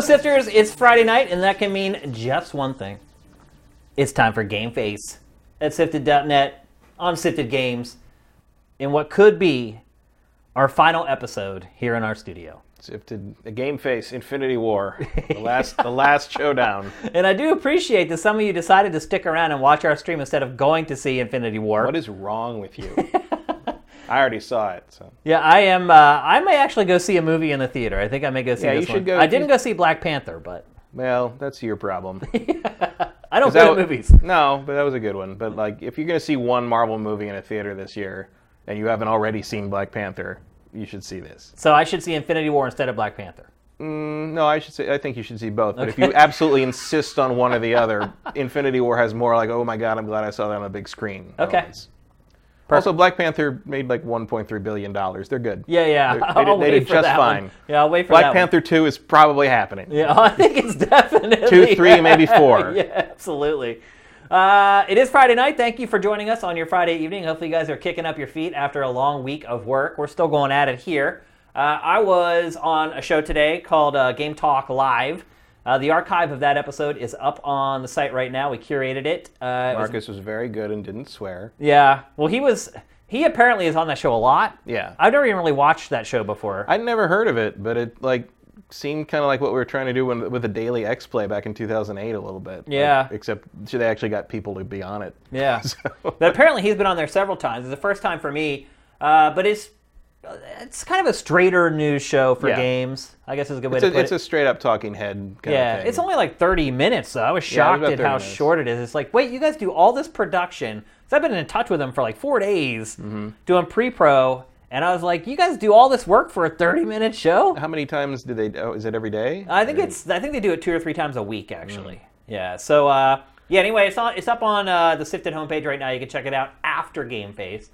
Sifters! It's Friday night, and that can mean just one thing. It's time for Game Face at Sifted.net on Sifted Games in what could be our final episode here in our studio. Sifted a game face, Infinity War, the last the last showdown. And I do appreciate that some of you decided to stick around and watch our stream instead of going to see Infinity War. What is wrong with you? I already saw it, so yeah, I am. Uh, I may actually go see a movie in the theater. I think I may go see Yeah, this you should one. go- I didn't go see Black Panther, but well, that's your problem. I don't go to movies. No, but that was a good one. But like, if you're gonna see one Marvel movie in a theater this year, and you haven't already seen Black Panther, you should see this. So I should see Infinity War instead of Black Panther. Mm, no, I should say I think you should see both. But if you absolutely insist on one or the other, Infinity War has more like, oh my god, I'm glad I saw that on a big screen. Okay. elements. Also, Black Panther made like 1.3 billion dollars. They're good. Yeah, yeah. They- they I'll did- they wait did for just fine. One. Yeah, I'll wait for Black that one. Panther 2 is probably happening. Yeah, I think it's definitely Two, three, maybe four. yeah, absolutely. Uh, it is Friday night. Thank you for joining us on your Friday evening. Hopefully, you guys are kicking up your feet after a long week of work. We're still going at it here. Uh, I was on a show today called uh, Game Talk Live. Uh, the archive of that episode is up on the site right now. We curated it. Uh, it was- Marcus was very good and didn't swear. yeah. Well, he was. He apparently is on that show a lot. Yeah. I've never even really watched that show before. I'd never heard of it, but it like seemed kind of like what we were trying to do when, with the Daily X Play back in 2008 a little bit. Like, Yeah. except they actually got people to be on it. Yeah. So- But apparently he's been on there several times. It's the first time for me, uh, but it's it's kind of a straighter news show for Yeah. games. I guess is a good way It's to a, put it's it. a straight up talking head kind yeah, of thing. it's only like 30 minutes though. I was Yeah, it was shocked about at 30 how minutes. short it is. It's like, wait, you guys do all this production? So I've been in touch with them for like four days Mm-hmm. doing pre-pro, and I was like, you guys do all this work for a 30 minute show? How many times do they? Oh, is it every day? I think it's. I think they do it two or three times a week, actually. Mm. Yeah. So uh, yeah. Anyway, it's on. It's up on uh, the Sifted homepage right now. You can check it out after Game Face.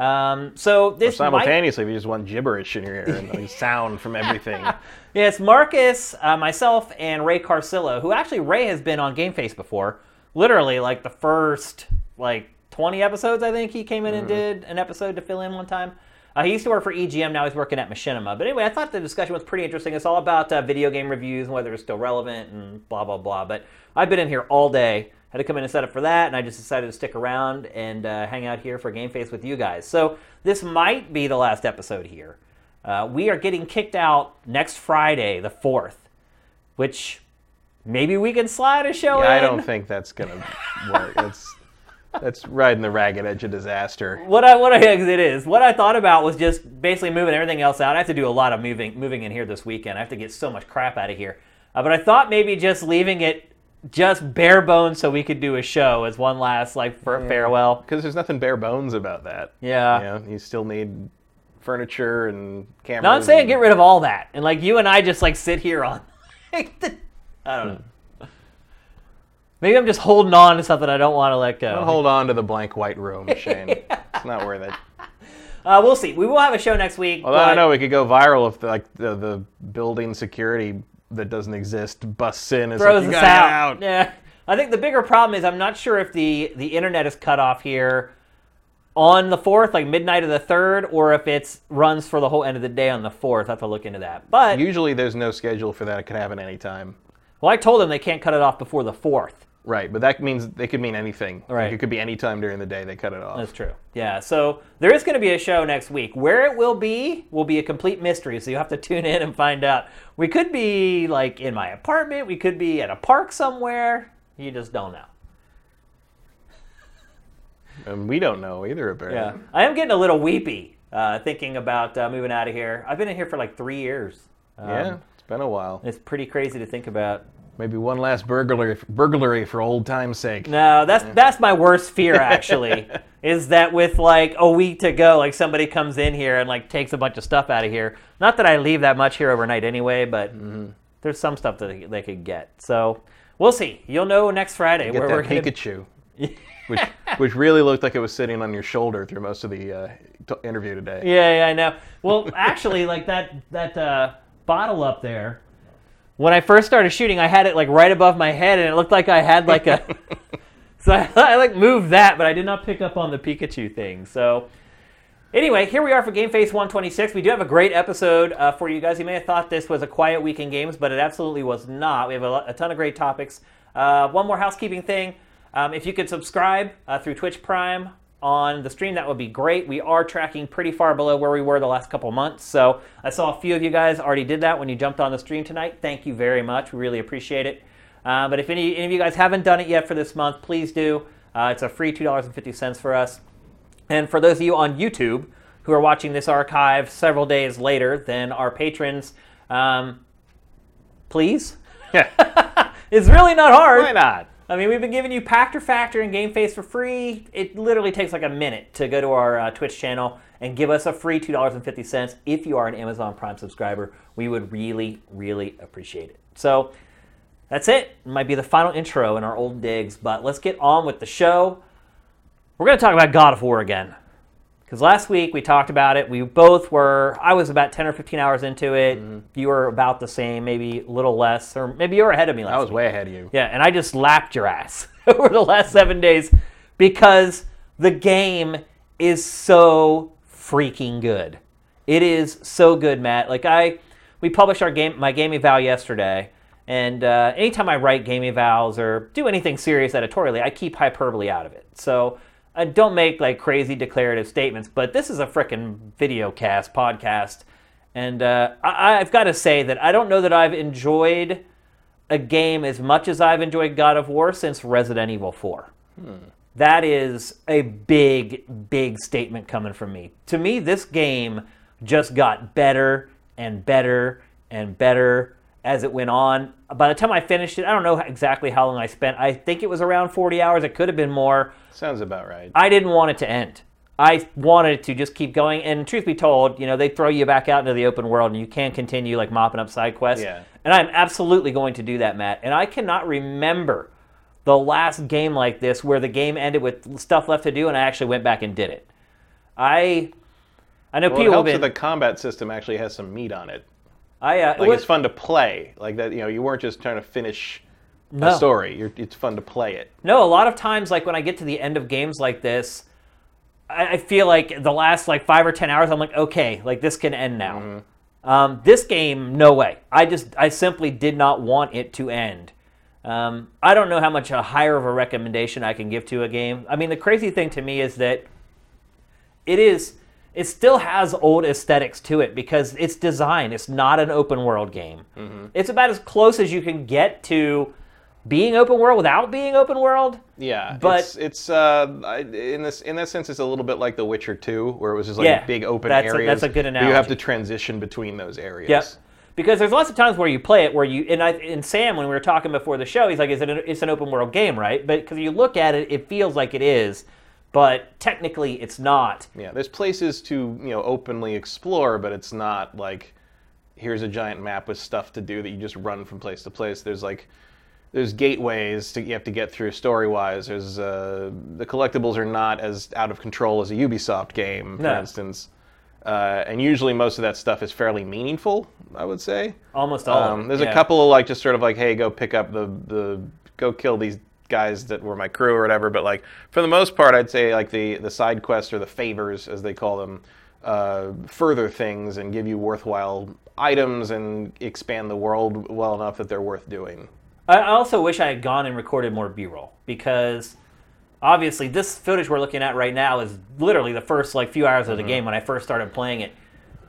Um, so this might, simultaneously. We just want gibberish in your ear and sound from everything. yeah, it's Marcus, uh, myself, and Ray Carsillo, who actually Ray has been on Game Face before. Literally, like the first like 20 episodes, I think he came in and did an episode to fill in one time. Uh, he used to work for EGM. Now he's working at Machinima. But anyway, I thought the discussion was pretty interesting. It's all about uh, video game reviews and whether they're still relevant and blah blah blah. But I've been in here all day. Had to come in and set up for that, and I just decided to stick around and uh, hang out here for Game Face with you guys. So this might be the last episode here. Uh, we are getting kicked out next Friday, the fourth, which maybe we can slide a show Yeah, I don't think that's gonna work. That's that's riding the ragged edge of disaster. what I what I it is what I thought about was just basically moving everything else out. I have to do a lot of moving moving in here this weekend. I have to get so much crap out of here. Uh, but I thought maybe just leaving it just bare bones so we could do a show as one last like for farewell. Because there's nothing bare bones about that. Yeah. You, know, you still need furniture and cameras. No, I'm saying and- get rid of all that and like you and I just like sit here on. I don't know. Maybe I'm just holding on to something I don't want to let go. Don't hold on to the blank white room, Shane. It's not worth it. Uh, we'll see. We will have a show next week. Although I but- know we could go viral if the, like the, the building security that doesn't exist busts in and throws "You us out. out. Yeah, I think the bigger problem is I'm not sure if the the internet is cut off here on the fourth, like midnight of the third, or if it's runs for the whole end of the day on the fourth. I have to look into that. But Usually there's no schedule for that. It could happen anytime. well, I told them they can't cut it off before the fourth. Right, but that means they could mean anything. Like, Right. it could be any time during the day they cut it off. That's true. Yeah. So there is going to be a show next week. Where it will be will be a complete mystery. So you have to tune in and find out. We could be like in my apartment. We could be at a park somewhere. You just don't know. And we don't know either, apparently. Yeah, I am getting a little weepy uh, thinking about uh, moving out of here. I've been in here for like three years. Um, Yeah, it's been a while. it's pretty crazy to think about. Maybe one last burglary, burglary for old time's sake. No, that's that's my worst fear actually. is that with like a week to go, like somebody comes in here and like takes a bunch of stuff out of here. Not that I leave that much here overnight anyway, but Mm-hmm. there's some stuff that they, they could get. So we'll see. You'll know next Friday Get where that we're gonna. Pikachu, which which really looked like it was sitting on your shoulder through most of the uh, t- interview today. Yeah, yeah, I know. Well, actually, like that that uh, bottle up there. When I first started shooting, I had it like right above my head, and it looked like I had like a. so I, I like moved that, but I did not pick up on the Pikachu thing. So Anyway, here we are for Game Face 126. We do have a great episode uh, for you guys. You may have thought this was a quiet week in games, but it absolutely was not. We have a, a ton of great topics. Uh, one more housekeeping thing. Um, if you could subscribe uh, through Twitch Prime on the stream, that would be great. We are tracking pretty far below where we were the last couple months. So I saw a few of you guys already did that when you jumped on the stream tonight. Thank you very much. We really appreciate it. Uh, but if any, any of you guys haven't done it yet for this month, please do. Uh, it's a free $2.50 for us. And for those of you on YouTube who are watching this archive several days later than our patrons, um, please. Yeah. it's really not hard. Why not? I mean, we've been giving you Pactor Factor and Game Face for free. It literally takes like a minute to go to our uh, Twitch channel and give us a free $2.50 if you are an Amazon Prime subscriber. We would really, really appreciate it. So that's it. it might be the final intro in our old digs, but let's get on with the show. We're going to talk about God of War again. Because last week we talked about it. We both were, I was about 10 or 15 hours into it. You were about the same, maybe a little less, or maybe you were ahead of me last I was week. way ahead of you. Yeah, and I just lapped your ass over the last seven days because the game is so freaking good. It is so good, Matt. Like I, we published our game, my game eval yesterday, and uh, anytime I write game evals or do anything serious editorially, I keep hyperbole out of it. So I don't make like crazy declarative statements. But this is a frickin' video cast podcast, and uh, I, I've got to say that I don't know that I've enjoyed a game as much as I've enjoyed God of War since Resident Evil 4. That is a big, big statement coming from me. To me, this game just got better and better and better as it went on. By the time I finished it, I don't know exactly how long I spent. I think it was around 40 hours. It could have been more. Sounds about right. I didn't want it to end. I wanted it to just keep going. And truth be told, you know, they throw you back out into the open world and you can't continue like mopping up side quests. Yeah. And I'm absolutely going to do that, Matt. And I cannot remember the last game like this where the game ended with stuff left to do and I actually went back and did it. I I know Well, it people have helps been that the combat system actually has some meat on it. I uh, Like it it's fun to play. Like that, you know, you weren't just trying to finish No. a story. You're, it's fun to play it. No, a lot of times, like when I get to the end of games like this, I, I feel like the last like five or ten hours, I'm like, okay, like this can end now. Um, this game, no way. I just, I simply did not want it to end. Um, I don't know how much a higher of a recommendation I can give to a game. I mean, the crazy thing to me is that it is, it still has old aesthetics to it because it's design. It's not an open world game. It's about as close as you can get to being open world without being open world. Yeah, But- it's, it's uh, I- in this in that sense, it's a little bit like The Witcher Two, where it was just like Yeah, big open that's a- that's a good but You have to transition between those areas. Yep. Because there's lots of times where you play it where you and I and Sam when we were talking before the show, he's like, "Is it? An, it's an open world game, right?" But because you look at it, it feels like it is, but technically it's not. Yeah, there's places to you know openly explore, but it's not like here's a giant map with stuff to do that you just run from place to place. There's like there's gateways to you have to get through story wise. There's uh, the collectibles are not as out of control as a Ubisoft game, for No. instance. Uh, and usually most of that stuff is fairly meaningful, I would say. Almost all. Um, there's yeah. a couple of like just sort of like, hey, go pick up the the go kill these guys that were my crew or whatever. But like for the most part, I'd say like the the side quests or the favors as they call them, uh, further things and give you worthwhile items and expand the world well enough that they're worth doing. I also wish I had gone and recorded more B-roll because obviously this footage we're looking at right now is literally the first like few hours of Mm-hmm. the game when I first started playing it.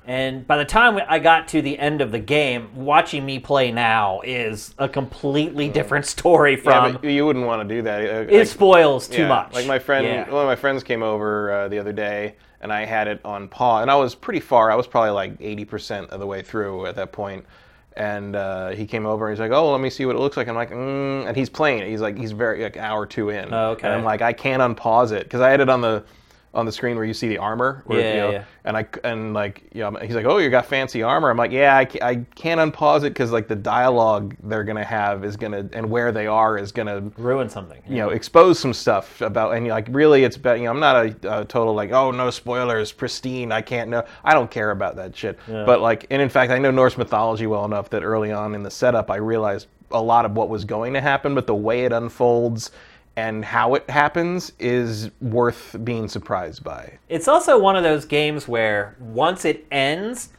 And by the time I got to the end of the game, watching me play now is a completely different story Mm. Yeah, from. but you wouldn't want to do that. Uh, it like- spoils too Yeah, much. Like my friend, Yeah. one of my friends came over uh, the other day, and I had it on pause, and I was pretty far. I was probably like eighty percent of the way through at that point. And uh, he came over and he's like, "Oh, let me see what it looks like." I'm like, mm, and he's playing it. He's like, he's very like hour two in. Oh, okay. And I'm like, I can't unpause it because I had it on the on the screen where you see the armor. Where, Yeah, you know, yeah. And I and like you know, he's like, "Oh, you got fancy armor." I'm like, "Yeah, I, ca- I can't unpause it because like the dialogue they're gonna have is gonna and where they are is gonna Ruin something. you know expose some stuff about and like really it's about you know I'm not a, a total like oh no spoilers pristine I can't know I don't care about that shit but like and in fact I know Norse mythology well enough that early on in the setup I realized a lot of what was going to happen but the way it unfolds and how it happens is worth being surprised by. It's also one of those games where once it ends,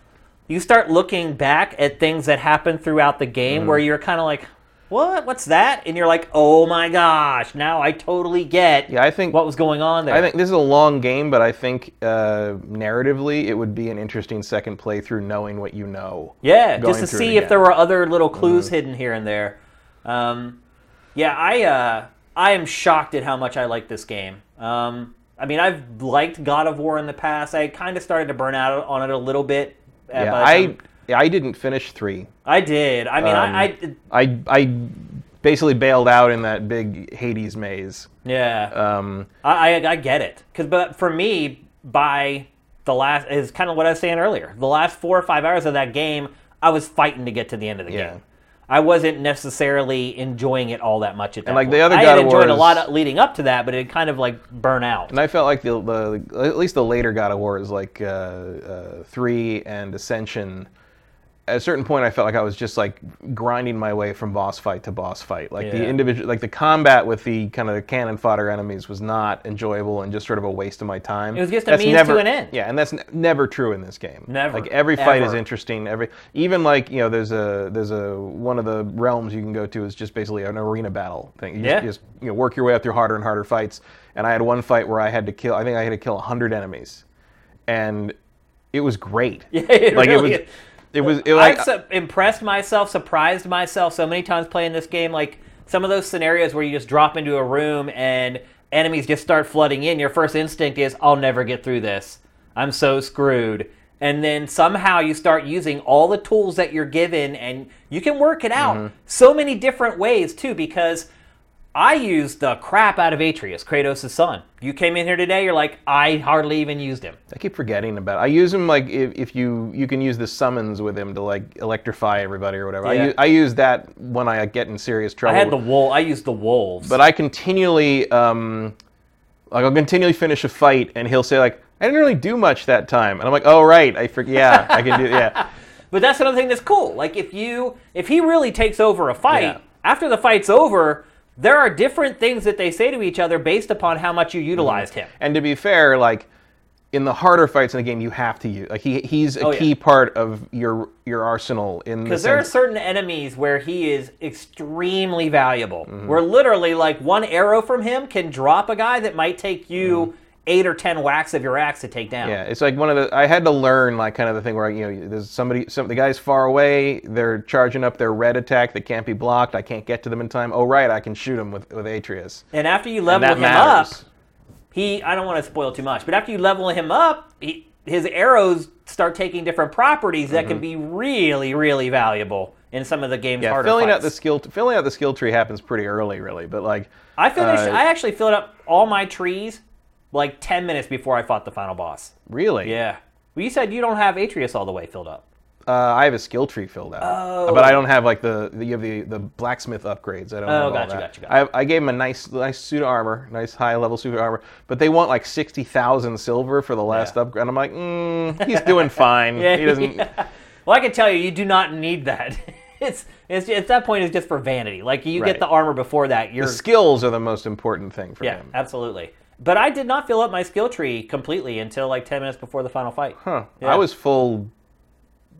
you start looking back at things that happened throughout the game where you're kind of like, what? What's that? And you're like, oh my gosh, now I totally get Yeah, I think what was going on there. I think this is a long game, but I think uh, narratively it would be an interesting second playthrough knowing what you know. Yeah, just to see if there were other little clues hidden here and there. Um, yeah, I uh, I am shocked at how much I like this game. Um, I mean, I've liked God of War in the past. I kind of started to burn out on it a little bit. uh, Yeah, I I didn't finish three. I did. I mean, Um, I, I I I basically bailed out in that big Hades maze. yeah, Um, I, I I get it. Cause but for me, by the last is kind of what I was saying earlier. The last four or five hours of that game, I was fighting to get to the end of the Yeah. game. I wasn't necessarily enjoying it all that much at that like the point. other I had enjoyed a lot of leading up to that, but it kind of like burn out. and I felt like the, the at least the later God of War is like uh, uh, three and Ascension. At a certain point, I felt like I was just like grinding my way from boss fight to boss fight. Like the Yeah. individual, like the combat with the kind of the cannon fodder enemies was not enjoyable and just sort of a waste of my time. It was just a means to an end. Yeah, and that's n- never true in this game. Never, Like every fight is ever. interesting. Every even like you know, there's a there's a one of the realms you can go to is just basically an arena battle thing. You Yeah. just, you just you know work your way up through harder and harder fights. And I had one fight where I had to kill. I think I had to kill hundred enemies, and it was great. Yeah, it like really it was. is. It was. It, like, I've su- impressed myself, surprised myself so many times playing this game. Like some of those scenarios where you just drop into a room and enemies just start flooding in. Your first instinct is, "I'll never get through this. I'm so screwed." And then somehow you start using all the tools that you're given, and you can work it out Mm-hmm. so many different ways too. Because I used the crap out of Atreus, Kratos' son. You came in here today, you're like, I hardly even used him. I keep forgetting about. It. I use him like if, if you you can use the summons with him to like electrify everybody or whatever. I, Yeah. use, I use that when I get in serious trouble. I had the wool. I used the wolves. but I continually um, like I'll continually finish a fight and he'll say like I didn't really do much that time and I'm like oh right I forget yeah I can do yeah But that's another thing that's cool. Like if you if he really takes over a fight, Yeah. after the fight's over, there are different things that they say to each other based upon how much you utilized him. and to be fair like in the harder fights in the game you have to use like he he's a Oh, yeah. key part of your your arsenal in the Because there are sense certain enemies where he is extremely valuable. Mm-hmm. Where literally like one arrow from him can drop a guy that might take you eight or ten whacks of your axe to take down. Mm-hmm. Yeah, it's like one of the. I had to learn like kind of the thing where you know there's somebody, some the guy's far away. They're charging up their red attack that can't be blocked. I can't get to them in time. Oh right, I can shoot him with with Atreus. And after you level him matters. up, he I don't want to spoil too much, but after you level him up, he, his arrows start taking different properties that can be really, really valuable in some of the game's Mm-hmm. Yeah, harder filling out the skill filling out the skill tree happens pretty early, really. But like, I finished. uh, I actually filled up all my trees like ten minutes before I fought the final boss. really, Yeah. Well, you said you don't have Atreus all the way filled up. uh, I have a skill tree filled out, Oh. but I don't have like the, the you have the the blacksmith upgrades. I don't. Oh, have all gotcha, that. gotcha, gotcha. I, have, I gave him a nice nice suit of armor, nice high level suit of armor, but they want like sixty thousand silver for the last Yeah. upgrade. And I'm like, mm, he's doing fine. Yeah, he doesn't. yeah. Well, I can tell you, you do not need that. it's it's at that point, it's just for vanity. Like you Right. get the armor before that, you're The skills are the most important thing for yeah, him. absolutely. But I did not fill up my skill tree completely until like ten minutes before the final fight. Huh. Yeah. I was full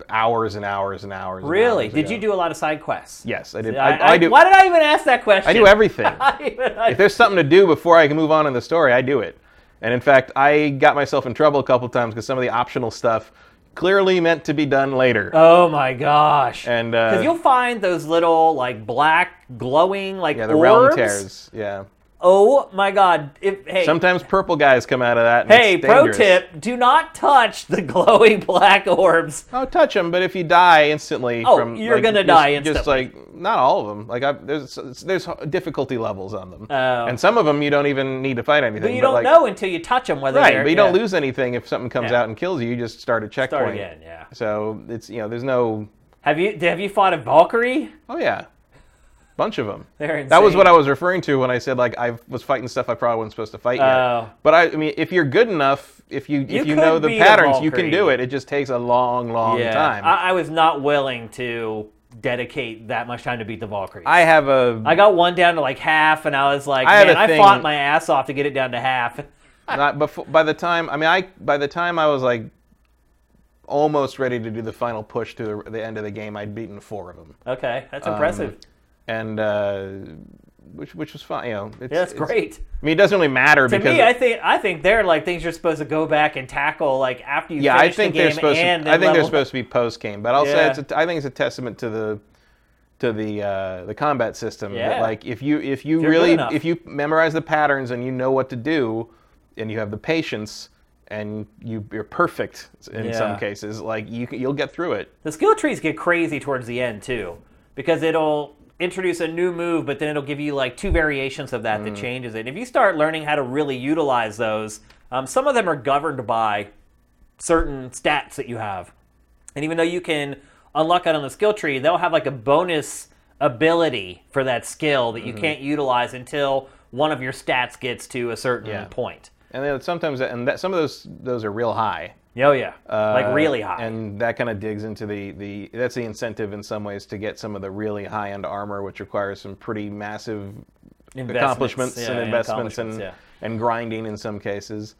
hours and hours and hours. and Really? hours Did ago. you do a lot of side quests? Yes, I did. I, I, I do. Why did I even ask that question? I do everything. If there's something to do before I can move on in the story, I do it. And in fact, I got myself in trouble a couple times because some of the optional stuff clearly meant to be done later. oh my gosh! And because uh, you'll find those little like black glowing like yeah, the orbs. realm tears. Yeah. Oh my god! If, hey, Sometimes purple guys come out of that. And hey, pro tip: do not touch the glowing black orbs. Oh, touch them, but if you die instantly, Oh, from, you're like, gonna just- die Just like not all of them. Like I, there's there's difficulty levels on them, Oh. and some of them you don't even need to fight anything. But you don't like, know until you touch them whether Right, they're but you don't lose anything if something comes Yeah. out and kills you. You just start a checkpoint. Start again, yeah. So it's you know there's no. Have you have you fought a Valkyrie? Oh yeah, bunch of them. That was what I was referring to when I said like I was fighting stuff I probably wasn't supposed to fight Oh. yet. But I, I mean, if you're good enough, if you if you know the patterns, you can do it. It just takes a long, long yeah. time. I, I was not willing to dedicate that much time to beat the Valkyries. I have a I got one down to like half, and I was like, I man, I thing- fought my ass off to get it down to half. not before by the time I mean I by the time I was like almost ready to do the final push to the, the end of the game, I'd beaten four of them, Okay, that's Um, impressive. And uh, which which was fine. You know, it's, yeah, that's it's- great. I mean, it doesn't really matter To because me, I think I think they're like things you're supposed to go back and tackle like after you yeah, I think the they're supposed and to. I think they're supposed to be post game, but I'll say Yeah. it's. A, I think it's a testament to the to the uh, the combat system. Yeah. That like if you if you you're really if you memorize the patterns and you know what to do, and you have the patience. And you, you're perfect in Yeah. some cases. Like you, you'll get through it. The skill trees get crazy towards the end too, because it'll introduce a new move, but then it'll give you like two variations of that Mm. that changes it. And if you start learning how to really utilize those, um, some of them are governed by certain stats that you have. And even though you can unlock it on the skill tree, they'll have like a bonus ability for that skill that Mm-hmm. you can't utilize until one of your stats gets to a certain Yeah. point. And then sometimes, and that, some of those those are real high. Oh yeah, Uh, like really high. And that kind of digs into the, the that's the incentive in some ways to get some of the really high end armor, which requires some pretty massive Investments, accomplishments yeah, and investments and accomplishments, and grinding in some cases.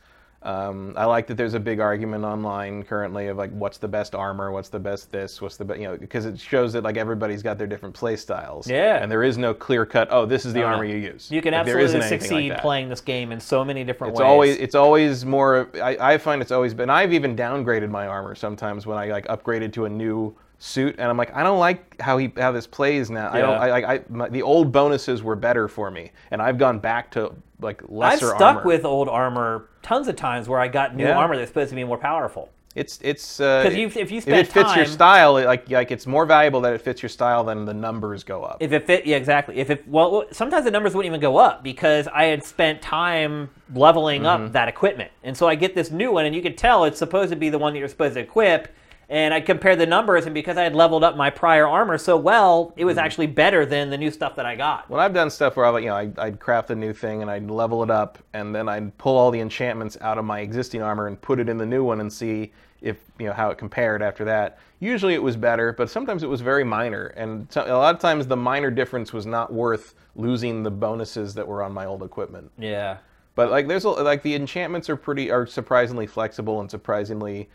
Um, I like that there's a big argument online currently of like what's the best armor, what's the best this, what's the best you know because it shows that like everybody's got their different play styles. Yeah. And there is no clear cut. Oh, this is the no. armor you use. You can Like, absolutely isn't like succeed playing this game in so many different It's ways. always it's always more. I, I find it's always been. I've even downgraded my armor sometimes when I like upgraded to a new suit, and I'm like, I don't like how he how this plays now. I don't. Yeah. I like I, my, the old bonuses were better for me, and I've gone back to like lesser. I've stuck armor. with old armor tons of times where I got new Yeah. armor that's supposed to be more powerful. It's it's uh, 'Cause you- if you if it fits your style, it, like like it's more valuable that it fits your style than the numbers go up. If it fit, yeah, exactly. If it well, sometimes the numbers wouldn't even go up because I had spent time leveling Mm-hmm. up that equipment, and so I get this new one, and you can tell it's supposed to be the one that you're supposed to equip. And I compared the numbers, and because I had leveled up my prior armor so well, it was Mm-hmm. actually better than the new stuff that I got. Well, I've done stuff where I, you know, I'd, I'd craft a new thing and I'd level it up, and then I'd pull all the enchantments out of my existing armor and put it in the new one and see if you know how it compared after that. Usually it was better, but sometimes it was very minor, and so, a lot of times the minor difference was not worth losing the bonuses that were on my old equipment. Yeah. But like, there's a, like the enchantments are pretty are surprisingly flexible and surprisingly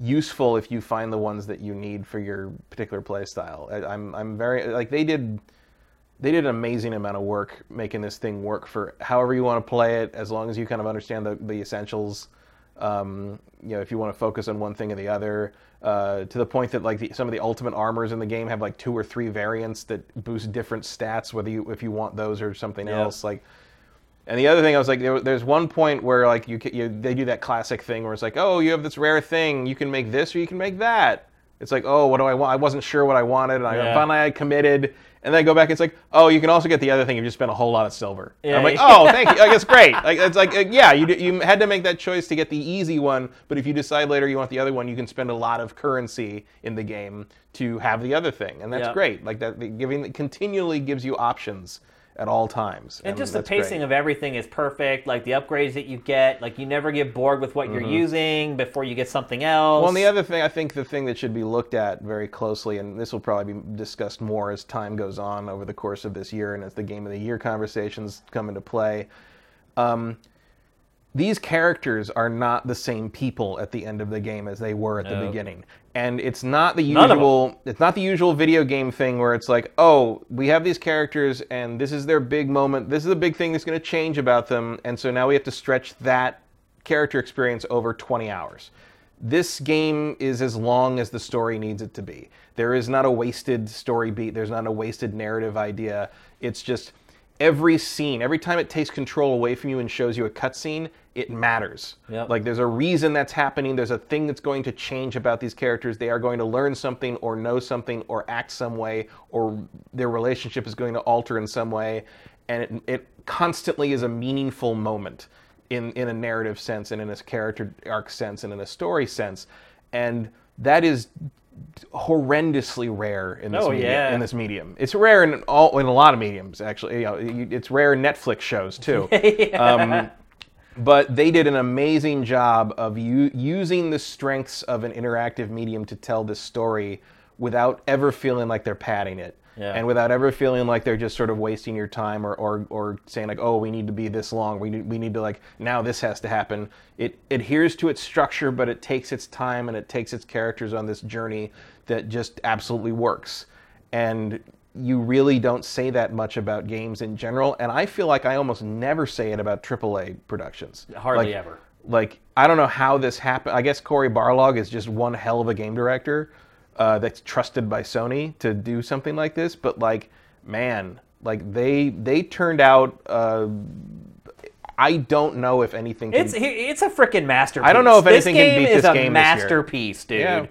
useful if you find the ones that you need for your particular play style. I, I'm I'm very like they did they did an amazing amount of work making this thing work for however you want to play it, as long as you kind of understand the, the essentials. Um, you know, if you want to focus on one thing or the other, uh, to the point that like the, some of the ultimate armors in the game have like two or three variants that boost different stats, whether you if you want those or something Yeah. else. Like, and the other thing I was like, there, there's one point where like you, you they do that classic thing where it's like, oh, you have this rare thing, you can make this or you can make that. It's like, oh, what do I want? I wasn't sure what I wanted, and I Yeah. finally I committed. And then I go back. It's like, oh, you can also get the other thing if you spend a whole lot of silver. Yeah. I'm like, oh, thank you. Like it's great. Like it's like, uh, yeah, you you had to make that choice to get the easy one. But if you decide later you want the other one, you can spend a lot of currency in the game to have the other thing, and that's Yeah. great. Like that, giving continually gives you options at all times. And just the that's great. pacing of everything is perfect. Like the upgrades that you get, like you never get bored with what you're using before you get something else. Mm-hmm. Well, and the other thing, I think the thing that should be looked at very closely, and this will probably be discussed more as time goes on over the course of this year and as the Game of the Year conversations come into play. Um, these characters are not the same people at the end of the game as they were at the beginning. And it's not the None of 'em. usual it's not the usual video game thing where it's like, "Oh, we have these characters and this is their big moment. This is the big thing that's going to change about them." And so now we have to stretch that character experience over 20 hours. This game is as long as the story needs it to be. There is not a wasted story beat, there's not a wasted narrative idea. It's just every scene, every time it takes control away from you and shows you a cutscene, it matters. Yep. Like there's a reason that's happening, there's a thing that's going to change about these characters. They are going to learn something or know something or act some way or their relationship is going to alter in some way. And it, it constantly is a meaningful moment in, in a narrative sense and in a character arc sense and in a story sense. And that is horrendously rare in this Oh, medium, yeah. in this medium. It's rare in all in a lot of mediums actually. You know, it's rare in Netflix shows too. um, but they did an amazing job of u- using the strengths of an interactive medium to tell this story without ever feeling like they're padding it. Yeah. And without ever feeling like they're just sort of wasting your time or, or, or saying like, oh, we need to be this long. We need, we need to like, now this has to happen. It adheres to its structure, but it takes its time and it takes its characters on this journey that just absolutely works. And you really don't say that much about games in general. And I feel like I almost never say it about AAA productions. Hardly Like- ever. like I don't know how this happened. I guess Cory Barlog is just one hell of a game director uh, that's trusted by Sony to do something like this. But like, man, like they they turned out. Uh, I don't know if anything. Can, It's it's a freaking masterpiece. I don't know if this anything can game beat is this a game this year. masterpiece, dude. Yeah.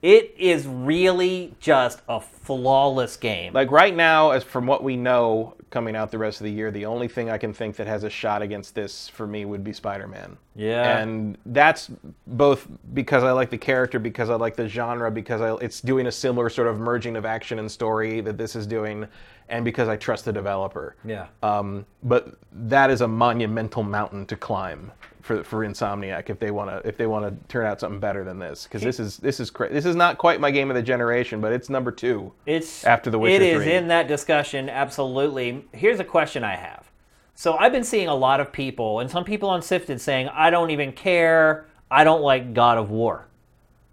It is really just a flawless game. like right now, as from what we know coming out the rest of the year, the only thing I can think that has a shot against this for me would be Spider-Man. Yeah. and that's both because I like the character, because I like the genre, because I, it's doing a similar sort of merging of action and story that this is doing, and because I trust the developer. Yeah. Um, but that is a monumental mountain to climb for for Insomniac if they want to if they want to turn out something better than this because this is this is cra- this is not quite my game of the generation, but it's number two. It's After The Witcher It is 3. in that discussion, absolutely. Here's a question I have. So I've been seeing a lot of people, and some people on Sifted saying, "I don't even care. I don't like God of War,"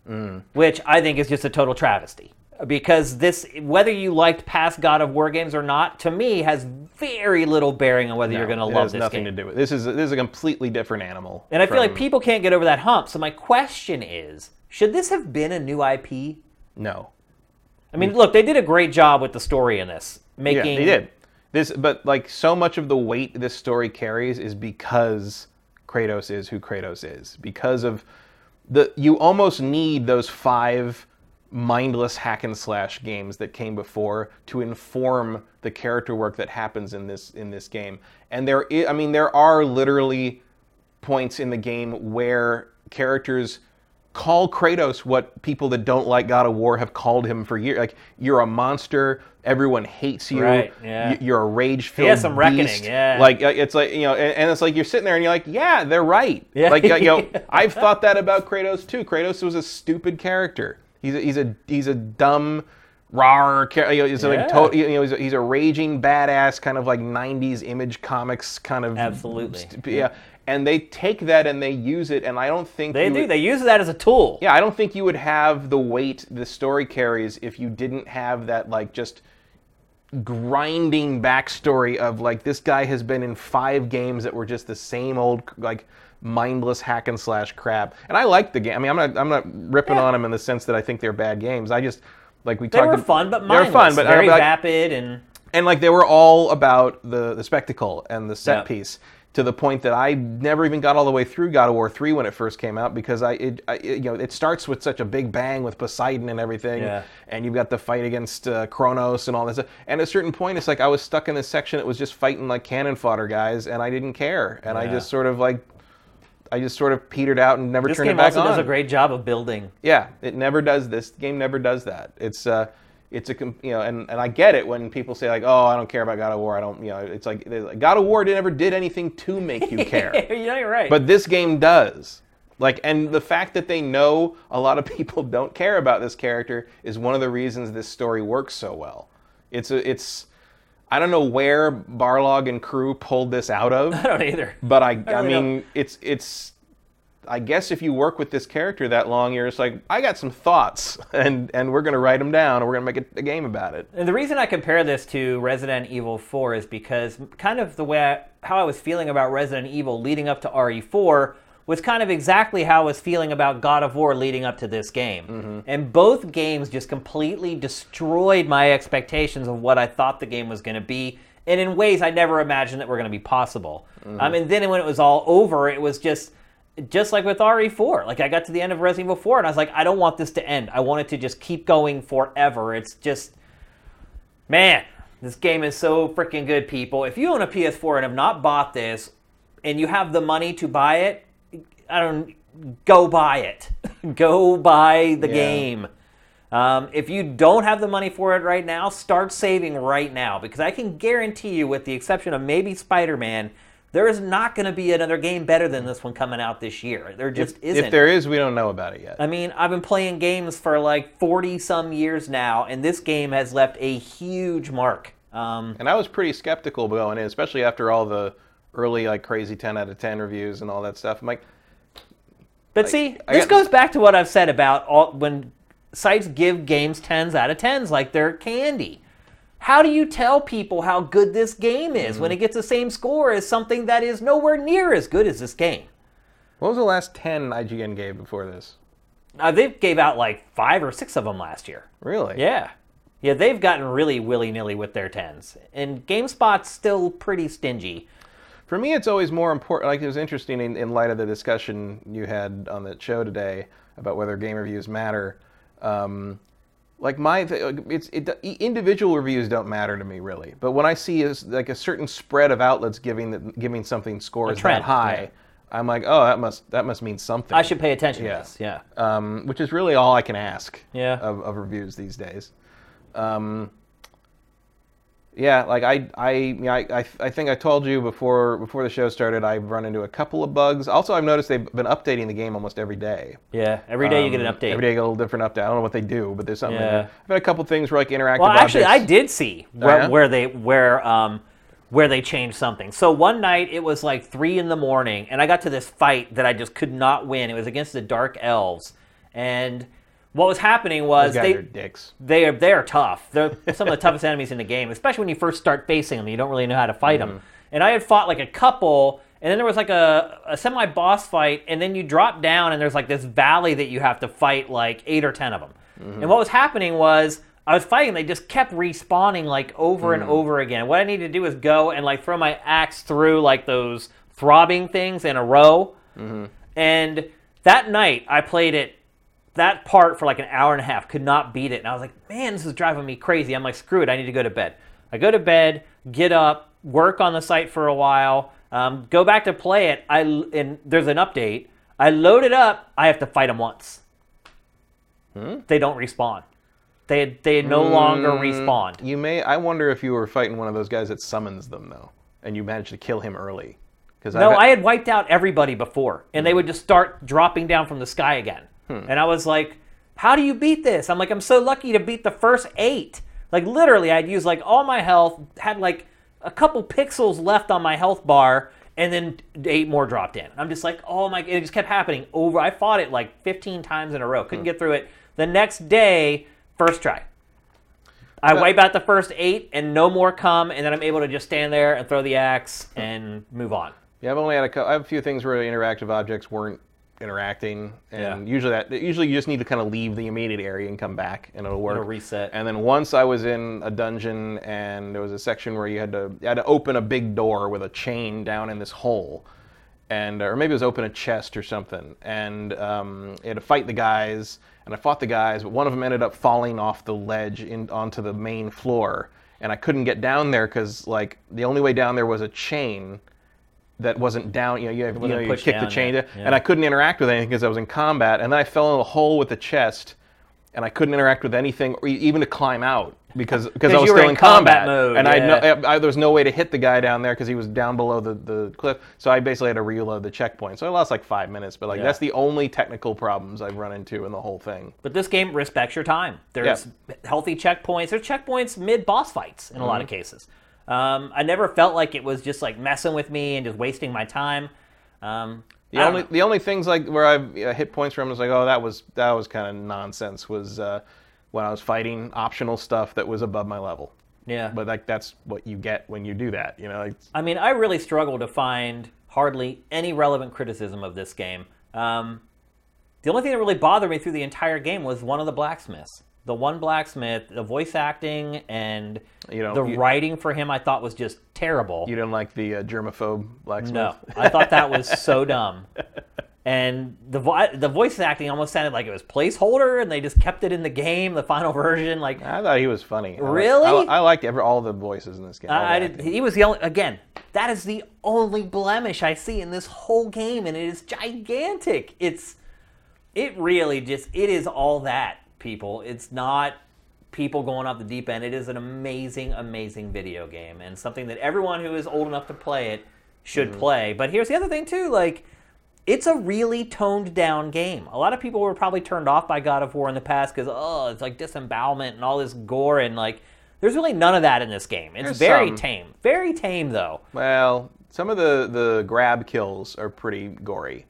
Mm. which I think is just a total travesty. Because this, whether you liked past God of War games or not, to me has very little bearing on whether you're going to love has this nothing game. to do with this. Is this is a completely different animal. And I feel like people can't get over that hump. So my question is, should this have been a new IP? no. I mean, look, they did a great job with the story in this. Yeah, Making they did. This, but like so much of the weight this story carries is because Kratos is who Kratos is. Because of the, you almost need those five mindless hack and slash games that came before to inform the character work that happens in this in this game. And there, i I mean, there are literally points in the game where characters call Kratos what people that don't like God of War have called him for years. Like you're a monster. Everyone hates you. Right, yeah. You're a rage filled. Has some reckoning, yeah. Like uh, it's like you know, and, and it's like you're sitting there and you're like, yeah, they're right. Yeah. Like uh, you know, I've thought that about Kratos too. Kratos was a stupid character. He's a, he's a he's a dumb. Rar, you know, he's Yeah. like to, you know, he's a, he's a raging badass, kind of like '90s image comics, kind of Absolutely. st- yeah. And they take that and they use it, and I don't think They do. would- They use that as a tool. yeah, I don't think you would have the weight the story carries if you didn't have that like just grinding backstory of like this guy has been in five games that were just the same old like mindless hack and slash crap. And I like the game. I mean, I'm not I'm not ripping Yeah. on them in the sense that I think they're bad games. I just like we They talked. were ab- fun, but mindless. they were fun, but very vapid and and like they were all about the the spectacle and the set Yeah. piece to the point that I never even got all the way through God of War 3 when it first came out because I, it, I it, you know it starts with such a big bang with Poseidon and everything Yeah. and you've got the fight against uh, Cronos and all this and at a certain point it's like I was stuck in this section that was just fighting like cannon fodder guys and I didn't care and I just sort of like I just sort of petered out and never this turned game it back also does a great job of building. Yeah, it never does this. game never does that. It's uh, it's a you know, and, and I get it when people say like, oh, I don't care about God of War. I don't, you know, it's like, like, God of War never did anything to make you care, you know, you're right. but this game does. Like, and the fact that they know a lot of people don't care about this character is one of the reasons this story works so well. It's a, it's, I don't know where Barlog and crew pulled this out of. I don't either. But I, I, really mean, it's it's. I guess if you work with this character that long, you're just like, I got some thoughts, and and we're gonna write them down, and we're gonna make a, a game about it. And the reason I compare this to Resident Evil 4 is because kind of the way I, how I was feeling about Resident Evil leading up to RE4 was kind of exactly how I was feeling about God of War leading up to this game. And both games just completely destroyed my expectations of what I thought the game was going to be, and in ways I never imagined that were going to be possible. Um, and then when it was all over, it was just just like with RE4. Like I got to the end of Resident Evil 4 and I was like, I don't want this to end. I want it to just keep going forever. It's just man, this game is so freaking good, people. If you own a PS4 and have not bought this and you have the money to buy it, I don't go buy it. go buy the Yeah. game. Um, if you don't have the money for it right now, start saving right now because I can guarantee you, with the exception of maybe Spider Man, There is not going to be another game better than this one coming out this year. There just if, isn't. if there is, we don't know about it yet. I mean, I've been playing games for like 40 some years now, and this game has left a huge mark. Um, And I was pretty skeptical going in, especially after all the early like crazy 10 out of 10 reviews and all that stuff. I'm like, but see, I this got- goes back to what I've said about all, when sites give games 10s out of 10s like they're candy. How do you tell people how good this game is Mm. when it gets the same score as something that is nowhere near as good as this game? what was the last 10 IGN gave before this? Uh, they gave out like five or six of them last year. Really? Yeah. Yeah, they've gotten really willy nilly with their 10s. And GameSpot's still pretty stingy. For me, it's always more important. Like it was interesting in, in light of the discussion you had on the show today about whether game reviews matter. Um, like my, it's it, individual reviews don't matter to me really. But when I see is like a certain spread of outlets giving the, giving something scores that high, yeah. I'm like, oh, that must that must mean something. I should pay attention Yeah. to this. Yeah. um, which is really all I can ask Yeah. of, of reviews these days. Um, yeah, like I, I, I, I, I think I told you before before the show started. I've run into a couple of bugs. Also, I've noticed they've been updating the game almost every day. Yeah. Every day you get an Um, update. Every day you get a little different update. I don't know what they do, but there's something. Yeah. there. I've had a couple things where like interactive. Well, actually, I did see where, yeah? where they where um where they changed something. So one night it was like three in the morning, and I got to this fight that I just could not win. It was against the Dark Elves, and what was happening was they dicks. they are they are tough. They're some of the toughest enemies in the game, especially when you first start facing them. You don't really know how to fight them. And I had fought like a couple, and then there was like a, a semi boss fight, and then you drop down, and there's like this valley that you have to fight like eight or ten of them. And what was happening was I was fighting, they just kept respawning like over and over again. What I needed to do is go and like throw my axe through like those throbbing things in a row. And that night I played it that part for like an hour and a half, could not beat it. And I was like, man, this is driving me crazy. I'm like, screw it, I need to go to bed. I go to bed, get up, work on the site for a while, um, go back to play it. I and there's an update. I load it up. I have to fight them once. Hmm? They don't respawn. They they no longer respawn. You may. I wonder if you were fighting one of those guys that summons them though, and you managed to kill him early. Because No, I had wiped out everybody before, and they would just start dropping down from the sky again. Hmm. And I was like, "How do you beat this?" I'm like, "I'm so lucky to beat the first eight. Like literally, I'd use like all my health, had like a couple pixels left on my health bar, and then eight more dropped in. I'm just like, "Oh my!" It just kept happening over. I fought it like 15 times in a row. Couldn't hmm. get through it. The next day, first try. I wipe out the first eight, and no more come, and then I'm able to just stand there and throw the axe hmm. and move on. Yeah, I've only had a, cou- I have a few things where interactive objects weren't interacting, and Yeah. usually that usually you just need to kind of leave the immediate area and come back, and it'll work. It'll reset. And then once I was in a dungeon, and there was a section where you had to you had to open a big door with a chain down in this hole, and or maybe it was open a chest or something, and um, you had to fight the guys, and I fought the guys, but one of them ended up falling off the ledge in, onto the main floor, and I couldn't get down there because like the only way down there was a chain that wasn't down. You know, you, have, you, know, you kick the chain, yet, yeah. and I couldn't interact with anything because I was in combat, and then I fell in a hole with the chest, and I couldn't interact with anything, or even to climb out because because I was still in in combat, combat mode, and I no, yeah. I, there was no way to hit the guy down there because he was down below the, the cliff. So I basically had to reload the checkpoint. So I lost like five minutes, but like Yeah. that's the only technical problems I've run into in the whole thing. But this game respects your time. There's healthy checkpoints. There's checkpoints mid boss fights in a lot of Mm-hmm. cases. Um, I never felt like it was just like messing with me and just wasting my time. Um, The only know. the only things like where I've uh, hit points from was like, oh, that was that was kind of nonsense. Was uh, when I was fighting optional stuff that was above my level. yeah. But like that's what you get when you do that. You know, like, I mean, I really struggle to find hardly any relevant criticism of this game. Um, the only thing that really bothered me through the entire game was one of the blacksmiths. The one blacksmith, the voice acting and You don't- the you- writing for him, I thought was just terrible. you didn't like the uh, germaphobe blacksmith. No, I thought that was so dumb. And the vo- the voice acting almost sounded like it was placeholder, and they just kept it in the game, the final version. Like I thought he was funny. I like- Really? I, I liked every, all the voices in this game. I, I did, he was the only. Again, that is the only blemish I see in this whole game, and it is gigantic. It's it really just it is all that people. It's not people going off the deep end. It is an amazing, amazing video game, and something that everyone who is old enough to play it should Mm-hmm. play. But here's the other thing too, like it's a really toned down game. A lot of people were probably turned off by God of War in the past because oh, it's like disembowelment and all this gore and like there's really none of that in this game. It's There's very some. tame, very tame though. Well, some of the the grab kills are pretty gory.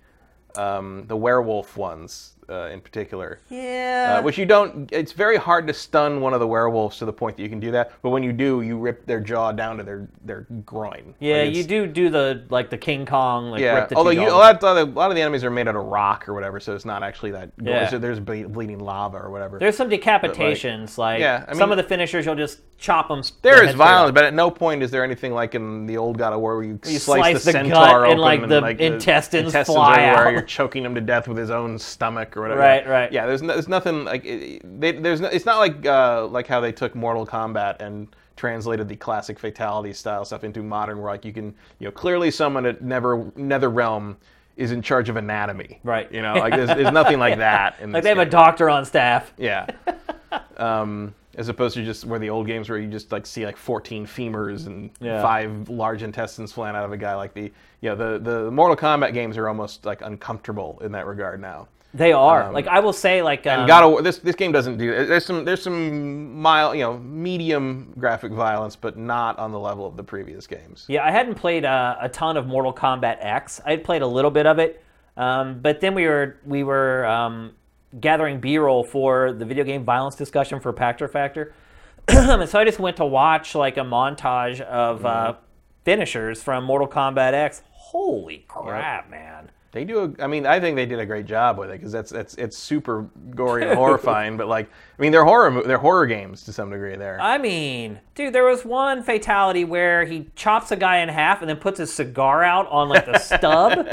Um, the werewolf ones, uh, in particular. Yeah. Uh, which you don't. It's very hard to stun one of the werewolves to the point that you can do that. But when you do, you rip their jaw down to their their groin. yeah, Like, you do do the like the King Kong like Yeah. rip the Although you, a lot, of, a lot of the enemies are made out of rock or whatever, so it's not actually that. Yeah. So there's ble- bleeding lava or whatever. There's some decapitations, like, yeah, I some of the finishers you'll just chop them. There is violence, but at no point is there anything like in the old God of War where you, You slice, slice the, the centaur gut and, open like, the intestines fly everywhere. out. You're choking him to death with his own stomach or whatever. Right, right. Yeah, there's, no, there's nothing like it, they, there's no, it's not like uh, like how they took Mortal Kombat and translated the classic fatality style stuff into modern where like you can you know clearly someone at Never NetherRealm is in charge of anatomy. Right. You know, like there's, there's nothing like that. In Like they have a doctor on staff. Yeah. um, as opposed to just where the old games where you just like see like 14 femurs and Yeah. five large intestines flying out of a guy like the you know the the Mortal Kombat games are almost like uncomfortable in that regard now. They are. like I will say, like um, And God of War, this this game doesn't do there's some there's some mild you know medium graphic violence but not on the level of the previous games. Yeah, I hadn't played uh, a ton of Mortal Kombat X. I had played a little bit of it, um, but then we were we were um, gathering B-roll for the video game violence discussion for Pactor Factor, and so I just went to watch like a montage of uh, finishers from Mortal Kombat X. Holy crap, man! They do. A, I mean, I think they did a great job with it because that's that's it's super gory and horrifying. But like, I mean, they're horror they're horror games to some degree. There. I mean, dude, there was one fatality where he chops a guy in half and then puts his cigar out on like the stub.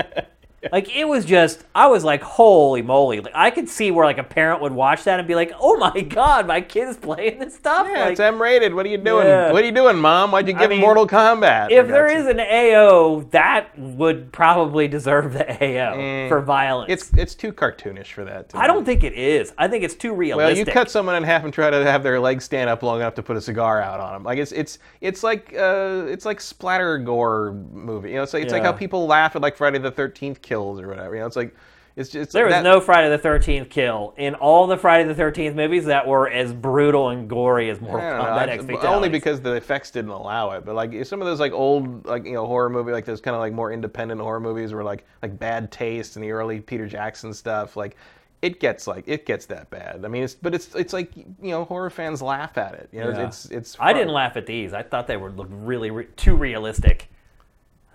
Like it was just, I was like, holy moly! Like I could see where like a parent would watch that and be like, oh my god, my kid's playing this stuff. Yeah, like, it's M-rated. What are you doing? Yeah. What are you doing, Mom? Why'd you give him mean, Mortal Kombat? if there is an AO, that would probably deserve the AO Eh, for violence. it's it's too cartoonish for that. I me. don't think it is. I think it's too realistic. Well, you cut someone in half and try to have their legs stand up long enough to put a cigar out on them. Like it's it's it's like uh, it's like splatter gore movie. You know, it's like it's like how people laugh at like Friday the Thirteenth kills or whatever. You know, it's like it's just There was that- no Friday the Thirteenth kill in all the Friday the Thirteenth movies that were as brutal and gory as Mortal know, Kombat only because the effects didn't allow it. But like some of those like old like you know horror movie like those kind of like more independent horror movies were like like Bad Taste and the early Peter Jackson stuff like. It gets like it gets that bad. I mean, it's but it's it's like you know horror fans laugh at it. You know, Yeah. it's it's. I didn't laugh at these. I thought they were looked really re- too realistic.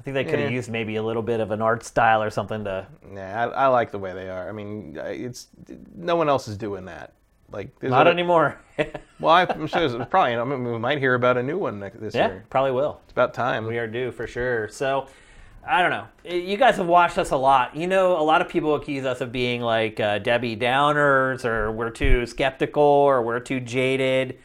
I think they could have Yeah. used maybe a little bit of an art style or something to. Nah, I, I like the way they are. I mean, it's no one else is doing that. Like there's Not other- anymore. Well, I- I'm sure there's probably. I mean, we might hear about a new one next, this yeah, year. probably will. It's about time. We are due for sure. So, I don't know. You guys have watched us a lot. You know, a lot of people accuse us of being like uh, Debbie Downers, or we're too skeptical, or we're too jaded.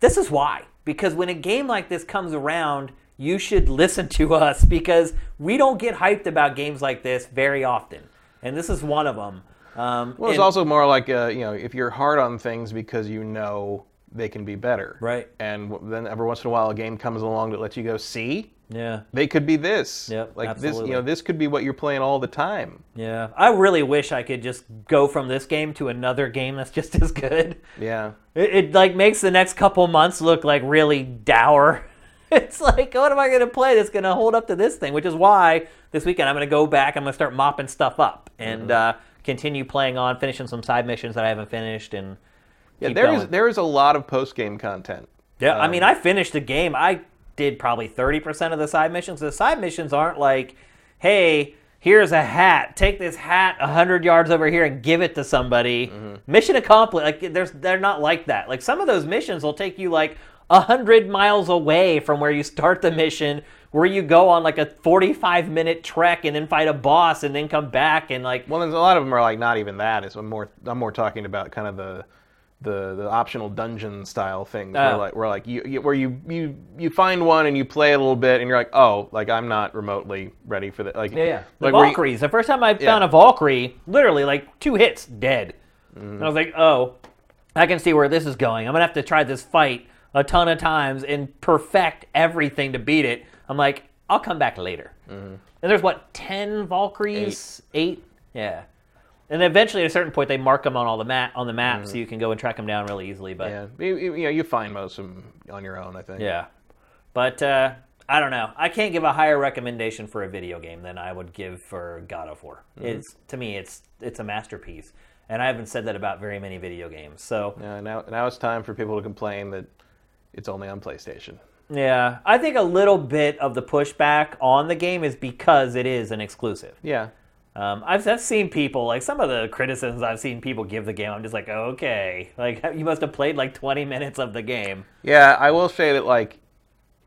This is why. Because when a game like this comes around, you should listen to us because we don't get hyped about games like this very often. And this is one of them. Um, Well, it's and- also more like uh, you know, if you're hard on things because you know they can be better, Right. And then every once in a while, a game comes along that lets you go, see, yeah. they could be this. Yep, like this. You know, this could be what you're playing all the time. Yeah. I really wish I could just go from this game to another game that's just as good. Yeah. It, it like makes the next couple months look like really dour. It's like, what am I going to play that's going to hold up to this thing? Which is why this weekend I'm going to go back. I'm going to start mopping stuff up and mm-hmm. uh, continue playing on, finishing some side missions that I haven't finished, and Yeah. There is going. there is a lot of post game content. Yeah, I mean, um, I finished the game. I did probably 30% of the side missions. The side missions aren't like, hey, here's a hat. Take this hat 100 yards over here and give it to somebody. Mm-hmm. Mission accomplished. Like, there's, they're not like that. Like, some of those missions will take you like 100 miles away from where you start the mission, where you go on like a 45 minute trek and then fight a boss and then come back and like, Well, there's a lot of them are like not even that. It's I'm more I'm more talking about kind of the the the optional dungeon style things where Oh. like where like you, you where you you you find one and you play a little bit and you're like oh like I'm not remotely ready for that like Yeah, yeah. The like where you- Valkyries. The first time I Yeah. found a Valkyrie, literally like two hits, dead. And I was like, oh, I can see where this is going. I'm gonna have to try this fight a ton of times and perfect everything to beat it. I'm like, I'll come back later. Mm-hmm. And there's what ten Valkyries, eight. yeah. And then eventually, at a certain point, they mark them on all the map on the map, so you can go and track them down really easily. But Mm-hmm. Yeah, you, you, you know, you find most of them on your own. I think. Yeah. But uh, I don't know. I can't give a higher recommendation for a video game than I would give for God of War. Mm-hmm. It's to me, it's it's a masterpiece, and I haven't said that about very many video games. So Yeah, now now it's time for people to complain that it's only on PlayStation. yeah, I think a little bit of the pushback on the game is because it is an exclusive. Yeah. Um, I've, I've seen people like some of the criticisms I've seen people give the game. I'm just like, okay, like you must have played like 20 minutes of the game. Yeah, I will say that like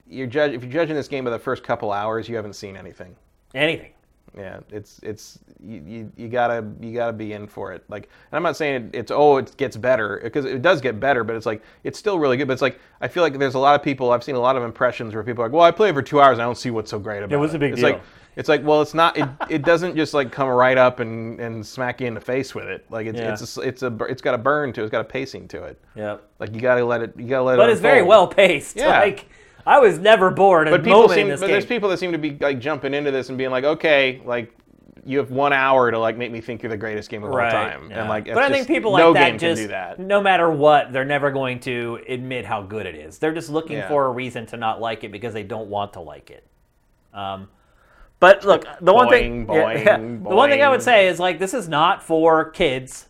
you're judge if you're judging this game by the first couple hours, you haven't seen anything. Anything. Yeah, it's it's you, you, you gotta you gotta be in for it. Like, and I'm not saying it, it's oh it gets better because it does get better, but it's like it's still really good. But it's like I feel like there's a lot of people I've seen a lot of impressions where people are like, well, I played for two hours, I don't see what's so great about it. what's the big it's deal? Like, it's like well, it's not. It, it doesn't just like come right up and, and smack you in the face with it. Like it's Yeah. it's a, it's a it's got a burn to it. It's got a pacing to it. Yeah. Like you gotta let it. You gotta let it. But it's very well paced. Yeah. Like I was never bored. But people seem, in but this game. there's people that seem to be like jumping into this and being like, okay, like you have one hour to like make me think you're the greatest game of all time, yeah. and like, but I think people like no that just do that. no matter what, they're never going to admit how good it is. They're just looking Yeah. for a reason to not like it because they don't want to like it. Um, but look, the one thing, Boing, yeah, boing, the one thing I would say is like this is not for kids.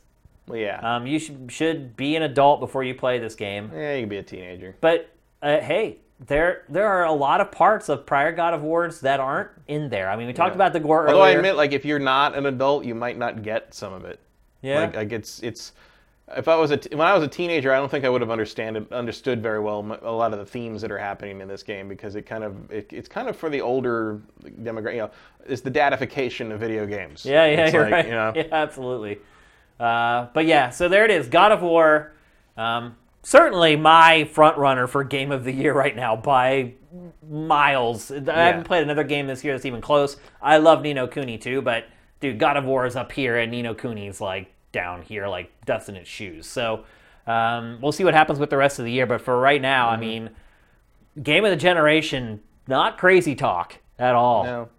Yeah, Um, you should should be an adult before you play this game. yeah, you can be a teenager. But uh, hey, there there are a lot of parts of prior God of Wars that aren't in there. I mean, we talked Yeah. about the gore Although I admit, like, if you're not an adult, you might not get some of it. yeah, Like, like it's it's. If I was a t- when I was a teenager, I don't think I would have understand understood very well m- a lot of the themes that are happening in this game because it kind of it, it's kind of for the older demographic. You know, it's the dadification of video games. Yeah, yeah, It's you're like, right. You know, Yeah, absolutely. Uh, but yeah, so there it is. God of War, um, certainly my front runner for Game of the Year right now by miles. I haven't played another game this year that's even close. I love Ni no Kuni too, but dude, God of War is up here and Ni no Kuni's like down here, like dust in its shoes. So um, we'll see what happens with the rest of the year. But for right now, I mean, game of the generation, not crazy talk at all. no.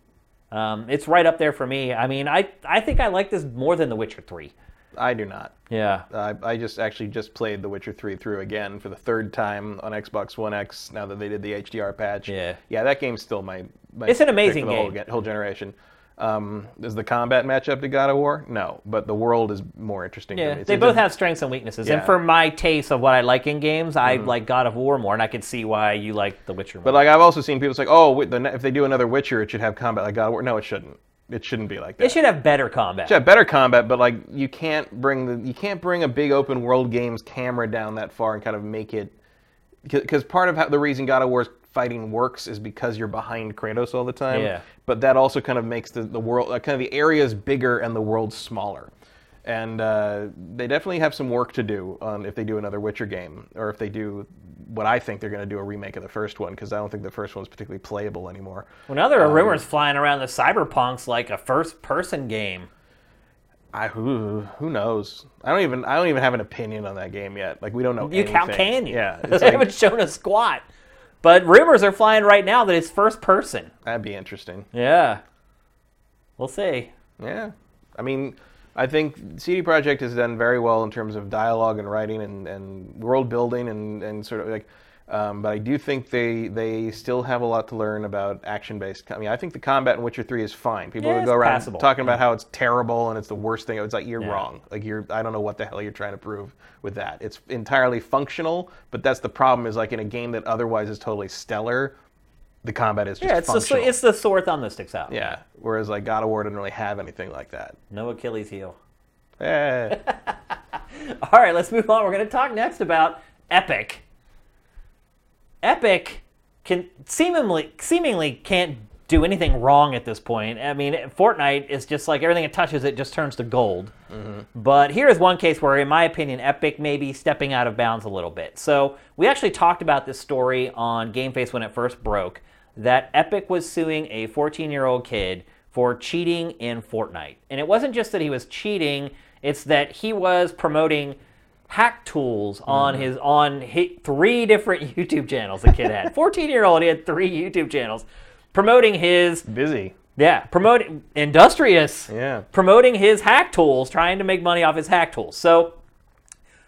Um, it's right up there for me. I mean, I I think I like this more than The Witcher Three. I do not. Yeah. I, I just actually just played The Witcher 3 through again for the third time on Xbox One X now that they did the HDR patch. Yeah. Yeah, that game's still my, my It's an amazing Whole, game. ge- whole generation. Um, is the combat match up to God of War? No, but the world is more interesting to Yeah, me. They both have strengths and weaknesses. Yeah. And for my taste of what I like in games, I like God of War more, and I can see why you like The Witcher more. But like I've also seen people say, oh, wi- the ne- if they do another Witcher, it should have combat like God of War. No, it shouldn't. It shouldn't be like that. it should have better combat. should have better combat, but like you can't bring the you can't bring a big open world game's camera down that far and kind of make it because part of how, the reason God of War's fighting works is because you're behind Kratos all the time. Yeah. But that also kind of makes the, the world uh, kind of the areas bigger and the world smaller. And uh, they definitely have some work to do on if they do another Witcher game, or if they do what I think they're going to do a remake of the first one, because I don't think the first one's particularly playable anymore. Well, now there are Um, rumors flying around the Cyberpunk's like a first-person game. I who who knows? I don't even I don't even have an opinion on that game yet. Like we don't know. You how anything. can you? Yeah, they like, haven't shown a squat. But rumors are flying right now that it's first person. that'd be interesting. Yeah, we'll see. Yeah, I mean, I think CD Projekt has done very well in terms of dialogue and writing and, and world building and, and sort of like. Um, but I do think they they still have a lot to learn about action based. I mean, I think the combat in Witcher Three is fine. People Yeah, would go around passable. talking about how it's terrible and it's the worst thing. It's like you're Yeah. wrong. Like you're I don't know what the hell you're trying to prove with that. It's entirely functional, but that's the problem. Is like in a game that otherwise is totally stellar, the combat is just Yeah, it's the functional. it's the sore thumb that sticks out. yeah. Whereas like God of War didn't really have anything like that. No Achilles heel. Eh. All right, let's move on. We're going to talk next about Epic. Epic can seemingly seemingly can't do anything wrong at this point. I mean, Fortnite is just like everything it touches, it just turns to gold. But here is one case where, in my opinion, Epic may be stepping out of bounds a little bit. So we actually talked about this story on GameFace when it first broke. That Epic was suing a 14-year-old kid for cheating in Fortnite, and it wasn't just that he was cheating; it's that he was promoting hack tools on mm. his on hi three different YouTube channels. The kid had 14 year old. He had three YouTube channels promoting his Busy. yeah, promoting industrious. Yeah. Promoting his hack tools, trying to make money off his hack tools. So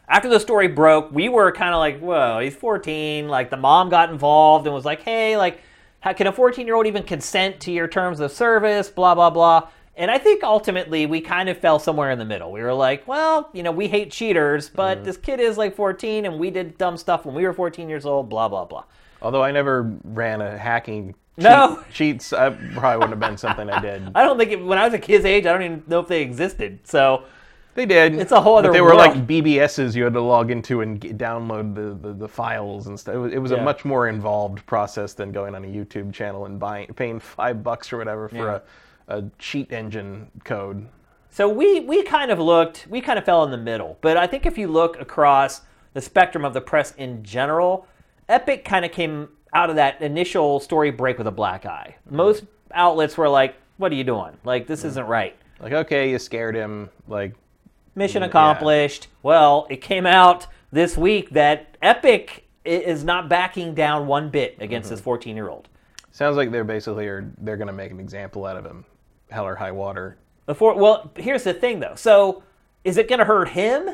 after the story broke, we were kind of like, whoa, he's 14. Like the mom got involved and was like, hey, like, how can a 14 year old even consent to your terms of service? Blah, blah, blah. And I think ultimately we kind of fell somewhere in the middle. We were like, well, you know, we hate cheaters, but mm-hmm. this kid is like 14 and we did dumb stuff when we were 14 years old, blah, blah, blah. Although I never ran a hacking cheat, No. cheats, I probably wouldn't have been something I did. I don't think it, when I was a kid's age, I don't even know if they existed. So They did. It's a whole other. But they were like world. BBSs you had to log into and get, download the, the, the files and stuff. It was, it was Yeah. a much more involved process than going on a YouTube channel and buying paying five bucks or whatever for Yeah. a, a cheat engine code. So we we kind of looked, we kind of fell in the middle. But I think if you look across the spectrum of the press in general, Epic kind of came out of that initial story break with a black eye. Mm-hmm. Most outlets were like, "What are you doing? Like this mm-hmm. isn't right." Like, okay, you scared him. Like, Mission accomplished. Well, it came out this week that Epic is not backing down one bit against this mm-hmm. 14-year-old. sounds like they're basically are they're gonna make an example out of him, hell or high water. Before, well, here's the thing though. So, is it going to hurt him,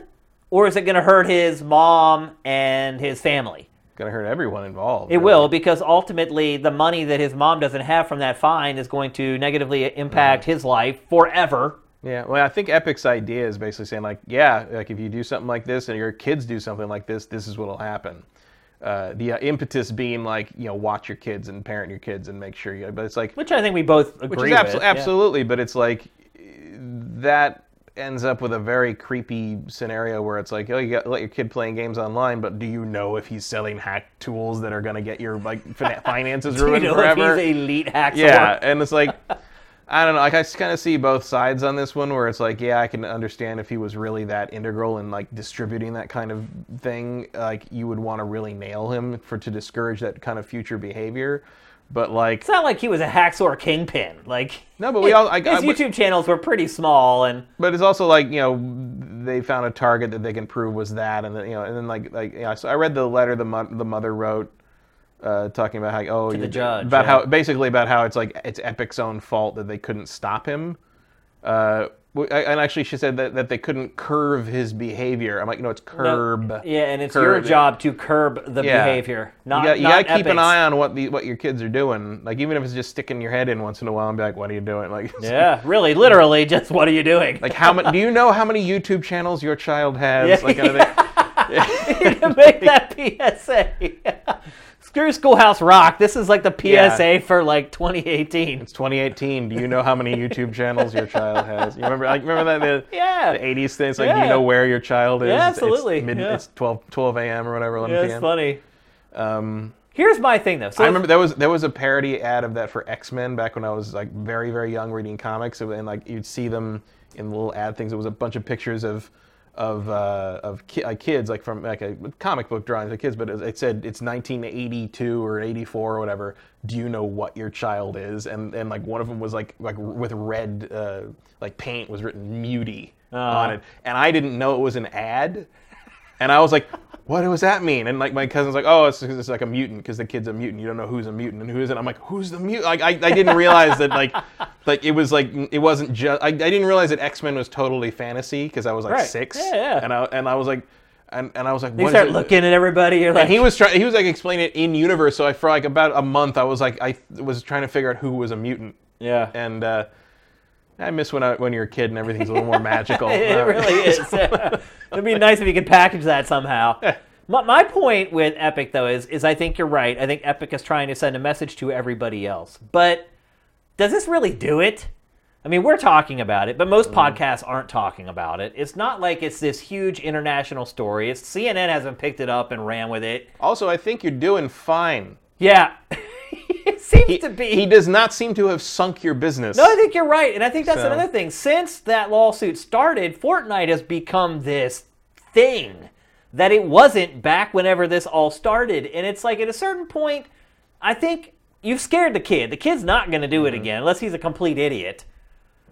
or is it going to hurt his mom and his family? Gonna hurt everyone involved. It will, because ultimately the money that his mom doesn't have from that fine is going to negatively impact mm-hmm. his life forever. Yeah, well, I think Epic's idea is basically saying like, yeah, like if you do something like this and your kids do something like this, this is what'll happen. Uh, the uh, impetus being like, you know, watch your kids and parent your kids and make sure you. But it's like, Which I think we both agree which is abso- with. yeah. absolutely, but it's like that ends up with a very creepy scenario where it's like, oh, you got let your kid playing games online, but do you know if he's selling hack tools that are going to get your like fin- finances Do you ruined know forever? if he's elite hacker? Yeah, and it's like I don't know. Like I kind of see both sides on this one, where it's like, yeah, I can understand if he was really that integral in like distributing that kind of thing. Like you would want to really nail him for to discourage that kind of future behavior. But like, It's not like he was a hacksaw kingpin. Like no, but we all. I, his I, YouTube channels were pretty small, and but it's also like you know they found a target that they can prove was that, and then you know, and then like like you know, so I read the letter the mo- the mother wrote. Uh, talking about how oh the you- judge, about yeah. how basically about how it's like it's Epic's own fault that they couldn't stop him. Uh, and actually, she said that, that they couldn't curve his behavior. I'm like, no, it's curb. yeah, and it's your job to curb the Yeah. behavior. Not you got, you not got to keep an eye on what the what your kids are doing. Like even if it's just sticking your head in once in a while and be like, what are you doing? Like, Yeah, really, literally, just what are you doing? like how many? Do you know how many YouTube channels your child has? Yeah. Like, kind of thing. to make that PSA. Screw Schoolhouse Rock. This is like the PSA Yeah. for like 2018. It's 2018. Do you know how many YouTube channels your child has? You remember? Like, remember that the, Yeah. the 80s thing? It's like, Yeah. you know where your child is? Yeah, absolutely. It's, mid, Yeah. it's 12, 12 a.m. or whatever, 11 Yeah, it's p.m. funny. Um, Here's my thing though. So I remember there was there was a parody ad of that for X Men back when I was like very very young reading comics and like you'd see them in little ad things. It was a bunch of pictures of of uh, of ki- like kids like from like a comic book drawings of kids, but it, it said it's 1982 or 84 or whatever. Do you know what your child is? And and like one of them was like like with red uh, like paint was written Mutie on it, and I didn't know it was an ad. And I was like, what does that mean? And like my cousin's like, oh, it's, it's like a mutant because the kid's a mutant. You don't know who's a mutant and who isn't. I'm like, who's the mutant? Like I, I didn't realize that like like it was like it wasn't just. I, I didn't realize that X Men was totally fantasy because I was like Right. six. Yeah, yeah. And I and I was like, and, and I was like, you what is start it? looking at everybody. You're like, And he was trying. He was like explaining it in universe. So I for like about a month, I was like, I was trying to figure out who was a mutant. yeah. And uh, I miss when I, when you're a kid and everything's a little more magical. it Uh, really is. It'd be nice if you could package that somehow. My, my point with Epic, though, is is I think you're right. I think Epic is trying to send a message to everybody else. But does this really do it? I mean, we're talking about it, but most podcasts aren't talking about it. It's not like it's this huge international story. It's CNN hasn't picked it up and ran with it. Also, I think you're doing fine. Yeah, seems He, to be. he does not seem to have sunk your business. No, I think you're right, and I think that's So- another thing. Since that lawsuit started, Fortnite has become this thing that it wasn't back whenever this all started. And it's like at a certain point, I think you've scared the kid. The kid's not going to do it Mm-hmm. again unless he's a complete idiot.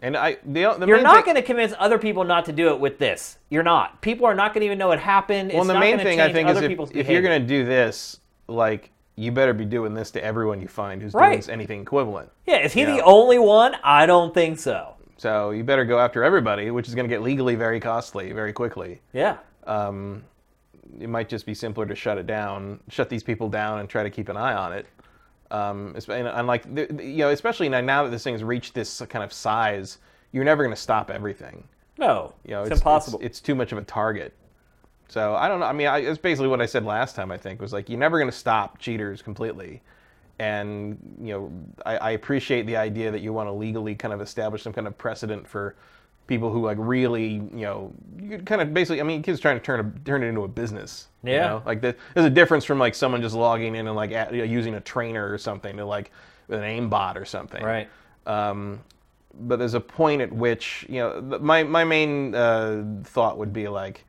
and I the, the You're not going to convince other people not to do it with this. You're not. People are not going to even know it happened. Well, it's the not main thing I think is if, if you're going to do this, like you better be doing this to everyone you find who's Right. doing anything equivalent. Yeah, is he Yeah. the only one? I don't think so. So you better go after everybody, which is going to get legally very costly very quickly. Yeah. Um, it might just be simpler to shut it down, shut these people down, and try to keep an eye on it. Um, and like you know, especially now, that this thing's reached this kind of size, you're never going to stop everything. No, You know, it's, impossible. It's, too much of a target. So I don't know. I mean, I, it's basically what I said last time. I think was like you're never going to stop cheaters completely, and you know, I, I appreciate the idea that you want to legally kind of establish some kind of precedent for people who like really, you know, you kind of basically. I mean, kids trying to turn a, turn it into a business. you Yeah. know? Like the, there's a difference from like someone just logging in and like at, you know, using a trainer or something to like with an aimbot or something. right. Um, but there's a point at which you know my my main uh, thought would be like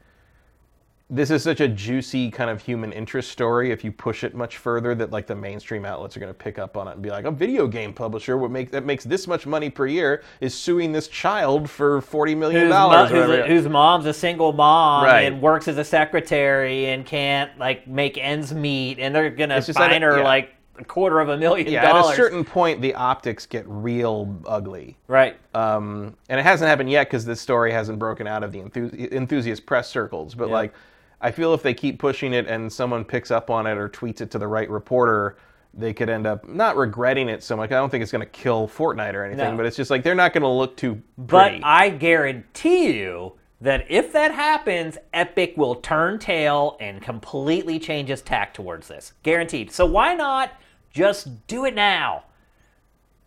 this is such a juicy kind of human interest story if you push it much further that like the mainstream outlets are going to pick up on it and be like a video game publisher would make that makes this much money per year is suing this child for 40 million Whose, mo- dollars whose, mom's a single mom Right. and works as a secretary and can't like make ends meet, and they're just that fine her yeah. like a quarter of a million yeah, at a certain point the optics get real ugly. right. um, and it hasn't happened yet because this story hasn't broken out of the enthu- enthusiast press circles. But Yeah. like, I feel if they keep pushing it and someone picks up on it or tweets it to the right reporter, they could end up not regretting it so much. I don't think it's going to kill Fortnite or anything, No. but it's just like they're not going to look too But. I guarantee you that if that happens, Epic will turn tail and completely change its tack towards this. Guaranteed. So why not just do it now?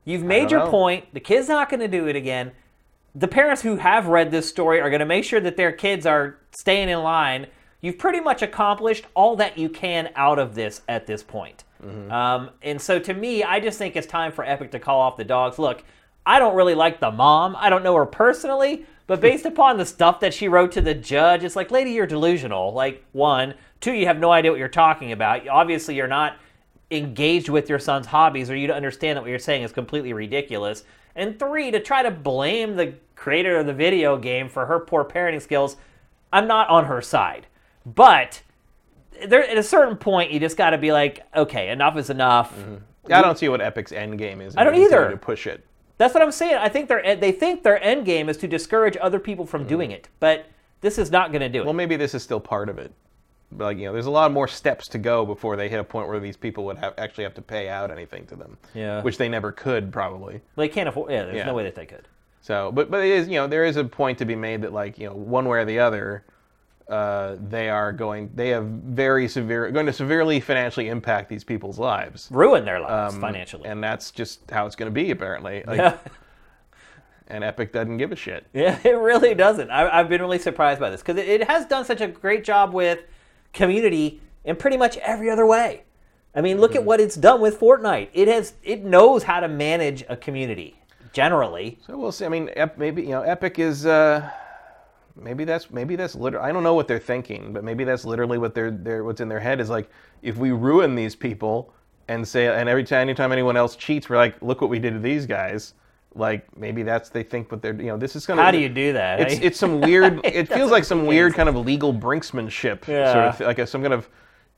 You've made your know. point. The kid's not going to do it again. The parents who have read this story are going to make sure that their kids are staying in line. You've pretty much accomplished all that you can out of this at this point. Mm-hmm. Um, and so to me, I just think it's time for Epic to call off the dogs. Look, I don't really like the mom. I don't know her personally, but based upon the stuff that she wrote to the judge, it's like, lady, you're delusional. Like, one. Two, you have no idea what you're talking about. Obviously, you're not engaged with your son's hobbies or you to understand that what you're saying is completely ridiculous. And three, to try to blame the creator of the video game for her poor parenting skills, I'm not on her side. But there at a certain point you just got to be like, okay, enough is enough. Mm-hmm. I don't see what Epic's end game is. I don't either. To push it. That's what I'm saying. I think their they think their end game is to discourage other people from mm-hmm. doing it. But this is not going to do it. Well, maybe this is still part of it. But like you know, there's a lot more steps to go before they hit a point where these people would have actually have to pay out anything to them. Yeah. Which they never could probably. they can't afford. Yeah, there's Yeah. no way that they could. So, but but it is you know there is a point to be made that like you know one way or the other, uh, they are going they have very severe going to severely financially impact these people's lives. Ruin their lives Um, financially. and that's just how it's going to be apparently. Like, yeah. And Epic doesn't give a shit. Yeah, it really doesn't. I, I've been really surprised by this because it, it has done such a great job with community in pretty much every other way. I mean, look at what it's done with Fortnite. It has it knows how to manage a community generally. So we'll see. I mean, maybe you know, Epic is uh, maybe that's maybe that's literally. I don't know what they're thinking, but maybe that's literally what they're, they're what's in their head is like if we ruin these people and say and every time anytime anyone else cheats, we're like, look what we did to these guys. Like maybe that's they think what they're you know this is gonna. How do you do that? It's eh? it's some weird. It feels like some weird kind of legal brinksmanship yeah. sort of like a, some kind of.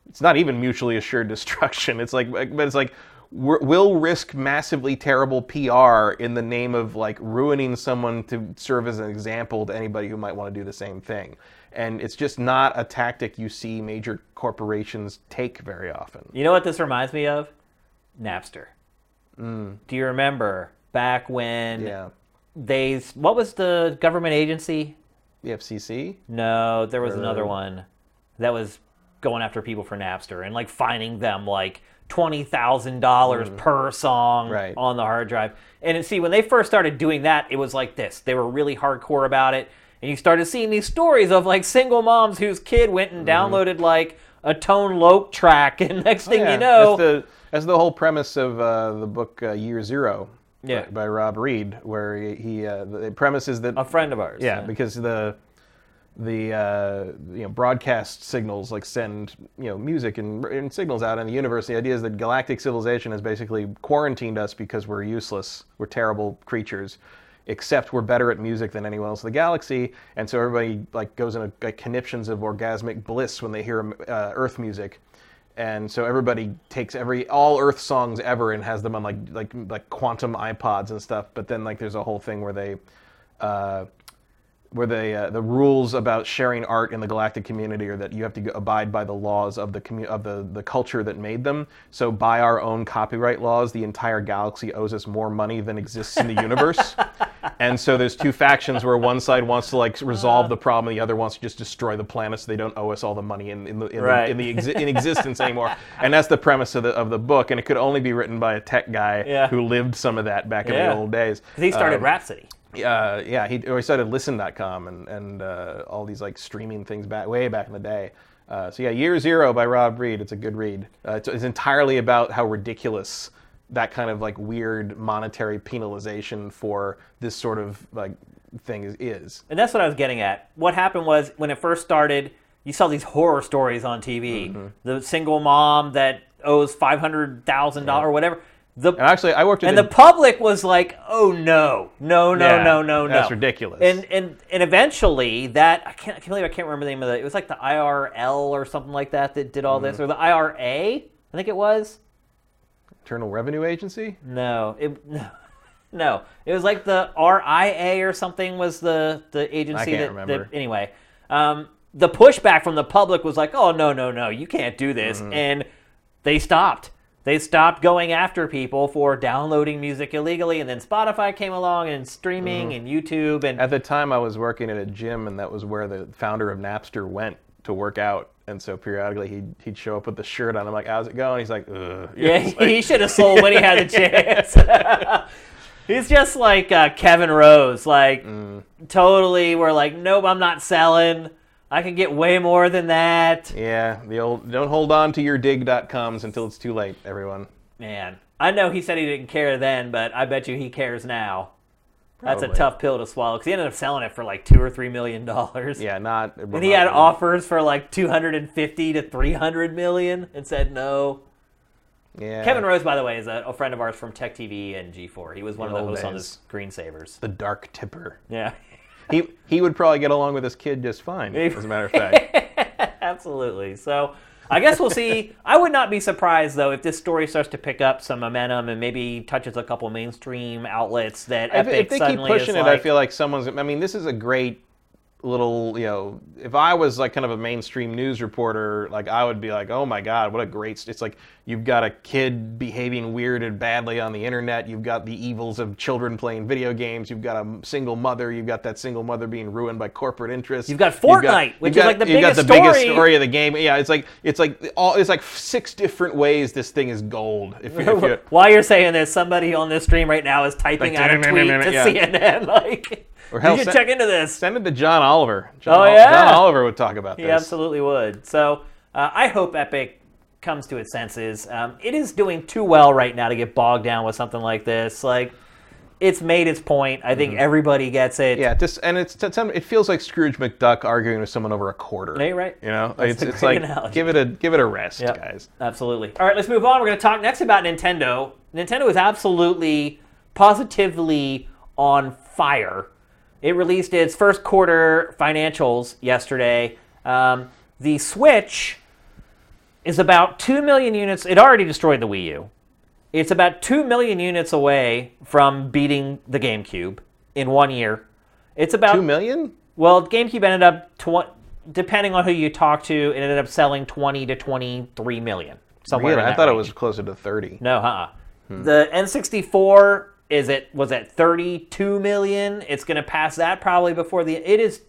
It's not even mutually assured destruction. It's like, but it's like we'll risk massively terrible PR in the name of like ruining someone to serve as an example to anybody who might want to do the same thing. And it's just not a tactic you see major corporations take very often. You know what this reminds me of? Napster. Do you remember back when Mm. Yeah, they what was the government agency? the FCC. No, there was Or- another one that was going after people for Napster and like finding them like twenty thousand dollars per song Mm. Right. on the hard drive. And it- see, when they first started doing that, it was like this. They were really hardcore about it, and you started seeing these stories of like single moms whose kid went and downloaded like a Tone Loc track, and next thing Mm-hmm. Oh, Yeah, you know, that's the that's the whole premise of uh, the book uh, Year Zero. Yeah. by, by Rob Reid, where he, he uh, the premise is that a friend of ours. Yeah, because the the uh, you know broadcast signals like send you know music and, and signals out in the universe. The idea is that galactic civilization has basically quarantined us because we're useless, we're terrible creatures. Except we're better at music than anyone else in the galaxy, and so everybody like goes into like conniptions of orgasmic bliss when they hear uh, Earth music, and so everybody takes every all Earth songs ever and has them on like like like quantum iPods and stuff. But then like there's a whole thing where they. Uh, where they uh, the rules about sharing art in the galactic community are that you have to abide by the laws of the commu- of the, the culture that made them. So by our own copyright laws, the entire galaxy owes us more money than exists in the universe. and so there's two factions where one side wants to like resolve the problem, and the other wants to just destroy the planet so they don't owe us all the money in, in the in, Right. the, in, the exi- in existence anymore. And that's the premise of the of the book, and it could only be written by a tech guy Yeah. who lived some of that back in Yeah. the old days. 'Cause he started Um, Rhapsody. Uh, yeah, he, or he started Listen.com and and uh, all these like streaming things back way back in the day. Uh, so yeah, Year Zero by Rob Reid. It's a good read. Uh, it's, it's entirely about how ridiculous that kind of like weird monetary penalization for this sort of like thing is. is. And that's what I was getting at. What happened was when it first started, you saw these horror stories on TV. Mm-hmm. The single mom that owes five hundred thousand dollars or whatever. The And actually, I worked at and a- the public was like, "Oh no, no, no, Yeah, no, no, no!" that's ridiculous. And and and eventually, that I can't, I can't believe I can't remember the name of it. It was like the IRL or something like that that did all this, Mm-hmm. or the IRA, I think it was. Internal Revenue Agency. No, it no, no. It was like the RIA or something was the the agency can't that, remember. that anyway. Um, the pushback from the public was like, "Oh no, no, no, you can't do this," Mm-hmm. and they stopped. They stopped going after people for downloading music illegally, and then Spotify came along and streaming and YouTube and Mm-hmm. At the time, I was working at a gym, and that was where the founder of Napster went to work out. And so periodically, he'd, he'd show up with the shirt on. I'm like, "How's it going?" He's like, Ugh. Yeah, It's like- he should have sold when he had the chance. He's just like uh, Kevin Rose, like Mm. totally. We're like, nope, I'm not selling. I can get way more than that. Yeah, the old don't hold on to your dig.coms until it's too late, everyone. Man, I know he said he didn't care then, but I bet you he cares now. That's a tough pill to swallow because he ended up selling it for like two or three million dollars. Yeah, not. And he had offers for like 250 to 300 million and said no. Yeah. Kevin Rose, by the way, is a, a friend of ours from Tech TV and G4. He was one The of the hosts on the Screensavers. the dark tipper. Yeah. He he would probably get along with his kid just fine. As a matter of fact. Absolutely. So I guess we'll see. I would not be surprised though if this story starts to pick up some momentum and maybe touches a couple mainstream outlets that if, Epic if they keep pushing it, like, I feel like someone's. I mean, this is a great little. You know, if I was like kind of a mainstream news reporter, like I would be like, oh my god, what a great. st-" It's like you've got a kid behaving weird and badly on the internet. You've got the evils of children playing video games. You've got a single mother. You've got that single mother being ruined by corporate interests. You've got Fortnite, which you've is like the you've got biggest the biggest story. story of the game. Yeah, it's like it's like all it's like six different ways this thing is gold. If, if you, While you're saying this, somebody on this stream right now is typing Like, out a tweet to yeah. CNN like, Or hell, you should send- check into this. Send it to John Oliver. John Oh, Ol- yeah. John Oliver would talk about He this. He absolutely would. So uh, I hope Epic comes to its senses. Um, it is doing too well right now to get bogged down with something like this. Like, it's made its point. I think everybody gets it. Mm-hmm. Yeah, just and it's it feels like Scrooge McDuck arguing with someone over a quarter. You're right. You know, That's it's, it's like analogy. give it a give it a rest, Yep. guys. Absolutely. All right, let's move on. We're going to talk next about Nintendo. Nintendo is absolutely, positively on fire. It released its first quarter financials yesterday. Um, the Switch is about 2 million units. It already destroyed the Wii U. It's about 2 million units away from beating the GameCube in one year. It's about Two million? well, GameCube ended up tw- depending on who you talk to, it ended up selling 20 to 23 million. Somewhere Really? I thought it was closer to thirty. No, uh-uh. The N64 is it was at 32 million. It's going to pass that probably before the it is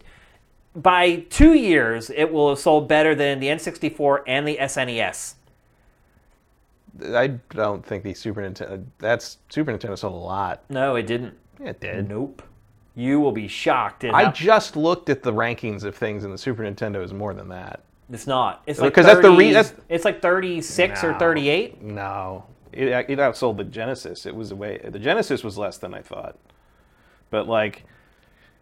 by 2 years it will have sold better than the N64 and the SNES. I don't think the Super Nintendo. That's Super Nintendo sold a lot. No, it didn't. Yeah, it did. Nope. You will be shocked. I how- just looked at the rankings of things, and the Super Nintendo is more than that. it's not. It's like Because that's the re- that's- It's like 36 or 38. No, it, it outsold the Genesis. It was a way. The Genesis was less than I thought, but like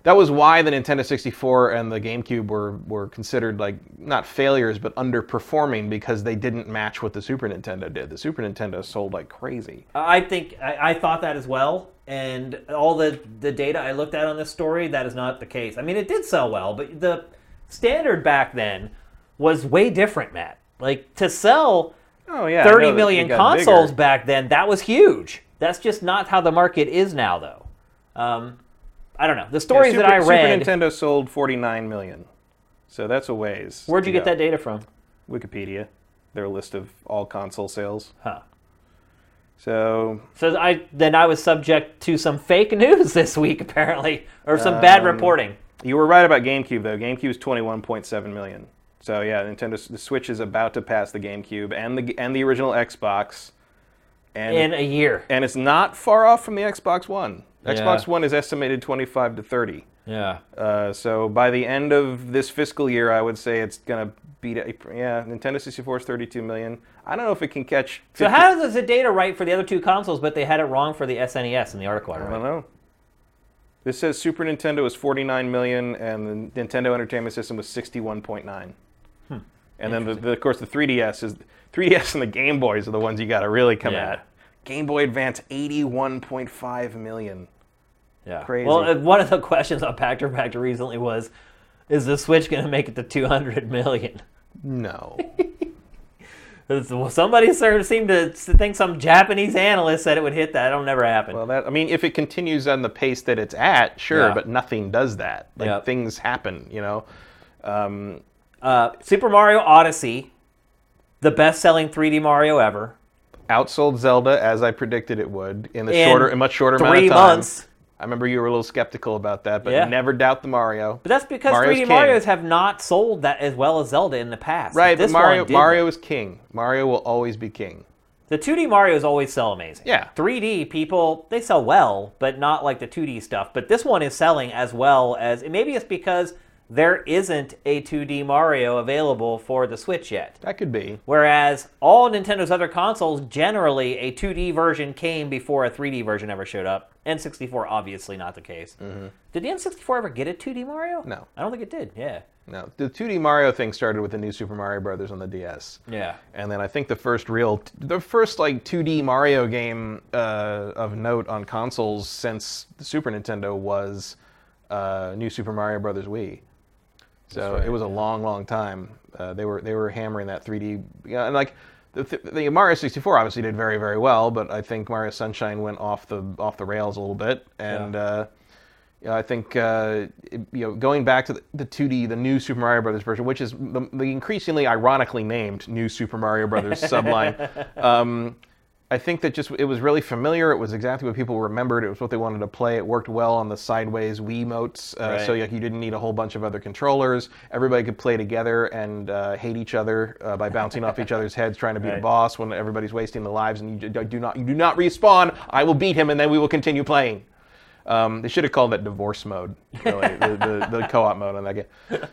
that was why the Nintendo 64 and the GameCube were were considered like not failures but underperforming because they didn't match what the Super Nintendo did. The Super Nintendo sold like crazy. I think I, I thought that as well, and all the the data I looked at on this story, that is not the case. I mean, it did sell well, but the standard back then was way different, Matt. Like to sell Oh yeah, I know 30 that million consoles bigger. back then, that was huge. That's just not how the market is now, though. Um, I don't know. The Yeah, stories Super, that I read. Super Nintendo sold 49 million, so that's a ways. Where'd you get go. that data from? Wikipedia, their list of all console sales. Huh. So So I then I was subject to some fake news this week, apparently, or some bad Um, reporting. you were right about GameCube though. GameCube GameCube's 21.7 million. So yeah, Nintendo the Switch is about to pass the GameCube and the and the original Xbox, and In a year. and it's not far off from the Xbox One. Xbox One is estimated 25 to 30. Yeah. Uh, so by the end of this fiscal year, I would say it's gonna beat. Yeah, Nintendo 64 is 32 million. I don't know if it can catch. So 50 how does the data right for the other two consoles, but they had it wrong for the SNES in the article I I don't know. This says Super Nintendo was 49 million, and the Nintendo Entertainment System was 61.9. And then, the, the, of course, the 3DS is 3DS and the Game Boys are the ones you got to really come Yeah. at. Game Boy Advance 81.5 million. Yeah. Crazy. Well, uh, one of the questions on Pack Factor recently was, is the Switch going to make it to 200 million? No. Well, Somebody sort of seemed to think some Japanese analyst said it would hit that. It'll never happen. well, that I mean, if it continues on the pace that it's at, sure, Yeah. but nothing does that. Like Yeah. things happen, you know. Um, Uh, Super Mario Odyssey, the best-selling 3D Mario ever, outsold Zelda as I predicted it would in a In shorter, a much shorter amount three of time. months. I remember you were a little skeptical about that, but Yeah. never doubt the Mario. But that's because Mario's 3D king. Mario's have not sold that as well as Zelda in the past. Right, this but Mario. Mario is king. Mario will always be king. The 2D Mario's always sell amazing. Yeah. 3D people they sell well, but not like the 2D stuff. But this one is selling as well as maybe it's because there isn't a 2D Mario available for the Switch yet. That could be. Whereas all Nintendo's other consoles, generally a 2D version came before a 3D version ever showed up. N64, obviously not the case. Did the N64 ever get a 2D Mario? Mm-hmm. No. I don't think it did. Yeah. No, the 2D Mario thing started with the new Super Mario Brothers on the DS. Yeah. And then I think the first real, the first like 2D Mario game uh, of note on consoles since the Super Nintendo was uh, New Super Mario Brothers Wii. So right, it was a long, long time. Uh, they were they were hammering that 3D, yeah, and like the, the Mario 64 obviously did very very well, but I think Mario Sunshine went off the off the rails a little bit, and. Yeah. Uh, yeah, I think uh, it- you know going back to the, the 2D, the new Super Mario Brothers version, which is the, the increasingly ironically named New Super Mario Brothers subline. Um, I think that just it was really familiar. It was exactly what people remembered. It was what they wanted to play. It worked well on the sideways Wii motes, uh, so like, you didn't need a whole bunch of other controllers. Everybody could play together and uh, hate each other uh, by bouncing off each other's heads, trying to beat a boss when everybody's wasting the lives. And you do not you do not respawn. I will beat him, and then we will continue playing. Um, they should have called that divorce mode, really, the, the, the co-op mode on that game.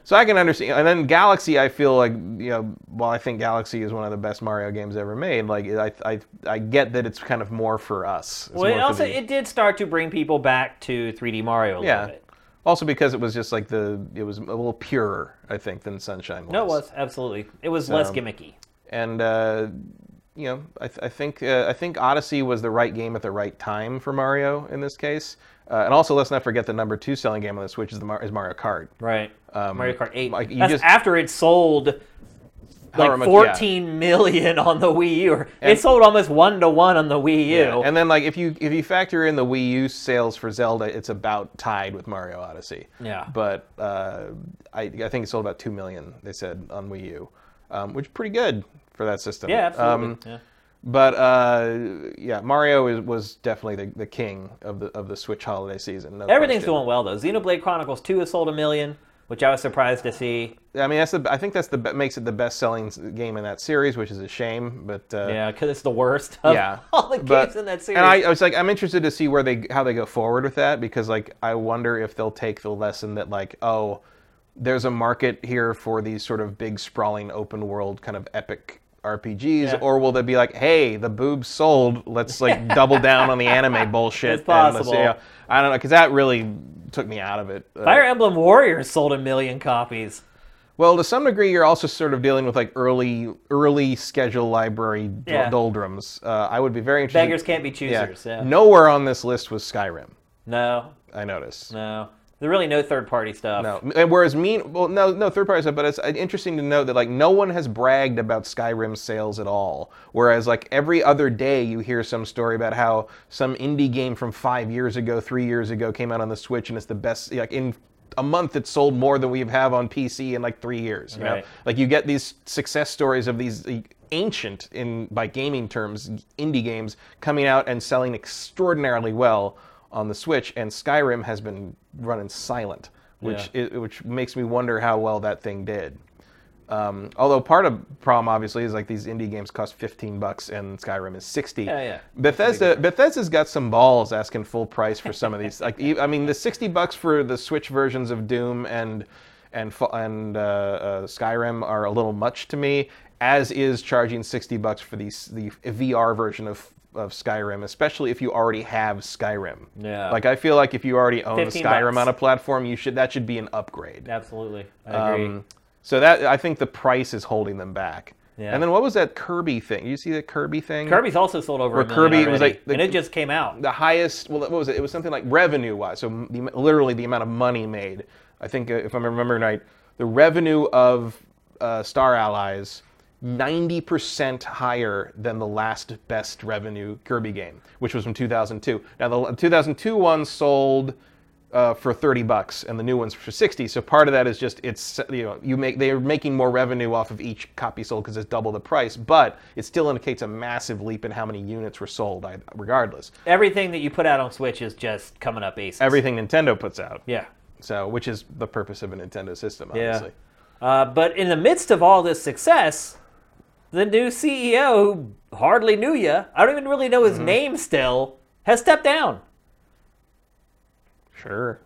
So I can understand. And then Galaxy, I feel like you know, while I think Galaxy is one of the best Mario games ever made, like I I, I get that it's kind of more for us. It's Well, it also the- it did start to bring people back to 3D Mario a yeah. little bit. Also because it was just like the it was a little purer, I think, than Sunshine was. No, it was absolutely. It was less Um, gimmicky. and uh, you know, I, th- I think uh, I think Odyssey was the right game at the right time for Mario in this case. Uh, and also, let's not forget the number two selling game on the Switch is the Mar- is Mario Kart. Right. um, Mario Kart 8. like, you That's just- after it sold However like much- 14 million on the Wii U. Or And- it sold almost one to one on the Wii U. Yeah, and then like if you if you factor in the Wii U sales for Zelda, it's about tied with Mario Odyssey. Yeah. But uh, I I think it sold about two million. They said on Wii U, um, which is pretty good for that system. yeah, absolutely. Um, yeah. But uh, yeah, Mario is, was definitely the, the king of the of the Switch holiday season. no Everything's question. doing well though. Xenoblade Chronicles 2 has sold a million, which I was surprised to see. I mean, that's the I think that's the makes it the best selling game in that series, which is a shame. But uh, Yeah, because it's the worst of yeah, all the but- games in that series. And I, I was like, I'm interested to see where they how they go forward with that because like I wonder if they'll take the lesson that like oh, there's a market here for these sort of big sprawling open world kind of epic RPGs, Yeah. or will they be like, hey, the boobs sold, let's like double down on the anime bullshit. It's and let's- possible. I don't know because that really took me out of it. Uh, Fire Emblem Warriors sold a million copies. well, to some degree, you're also sort of dealing with like early, early schedule library do- Yeah. doldrums. Uh, I would be very interested. Beggars can't be choosers. Yeah. Nowhere on this list was Skyrim. No, I noticed. no. There's really no third party stuff. No, and whereas mean, well, no, no third party stuff, but it's uh, interesting to note that like no one has bragged about Skyrim sales at all. Whereas like every other day you hear some story about how some indie game from five years ago, three years ago came out on the Switch and it's the best. Like in a month, it sold more than we have on PC in like three years. You know, Right. like you get these success stories of these ancient in by gaming terms indie games coming out and selling extraordinarily well on the Switch, and Skyrim has been running silent, which i which makes me wonder how well that thing did. Um, although part of the problem obviously is like these indie games cost 15 bucks and Skyrim is 60. Yeah, yeah. Bethesda Bethesda's got some balls asking full price for some of these. Like I mean the 60 bucks for the Switch versions of Doom and and and uh, uh, Skyrim are a little much to me. As is charging 60 bucks for these the VR version of of Skyrim, especially if you already have Skyrim. Yeah. Like I feel like if you already own 15 Skyrim bucks. on a platform, you should that should be an upgrade. Absolutely. I agree. Um, so that I think the price is holding them back. Yeah. And then what was that Kirby thing? You see that Kirby thing? Kirby's also sold over Where Kirby was like the- and it just came out. the highest. Well, what was it? It was something like revenue wise. So the, literally the amount of money made. I think uh, if I'm remembering right, the revenue of uh, Star Allies. 90% higher than the last best revenue Kirby game, which was from 2002. Now, the 2002 one sold uh, for 30 bucks and the new one's for 60 so part of that is just it's you know you make they're making more revenue off of each copy sold because it's double the price but it still indicates a massive leap in how many units were sold regardless Everything that you put out on Switch is just coming up aces. everything nintendo puts out Yeah. so which is the purpose of a nintendo system Yeah. obviously Uh, but in the midst of all this success, the new CEO, who hardly knew you, I don't even really know Mm-hmm. his name still, has stepped down. sure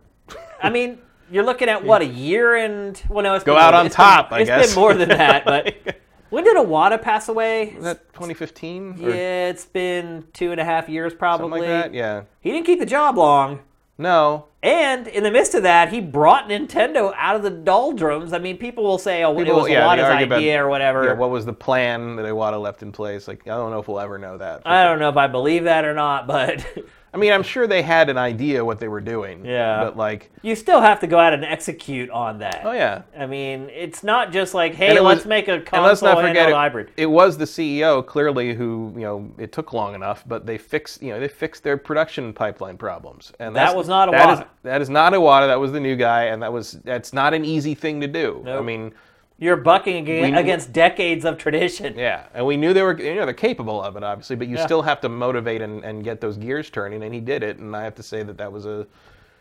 I mean, you're looking at what a year and well, no, it's Go been out more- on it's been- top, I It's guess. been more than that, but when did Iwata pass away? was that 2015 Yeah, it's been two and a half years probably. something like that yeah He didn't keep the job long. No And in the midst of that, he brought Nintendo out of the doldrums. I mean, people will say, "Oh, People- it was yeah, Iwata's argue about- idea or whatever." yeah, what was the plan that Iwata left in place like I don't know if we'll ever know that I sure. don't know if I believe that or not, but I mean I'm sure they had an idea what they were doing Yeah. but like you still have to go out and execute on that. oh yeah I mean, it's not just like, hey, let's make a and let's console not forget a it, hybrid. it was the CEO clearly who you know it took long enough, but they fixed you know they fixed their production pipeline problems, and That was not that is- that is not Iwata. That was the new guy, and that was that's not an easy thing to do. I mean, You're bucking ag- We- against decades of tradition. yeah, and we knew they were you know they're capable of it obviously, but you Yeah. still have to motivate and, and get those gears turning, and he did it, and I have to say that that was a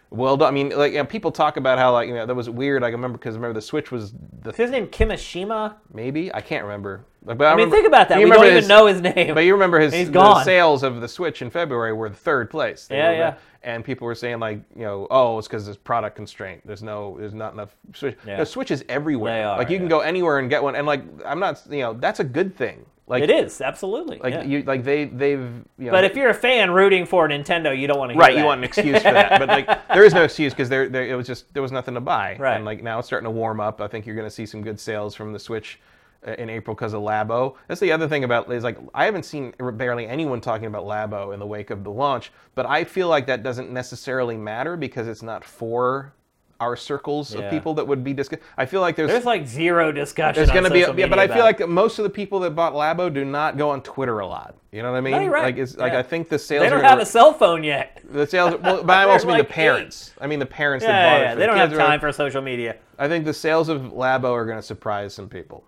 well done. I mean, like you know, people talk about how like you know that was weird. I remember because remember the Switch was the Is his name Kimishima? maybe I can't remember. But I, I mean, remember- think about that. you We don't remember even know his name. But you remember his He's the gone. sales of the Switch in February were the third place. They Yeah, yeah. And people were saying like, you know, oh, it's because there's product constraint. There's no, there's not enough Switch. Yeah. No, Switch is everywhere. They are, like you can go anywhere and get one. And like, I'm not, you know, that's a good thing. Like It is absolutely. Like yeah. you, like they, they've, you know. but if you're a fan rooting for Nintendo, you don't want to hear Right, that. you want an excuse for that, but like there is no excuse because there, there, it was just there was nothing to buy, Right. And like now it's starting to warm up. I think you're going to see some good sales from the Switch Uh, in April because of Labo. That's the other thing about is like I haven't seen barely anyone talking about Labo in the wake of the launch, but I feel like that doesn't necessarily matter because it's not for our circles Yeah. of people that would be discuss. I feel like there's There's like zero discussion. there's going to be, a, yeah, but I feel like most of the people that bought Labo do not go on Twitter a lot. You know what I mean? No, right. Like, it's, like I think the sales they don't have a cell phone yet. the sales, well, but I also mean like the parents. I mean the parents that Yeah, bought yeah, it. yeah. they the don't have time for social media. I think the sales of Labo are going to surprise some people.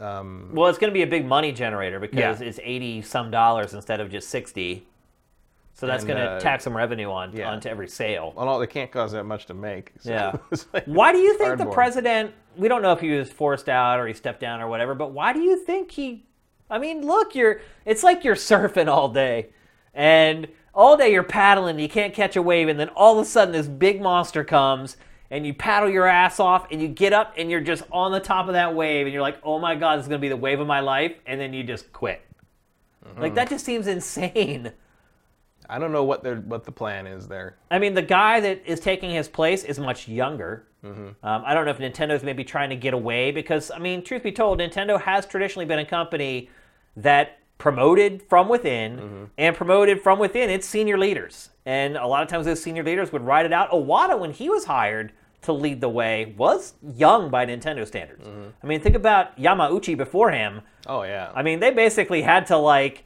Um, Well, it's going to be a big money generator because Yeah. it's eighty some dollars instead of just sixty. So that's going to uh, tack some revenue on yeah. onto every sale. well, no, they can't cause that much to make. so Yeah. like- Why do you think the president? We don't know if he was forced out or he stepped down or whatever, but why do you think he? I mean, look, you're. It's like you're surfing all day, and all day you're paddling. You can't catch a wave, and then all of a sudden this big monster comes, and you paddle your ass off, and you get up, and you're just on the top of that wave, and you're like, "Oh my god, this is gonna be the wave of my life," and then you just quit. Mm-hmm. Like that just seems insane. I don't know what their what the plan is there. I mean, the guy that is taking his place is much younger. Mm-hmm. Um, I don't know if Nintendo's maybe trying to get away because, I mean, truth be told, Nintendo has traditionally been a company that promoted from within Mm-hmm. and promoted from within its senior leaders. and a lot of times those senior leaders would ride it out. Iwata, when he was hired to lead the way, was young by Nintendo standards. I mean, think about Yamauchi before him. Oh yeah. I mean, they basically had to like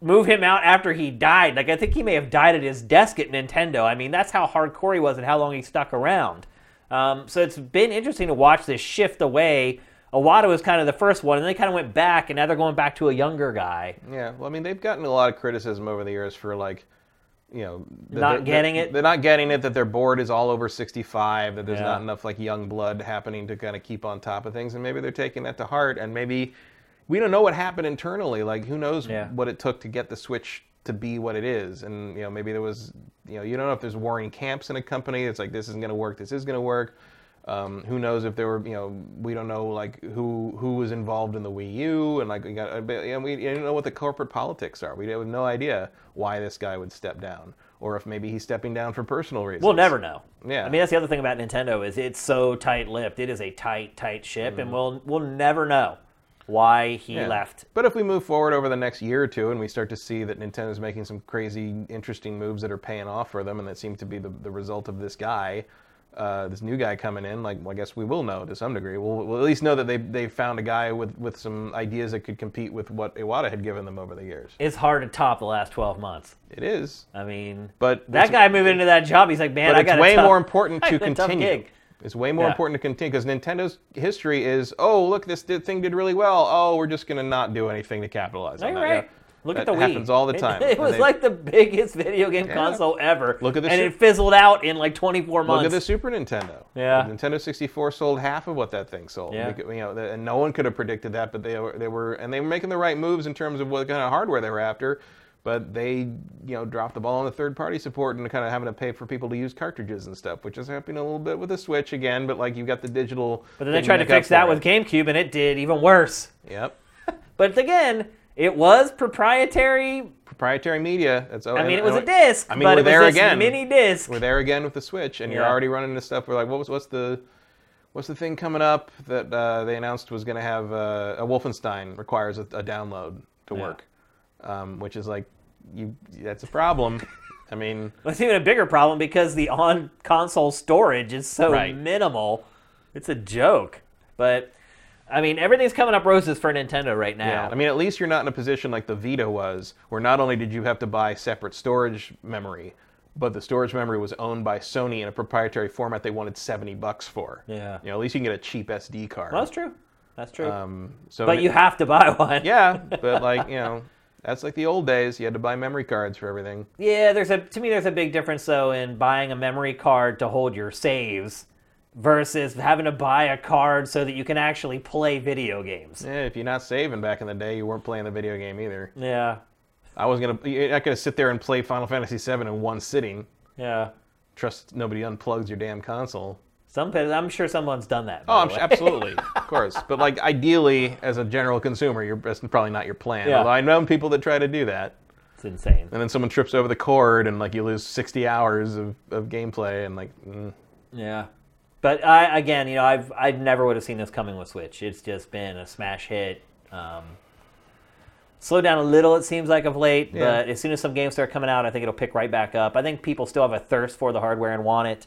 move him out after he died. Like I think he may have died at his desk at Nintendo. I mean, that's how hardcore he was and how long he stuck around. Um, so it's been interesting to watch this shift away. Iwata was kind of the first one, and they kind of went back, and now they're going back to a younger guy. Yeah, well, I mean, they've gotten a lot of criticism over the years for like, you know, Not getting it? They're not getting it. That their board is all over 65. That there's Yeah. not enough like young blood happening to kind of keep on top of things, and maybe they're taking that to heart. And maybe we don't know what happened internally. Like, who knows Yeah. what it took to get the switch to be what it is? And you know, maybe there was, you know, you don't know if there's warring camps in a company. It's like this isn't going to work. This is going to work. Um, who knows if there were, you know, we don't know like who who was involved in the Wii U, and like we got, uh, know, we don't know what the corporate politics are. We have no idea why this guy would step down, or if maybe he's stepping down for personal reasons. We'll never know. Yeah. I mean, that's the other thing about Nintendo is it's so tight-lipped. It is a tight, tight ship, and we'll we'll never know why he Mm-hmm. Yeah. left. But if we move forward over the next year or two, and we start to see that Nintendo's making some crazy, interesting moves that are paying off for them, and that seem to be the, the result of this guy, uh, this new guy coming in, like well, I guess we will know to some degree. We'll, we'll at least know that they they found a guy with, with some ideas that could compete with what Iwata had given them over the years. It's hard to top the last 12 months. It is, I mean, but that guy moving into that job, he's like, man, I got a way tough- more important to got a tough continue. It's way more Yeah. important to continue because Nintendo's history is, oh, look, this did, thing did really well. Oh, we're just going to not do anything to capitalize on that. right. Yeah. Look that at the Wii. happens all the It- time. It, And was they- like the biggest video game Yeah. console ever. Look at the and Su- it fizzled out in like 24 months. Look at the Super Nintendo. Yeah. The Nintendo 64 sold half of what that thing sold. Yeah. You know, and no one could have predicted that, but they were, they were, and they were making the right moves in terms of what kind of hardware they were after. But they, you know, dropped the ball on the third-party support and kind of having to pay for people to use cartridges and stuff, which is happening a little bit with the Switch again. But like, you've got the digital. But then they tried to fix that with. GameCube, and it did even worse. Yep. But again, it was proprietary. Proprietary media. That's. Over. I mean, it was a disc, I mean, but we're it was there this again. mini disc. We're there again with the Switch, and you're Yeah. already running into stuff. We're like, what was what's the what's the thing coming up that uh, they announced was going to have uh, a Wolfenstein requires a, a download to Yeah. work, um, which is like you that's a problem. I mean, It's even a bigger problem because the on console storage is so Right. minimal. It's a joke. But I mean, everything's coming up roses for Nintendo right now. yeah, I mean, at least you're not in a position like the Vita was, where not only did you have to buy separate storage memory, but the storage memory was owned by Sony in a proprietary format they wanted seventy bucks for. Yeah. you know, at least you can get a cheap SD card. Well, that's true. That's true. Um, so but you have to buy one. Yeah, but like you know, that's like the old days. You had to buy memory cards for everything. Yeah, there's a to me there's a big difference though in buying a memory card to hold your saves versus having to buy a card so that you can actually play video games. Yeah, if you're not saving back in the day, you weren't playing the video game either. Yeah. I was gonna. You're not gonna sit there and play Final Fantasy VII in one sitting. Yeah. Trust nobody unplugs your damn console. Some I'm sure someone's done that. Oh, the absolutely, of course. But like, ideally, as a general consumer, you're that's probably not your plan. Yeah. Although I know people that try to do that, It's insane. and then someone trips over the cord, and like you lose 60 hours of, of gameplay, and like, mm, Yeah. But I again, you know, I've I never would have seen this coming with Switch. It's just been a smash hit. Um, slowed down a little, it seems like of late, Yeah. but as soon as some games start coming out, I think it'll pick right back up. I think people still have a thirst for the hardware and want it.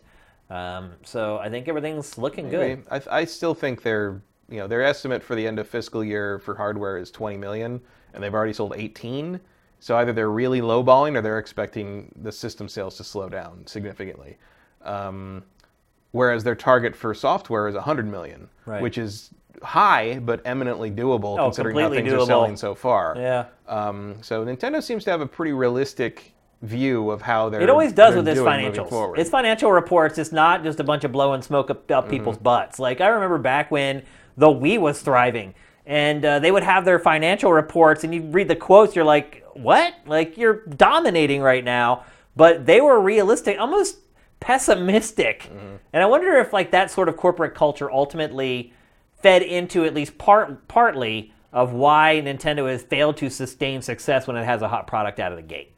Um, so I think everything's looking good. I, I still think their you know their estimate for the end of fiscal year for hardware is 20 million, and they've already sold 18. So either they're really lowballing or they're expecting the system sales to slow down significantly. Um, whereas their target for software is 100 million, Right. which is high but eminently doable Oh, considering how things are selling so far. Yeah. Um, so Nintendo seems to have a pretty realistic view of how they're. It always does with its financials. Its financial reports, it's not just a bunch of blowing smoke up, up people's Mm-hmm. butts. Like I remember back when the Wii was thriving, and uh, they would have their financial reports, and you read the quotes, you're like, "What? Like you're dominating right now?" But they were realistic, almost pessimistic, Mm-hmm. and I wonder if like that sort of corporate culture ultimately fed into at least part partly of why Nintendo has failed to sustain success when it has a hot product out of the gate.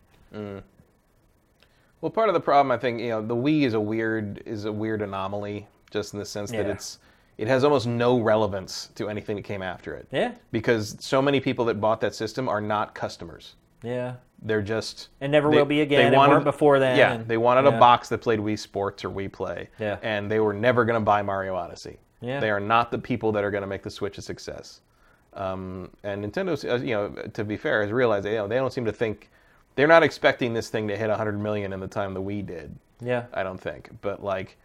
Well, part of the problem, I think, you know, the Wii is a weird is a weird anomaly, just in the sense that it's it has almost no relevance to anything that came after it. Yeah. Because so many people that bought that system are not customers. Yeah. They're just And never they- will be again. They wanted, weren't before then. Yeah, and- they wanted yeah. a box that played Wii Sports or Wii Play. Yeah. And they were never going to buy Mario Odyssey. Yeah. They are not the people that are going to make the Switch a success. Um, and Nintendo, uh, you know, to be fair, has realized you know they don't seem to think they're not expecting this thing to hit 100 million in the time the Wii did. Yeah. I don't think, but like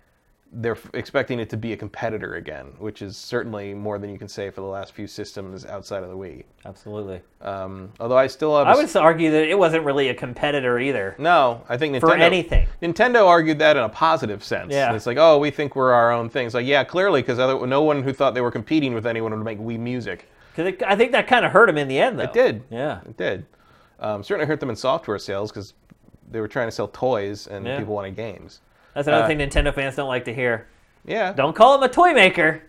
they're expecting it to be a competitor again, which is certainly more than you can say for the last few systems outside of the Wii. Absolutely. Um, although I still have, I s- would argue that it wasn't really a competitor either. no, I think Nintendo, For anything. Nintendo argued that in a positive sense. Yeah. It's like, oh, we think we're our own thing. It's like, yeah, clearly, because no one who thought they were competing with anyone would make Wii music. Because I think that kind of hurt them in the end, though. It did. Yeah. It did. Um, certainly hurt them in software sales because they were trying to sell toys and Yeah. people wanted games. That's another Uh, thing Nintendo fans don't like to hear. Yeah. Don't call them a toy maker.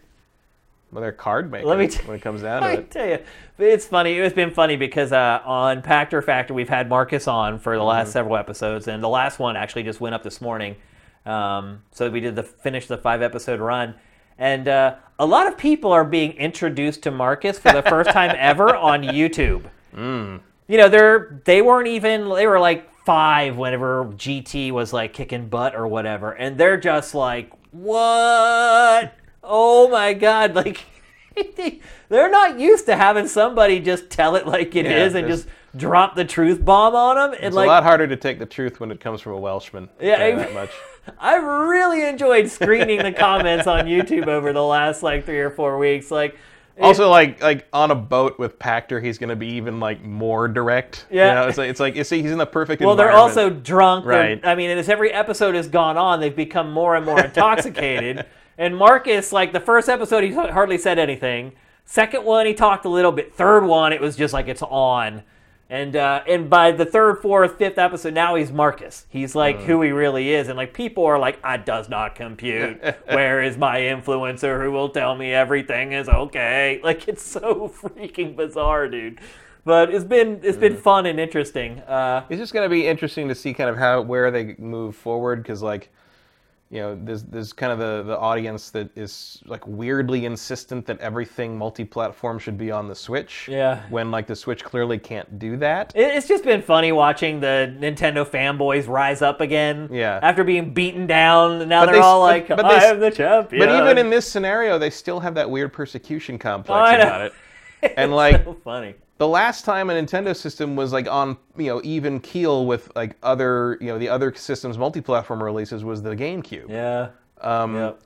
Well, they're card makers Let me t- when it comes down to it. I tell you, it's funny. It's been funny because uh, on Pachter Factor we've had Marcus on for the Mm-hmm. last several episodes, and the last one actually just went up this morning. Um, so we did the finish the five episode run, and uh, a lot of people are being introduced to Marcus for the first time ever on YouTube. Mm. You know, they're they weren't even they were like five whenever GT was like kicking butt or whatever, and they're just like, what? Oh my god! Like they're not used to having somebody just tell it like it is Yeah, and just drop the truth bomb on them. And It's like, a lot harder to take the truth when it comes from a Welshman. Yeah, I'll tell you I- that much. I've really enjoyed screening the comments on YouTube over the last like three or four weeks. Like, Also, like like on a boat with Pachter, he's going to be even like more direct. You Yeah. know, it's like it's like you see, he's in the perfect. Well, they're also drunk. They're- Right. I mean, as every episode has gone on, they've become more and more intoxicated. and Marcus, like the first episode, he hardly said anything. Second one, he talked a little bit. Third one, it was just like it's on. And uh, and by the third, fourth, fifth episode, now he's Marcus. He's like Mm. who he really is, and like people are like, "I does not compute. Where is my influencer who will tell me everything is okay?" Like it's so freaking bizarre, dude. But it's been it's Mm. been fun and interesting. Uh, It's just going to be interesting to see kind of how where they move forward because like you know there's there's kind of the the audience that is like weirdly insistent that everything multi-platform should be on the Switch. Yeah. When like the Switch clearly can't do that. It- It's just been funny watching the Nintendo fanboys rise up again. Yeah. After being beaten down, now But they're they s- all like, but "I they s- am the champion." But even in this scenario, they still have that weird persecution complex I know. about it. And like so funny. The last time a Nintendo system was like on you know even keel with like other you know the other systems multi-platform releases was the GameCube. Yeah. Um, Yep.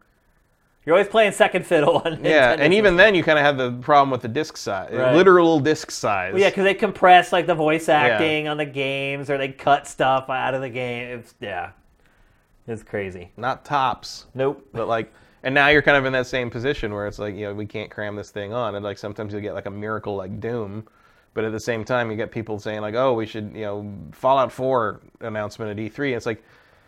You're always playing second fiddle on Yeah, Nintendo and even then you kind of have the problem with the disc size, Right. literal disc size. Well, yeah, because they compress like the voice acting on the games, or they cut stuff out of the game. It's yeah, it's crazy. not tops, Nope. but like, and now you're kind of in that same position where it's like you know we can't cram this thing on, and like sometimes you'll get like a miracle like Doom, but at the same time you get people saying like, oh, we should you know Fallout 4 announcement at E3, and it's like.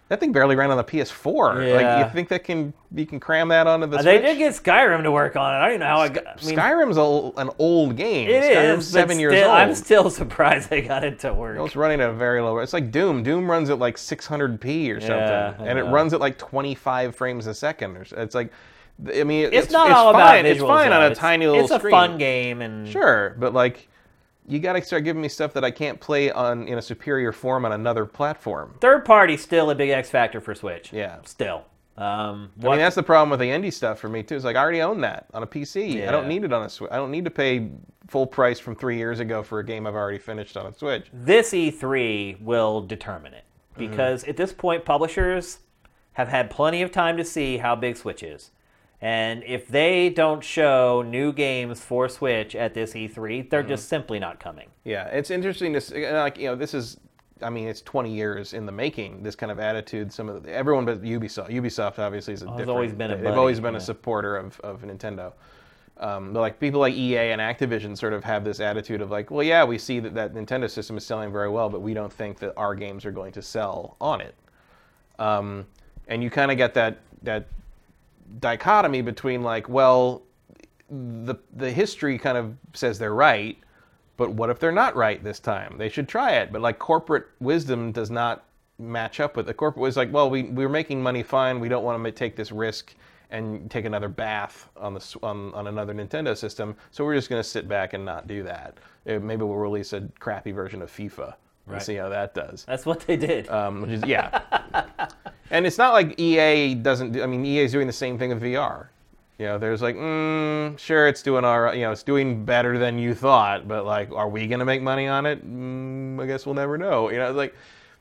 That thing barely ran on the PS4. Like you think that can you can cram that onto the Uh, They did get Skyrim to work on it. I don't even know how I got. I mean, Skyrim's a, an old game. it Skyrim's is seven years still- old. I'm still surprised they got it to work. It's running at a very low. It's like Doom. Doom runs at like 600p or something, Yeah, and it runs at like 25 frames a second. Or so. It's like, I mean, it's, not all fine. about It's visuals. fine on a It's- tiny little screen. It's a screen. fun game, and Sure, but like, you got to start giving me stuff that I can't play on in a superior form on another platform. third party still a big X factor for Switch. Yeah. still. Um, I mean, that's the problem with the indie stuff for me too. Is like I already own that on a PC. Yeah. I don't need it on a Switch. I don't need to pay full price from three years ago for a game I've already finished on a Switch. this E3 will determine it Mm-hmm. because at this point, publishers have had plenty of time to see how big Switch is. And if they don't show new games for Switch at this E3, they're Mm-hmm. just simply not coming. Yeah, it's interesting to see, like you know this is, I mean it's 20 years in the making. This kind of attitude, some of the, everyone but Ubisoft. Ubisoft obviously is a different. always been a they've always been yeah. a supporter of, of Nintendo. Um, but like people like EA and Activision sort of have this attitude of like, well, yeah, we see that that Nintendo system is selling very well, but we don't think that our games are going to sell on it. Um, and you kind of get that that dichotomy between like, well, the the history kind of says they're right, but what if they're not right this time? They should try it. But like corporate wisdom does not match up with the corporate was like, well, we we're making money fine. We don't want to take this risk, and take another bath on the on, on another Nintendo system. So we're just going to sit back and not do that. Maybe we'll release a crappy version of FIFA and Right. see how that does. That's what they did. Um, which is yeah. and it's not like EA doesn't. do- I mean, EA is doing the same thing with VR. You know, there's like, mm, sure, it's doing all right. You know, it's doing better than you thought, but like, are we gonna make money on it? Mm, I guess we'll never know. You know, it's like,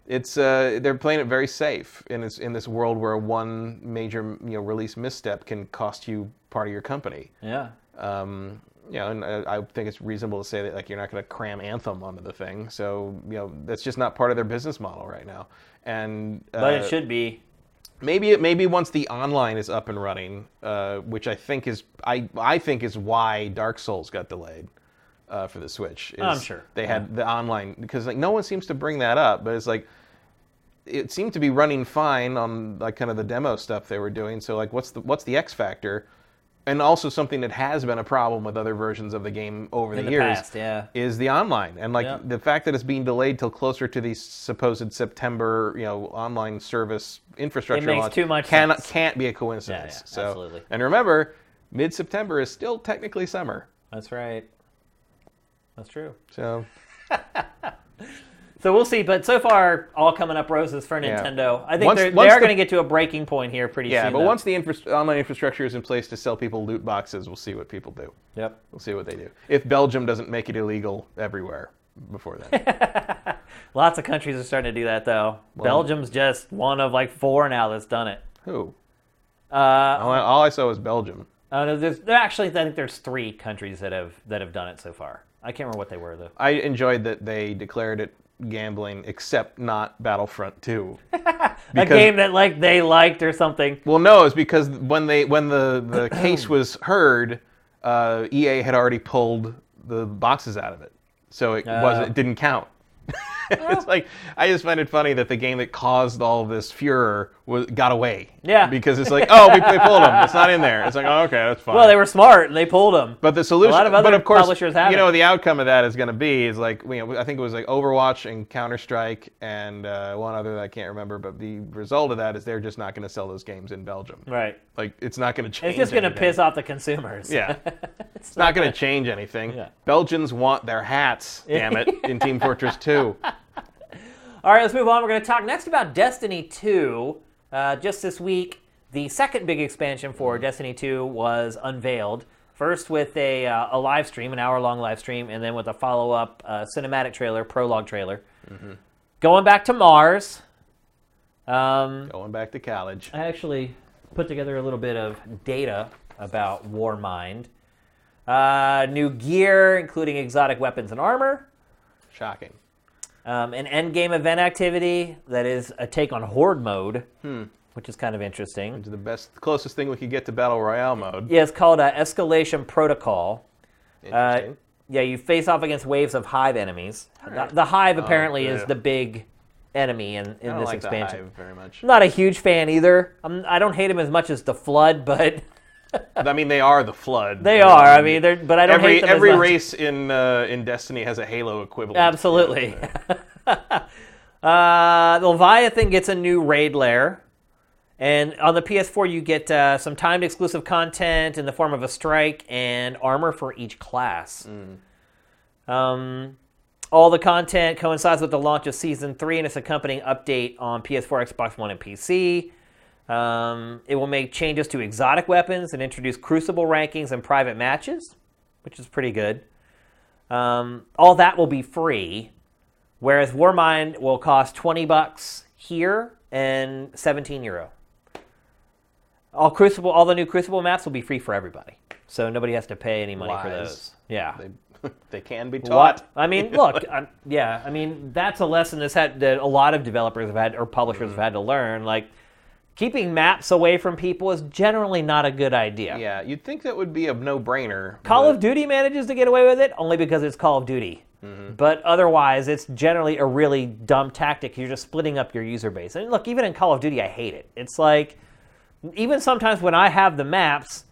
it's uh, they're playing it very safe in this in this world where one major you know release misstep can cost you part of your company. yeah. Um, you know, and I, I think it's reasonable to say that like you're not going to cram Anthem onto the thing. So you know, that's just not part of their business model right now. And uh, But it should be. maybe it maybe once the online is up and running, uh, which I think is I I think is why Dark Souls got delayed uh, for the Switch. is I'm sure. they had the online because like no one seems to bring that up, but it's like it seemed to be running fine on like kind of the demo stuff they were doing. So like, what's the what's the X factor? And also something that has been a problem with other versions of the game over the, the years past, yeah. is the online. And like Yeah. the fact that it's being delayed till closer to the supposed September, you know, online service infrastructure makes launch too much can, sense. can't be a coincidence. Yeah, yeah, so, absolutely. And remember, mid-September is still technically summer. That's right. That's true. So So we'll see, but so far, all coming up roses for Yeah. Nintendo. I think Once- they're, once they are the- going to get to a breaking point here pretty yeah, soon. Yeah, but though. once the infra- online infrastructure is in place to sell people loot boxes, we'll see what people do. Yep. We'll see what they do. If Belgium doesn't make it illegal everywhere before then. Lots of countries are starting to do that, though. Belgium's just one of like four now that's done it. Who? Uh, All I, all I saw was Belgium. uh, no, there's there- actually, I think there's three countries that have that have done it so far. I can't remember what they were though. I enjoyed that they declared it gambling, except not Battlefront 2. A game that like they liked or something. Well, no, it's because when they when the, the case was heard, uh, EA had already pulled the boxes out of it, so it wasn't it didn't count. it's like I just find it funny that the game that caused all this furor was got away. Yeah. Because it's like, oh, we, we pulled them. It's not in there. It's like, oh, okay, that's fine. Well, they were smart and they pulled them. But the solution, a lot of other but of course, publishers have you it. know, the outcome of that is going to be is like, you know, I think it was like Overwatch and Counter Strike and uh, one other that I can't remember. But the result of that is they're just not going to sell those games in Belgium. Right. Like, it's not going to change. It's just going to piss off the consumers. Yeah, it's not going to change anything. Yeah. Belgians want their hats. Damn it! In Team Fortress 2. All right, let's move on. We're going to talk next about Destiny 2. Uh, just this week, the second big expansion for Destiny 2 was unveiled. First with a, uh, a live stream, an hour long live stream, and then with a follow up uh, cinematic trailer, prologue trailer. Going back to Mars. Um, Going back to college. I actually put together a little bit of data about Warmind. Uh, new gear, including exotic weapons and armor. Shocking. Um, an end game event activity that is a take on Horde mode, Hmm. which is kind of interesting. The best, closest thing we could get to battle royale mode. Yeah, it's called uh, Escalation Protocol. Uh, Interesting. yeah, you face off against waves of hive enemies. The, the hive apparently is yeah. the big enemy in, in this like expansion. the Hive very much. I'm not a huge fan either. I'm, I don't hate him as much as the Flood, but I mean, they are the flood. they are. I mean, they're, but I don't every hate them every race in uh, in Destiny has a Halo equivalent. Absolutely. uh, Leviathan gets a new raid lair. And on the PS4, you get uh, some timed exclusive content in the form of a strike and armor for each class. Um, all the content coincides with the launch of Season 3 and its accompanying update on PS4, Xbox One, and PC. Um, it will make changes to exotic weapons and introduce crucible rankings and private matches, which is pretty good. Um, all that will be free, whereas Warmind will cost 20 bucks here and 17 euro. All Crucible, all the new Crucible maps will be free for everybody, so nobody has to pay any money for Lies. those. Yeah. They, they can be taught. What? I mean, look, i yeah, I mean that's a lesson that's had that a lot of developers have had or publishers have had to learn. Like, keeping maps away from people is generally not a good idea. Yeah, you'd think that would be a no-brainer. Call but of Duty manages to get away with it only because it's Call of Duty. But otherwise, it's generally a really dumb tactic. You're just splitting up your user base. And look, even in Call of Duty, I hate it. It's like, even sometimes when I have the maps,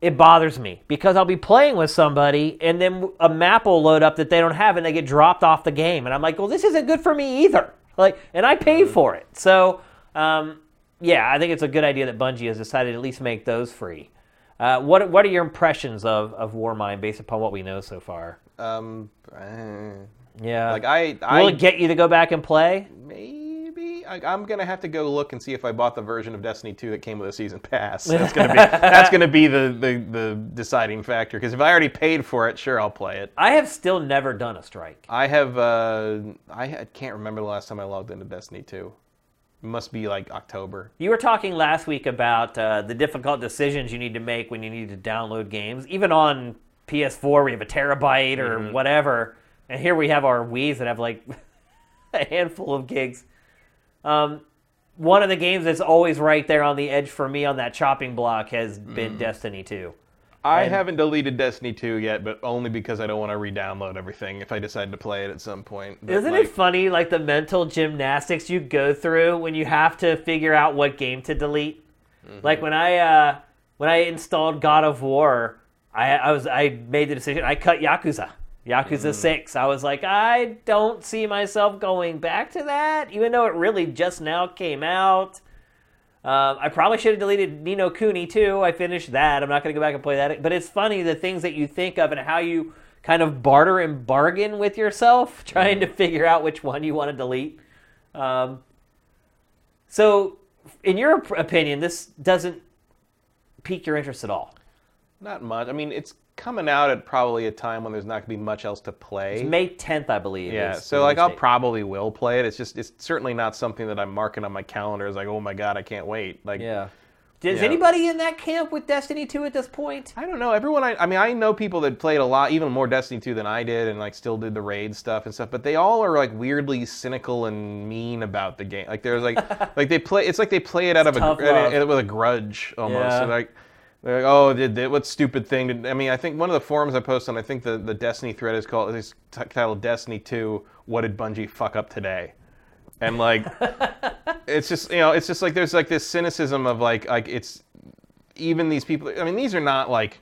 it bothers me because I'll be playing with somebody and then a map will load up that they don't have and they get dropped off the game. And I'm like, well, this isn't good for me either. Like, and I paid for it. So, um, yeah, I think it's a good idea that Bungie has decided to at least make those free. Uh, what what are your impressions of of Warmind based upon what we know so far? Um, eh, Yeah, like I, I will it get you to go back and play? maybe I, I'm gonna have to go look and see if I bought the version of Destiny 2 that came with a season pass. That's gonna be that's gonna be the the, the deciding factor. Because if I already paid for it, sure I'll play it. I have still never done a strike. I have uh, I can't remember the last time I logged into Destiny 2. It must be like October. You were talking last week about uh, the difficult decisions you need to make when you need to download games, even on PS4 we have a terabyte or Mm-hmm. whatever, and here we have our Wii's that have like a handful of gigs. Um, one of the games that's always right there on the edge for me on that chopping block has been Mm-hmm. Destiny 2. I And- haven't deleted Destiny 2 yet, but only because I don't want to re-download everything if I decide to play it at some point. But, Isn't like, it funny, like the mental gymnastics you go through when you have to figure out what game to delete? Like when I uh, when I installed God of War, I, I was I made the decision. I cut Yakuza, Yakuza Six. I was like, I don't see myself going back to that, even though it really just now came out. Um, I probably should have deleted Ni no Kuni too. I finished that. I'm not going to go back and play that. But it's funny the things that you think of and how you kind of barter and bargain with yourself, trying to figure out which one you want to delete. Um, so, in your opinion, this doesn't pique your interest at all. Not much. I mean, it's coming out at probably a time when there's not going to be much else to play. May 10th, I believe. Yeah, so like I'll date. probably will play it. It's just it's certainly not something that I'm marking on my calendar as like, oh my god, I can't wait. Like, Yeah. Is Yeah. anybody in that camp with Destiny 2 at this point? I don't know. Everyone, I, I mean, I know people that played a lot, even more Destiny 2 than I did, and like still did the raid stuff and stuff. But they all are like weirdly cynical and mean about the game. Like there's like, like they play. It's like they play it out of a love. with a grudge almost. Yeah. And, like. They're like, oh, did, did what stupid thing? Did, I mean, I think one of the forums I posted on, I think the, the Destiny thread is called, it's titled Destiny 2, What Did Bungie Fuck Up Today? And like, it's just, you know, it's just like, there's like this cynicism of like, like it's, even these people, I mean, these are not like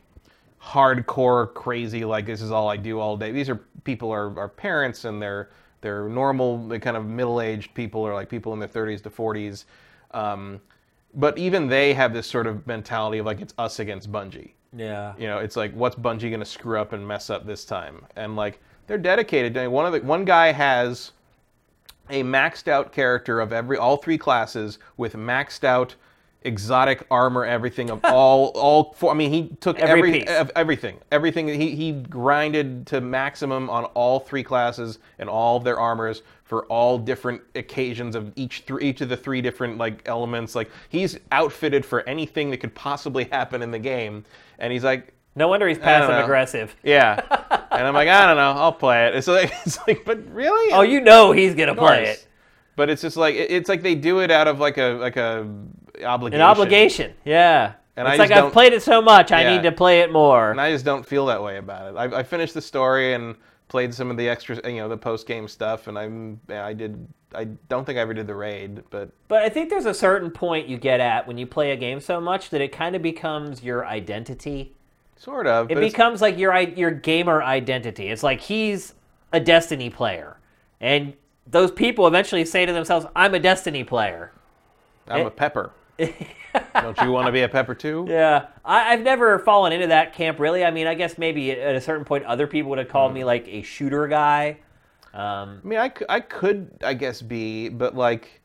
hardcore crazy, like this is all I do all day. These are people are, are parents and they're, they're normal, they kind of middle-aged people or like people in their 30s to 40s. Um, but even they have this sort of mentality of like it's us against Bungie. Yeah. You know, it's like what's Bungie going to screw up and mess up this time? And like they're dedicated. I mean, One of the one guy has a maxed out character of every all three classes with maxed out exotic armor, everything of all all four. I mean, he took Every every, everything, everything. He he grinded to maximum on all three classes and all of their armors for all different occasions of each thr each of the three different like elements. Like he's outfitted for anything that could possibly happen in the game, and he's like. No wonder he's passive aggressive. Yeah, and I'm like, I don't know, I'll play it. It's like, it's like, but really? Oh, you know he's gonna play it. But it's just like it's like they do it out of like a like a obligation. An obligation. Yeah. And it's I like I've played it so much, I need to play it more. And I just don't feel that way about it. I, I finished the story and played some of the extra, you know, the post game stuff, and I'm I did. I don't think I ever did the raid, but But I think there's a certain point you get at when you play a game so much that it kind of becomes your identity. sort of. It it's- becomes like your your gamer identity. It's like he's a Destiny player, and those people eventually say to themselves, "I'm a Destiny player." I'm eh, a pepper. don't you want to be a pepper too? Yeah, I, I've never fallen into that camp really. I mean, I guess maybe at a certain point, other people would have called Hmm. me like a shooter guy. Um, I mean, I, I could, I guess, be, but like,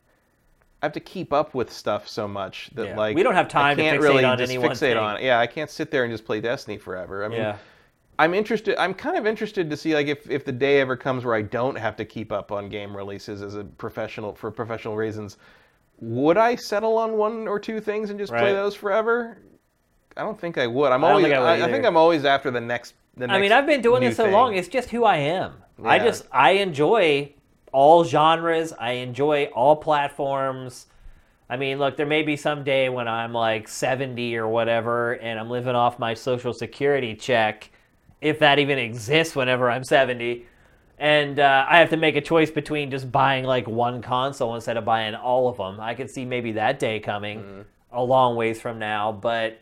I have to keep up with stuff so much that Yeah. like We don't have time I can't fixate really on just fixate thing. on it. Yeah, I can't sit there and just play Destiny forever. I mean, yeah, I'm interested. I'm kind of interested to see like if, if the day ever comes where I don't have to keep up on game releases as a professional for professional reasons. Would I settle on one or two things and just play those forever? I don't think I would. I'm I always. think I I, I think I'm always after the next. The next I mean, I've been doing this so thing. long; it's just who I am. I just I enjoy all genres. I enjoy all platforms. I mean, look, there may be some day when I'm like 70 or whatever, and I'm living off my social security check, if that even exists whenever I'm 70. And uh, I have to make a choice between just buying like one console instead of buying all of them. I could see maybe that day coming Mm-hmm. a long ways from now. But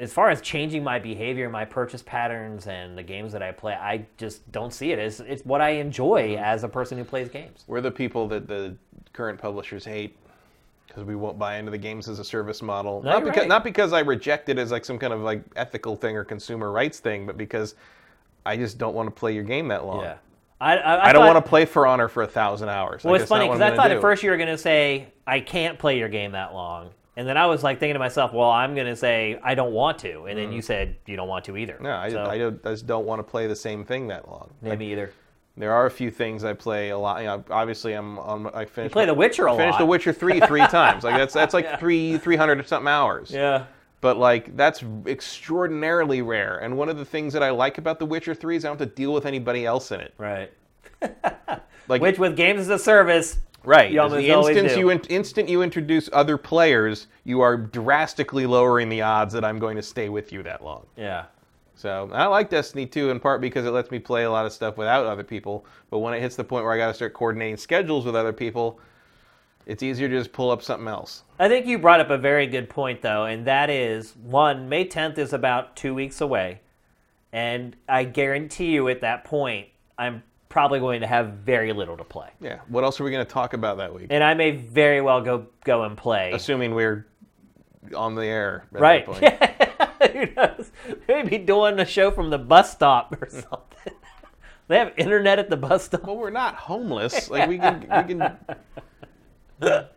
as far as changing my behavior, my purchase patterns, and the games that I play, I just don't see it. It's, it's what I enjoy Mm-hmm. as a person who plays games. We're the people that the current publishers hate. because we won't buy into the games as a service model. No, not because right. not because I reject it as like some kind of like ethical thing or consumer rights thing, but because I just don't want to play your game that long. Yeah. I, I, I don't thought- want to play For Honor for a thousand hours. Well, Like, it's funny because I thought do. at first you were going to say, I can't play your game that long. And then I was like thinking to myself, well, I'm going to say, I don't want to. And then you said, you don't want to either. Mm. No, I, so, I, don't- I just don't want to play the same thing that long. me either. There are a few things I play a lot. You know, obviously, I'm on. I finished. You play The Witcher a I finished lot. The Witcher three three times. Like that's that's like Yeah. three three hundred something hours. Yeah. But like that's extraordinarily rare. And one of the things that I like about The Witcher three is I don't have to deal with anybody else in it. Right. Like Which with games as a service, right, you the instant you in, instant you introduce other players, you are drastically lowering the odds that I'm going to stay with you that long. yeah. So I like Destiny 2 in part because it lets me play a lot of stuff without other people. But when it hits the point where I got to start coordinating schedules with other people, it's easier to just pull up something else. I think you brought up a very good point, though, and that is one, May 10th is about two weeks away. And I guarantee you at that point, I'm probably going to have very little to play. Yeah. What else are we going to talk about that week? And I may very well go go and play. Assuming we're on the air. At Right. That point. Who knows? Maybe doing a show from the bus stop or something. they have internet at the bus stop. well, we're not homeless. Like we can. We can.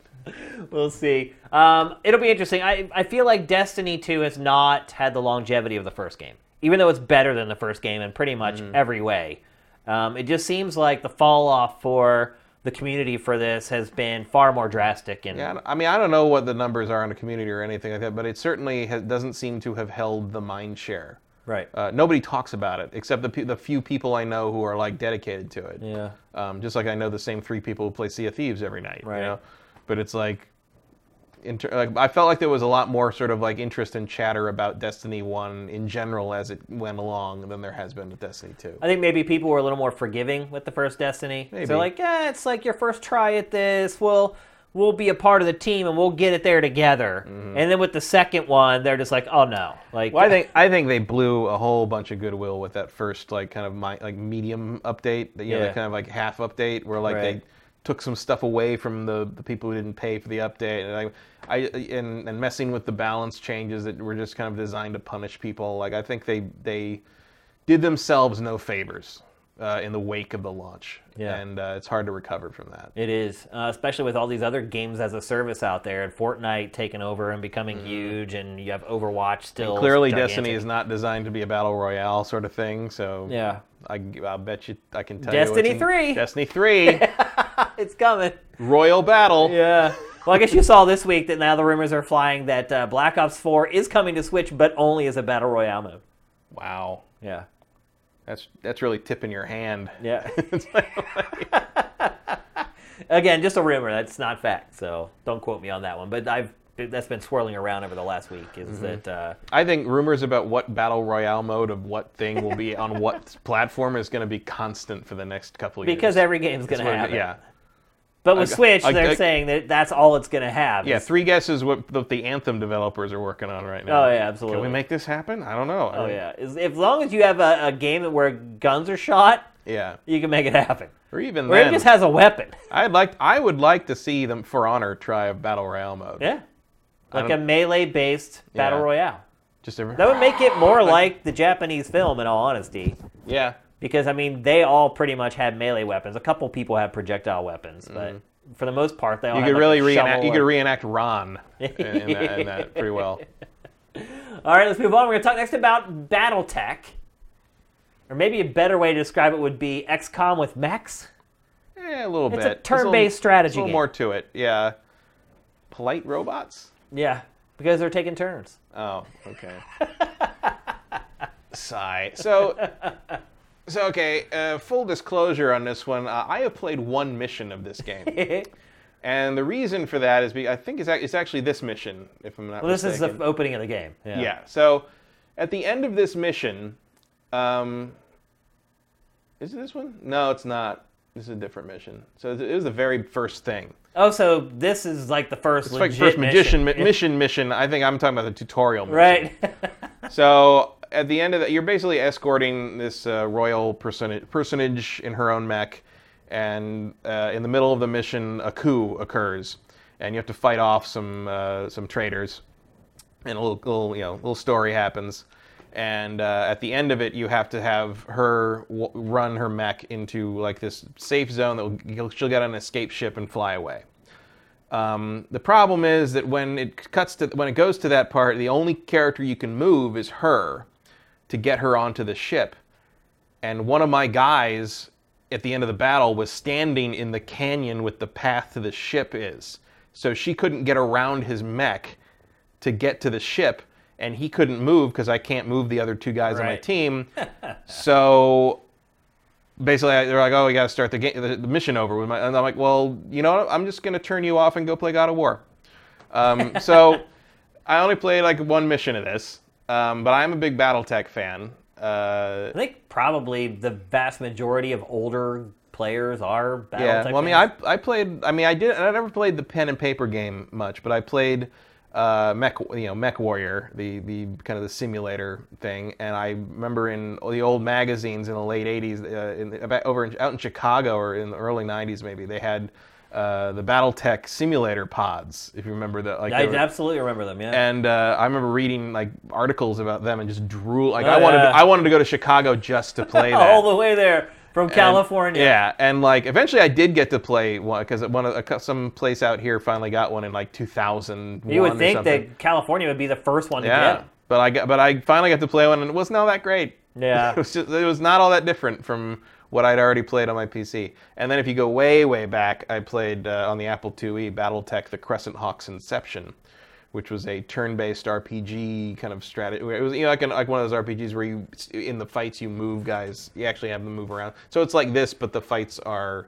We'll see. Um, it'll be interesting. I, I feel like Destiny 2 has not had the longevity of the first game, even though it's better than the first game in pretty much Mm-hmm. every way. Um, it just seems like the fall off for the community for this has been far more drastic. And Yeah. I mean, I don't know what the numbers are in the community or anything like that, but it certainly has, doesn't seem to have held the mind share. Right. Uh, nobody talks about it except the pe- the few people I know who are like dedicated to it. yeah. Um, just like I know the same three people who play Sea of Thieves every night. Right. You know? But it's like, inter- like, I felt like there was a lot more sort of like interest and chatter about Destiny One in general as it went along than there has been with Destiny Two. I think maybe people were a little more forgiving with the first Destiny. Maybe. So like, yeah, it's like your first try at this. We'll we'll be a part of the team and we'll get it there together. And then with the second one, they're just like, oh no, like Mm-hmm. Well, I think I think they blew a whole bunch of goodwill with that first like kind of my like medium update, that you know, Yeah. that kind of like half update where like Right. they took some stuff away from the, the people who didn't pay for the update, and I, I and and messing with the balance changes that were just kind of designed to punish people. Like I think they they did themselves no favors uh, in the wake of the launch, Yeah. and uh, it's hard to recover from that. It is, uh, especially with all these other games as a service out there, and Fortnite taking over and becoming huge, and you have Overwatch still. Clearly, gigantic. Destiny is not designed to be a battle royale sort of thing, so Yeah, I, I'll bet you I can tell Destiny you. in- 3. Destiny 3. it's coming. Royal Battle. Yeah. Well, I guess you saw this week that now the rumors are flying that uh, Black Ops 4 is coming to Switch, but only as a battle royale mode. Wow. Yeah. That's that's really tipping your hand. Yeah. Again, just a rumor. That's not fact. So don't quote me on that one. But I've that's been swirling around over the last week. Is Mm-hmm. that uh, I think rumors about what battle royale mode of what thing will be on what platform is going to be constant for the next couple of because years. Because every game's going to it. yeah, But with I- Switch, I- they're I- saying that that's all it's going to have. yeah. is- Three guesses what the, the Anthem developers are working on right now. Oh yeah, absolutely. Can we make this happen? I don't know. Oh mean, yeah. As, as long as you have a, a game where guns are shot, Yeah. you can make it happen. Or even Or it just has a weapon. I'd like I would like to see them for honor try a battle royale mode. Yeah. Like a melee-based battle Yeah. royale. Just a, That would make it more like the Japanese film, in all honesty. yeah. Because I mean, they all pretty much had melee weapons. A couple people had projectile weapons, but for the most part, they all Mm-hmm. You had could like, really reenact. You could reenact Ron in, in, that, in that pretty well. All right, let's move on. We're going to talk next about BattleTech, or maybe a better way to describe it would be XCOM with mechs. Eh, a little bit. It's bit. a There's turn-based little- strategy A little game. more to it. Yeah. Polite robots. Yeah, because they're taking turns. Oh, okay. Sigh. So, so okay. Uh, full disclosure on this one. Uh, I have played one mission of this game, and the reason for that is because I think it's, ac- it's actually this mission, if I'm not Well, this is the opening of the game. Yeah. Yeah. So, at the end of this mission, um, is it this one? No, it's not. This is a different mission. So it was the very first thing. Oh, so this is like the first It's like first magician mission. mission. mission mission. I think I'm talking about the tutorial mission. right? So at the end of that, you're basically escorting this uh, royal personage, personage in her own mech, and uh, in the middle of the mission, a coup occurs, and you have to fight off some uh, some traitors, and a little, little you know little story happens. And uh, at the end of it, you have to have her w- run her mech into like this safe zone that will, she'll get on an escape ship and fly away. Um, the problem is that when it cuts to when it goes to that part, the only character you can move is her to get her onto the ship. And one of my guys at the end of the battle was standing in the canyon with the path to the ship is. So she couldn't get around his mech to get to the ship, and he couldn't move because I can't move the other two guys on my team. so basically, they're like, "Oh, we got to start the, game, the, the mission over." With my, and I'm like, "Well, you know, what? I'm just going to turn you off and go play God of War." Um, so I only played like one mission of this, um, but I'm a big BattleTech fan. Uh, I think probably the vast majority of older players are BattleTech. yeah, well, I mean, fans. I I played. I mean, I did. I never played the pen and paper game much, but I played uh, Mech, you know, Mech Warrior, the the kind of the simulator thing. And I remember in the old magazines in the late '80s, uh, in, about over in, out in Chicago or in the early '90s, maybe they had uh, the BattleTech simulator pods. If you remember that, like I were- absolutely remember them. Yeah. and uh, I remember reading like articles about them and just drool. Like Oh, I wanted, yeah. I wanted to go to Chicago just to play that. all the way there from And- California. yeah, and like eventually I did get to play one because one of some place out here finally got one in like 2000. You would think that California would be the first one to yeah, get. but I got, but I finally got to play one and it wasn't all that great. Yeah. it was just it was not all that different from what I'd already played on my PC. And then if you go way way back, I played uh, on the Apple IIe BattleTech The Crescent Hawk's Inception. Which was a turn-based RPG kind of strategy. It was you know like, an, like one of those RPGs where you in the fights you move guys. You actually have them move around. So it's like this, but the fights are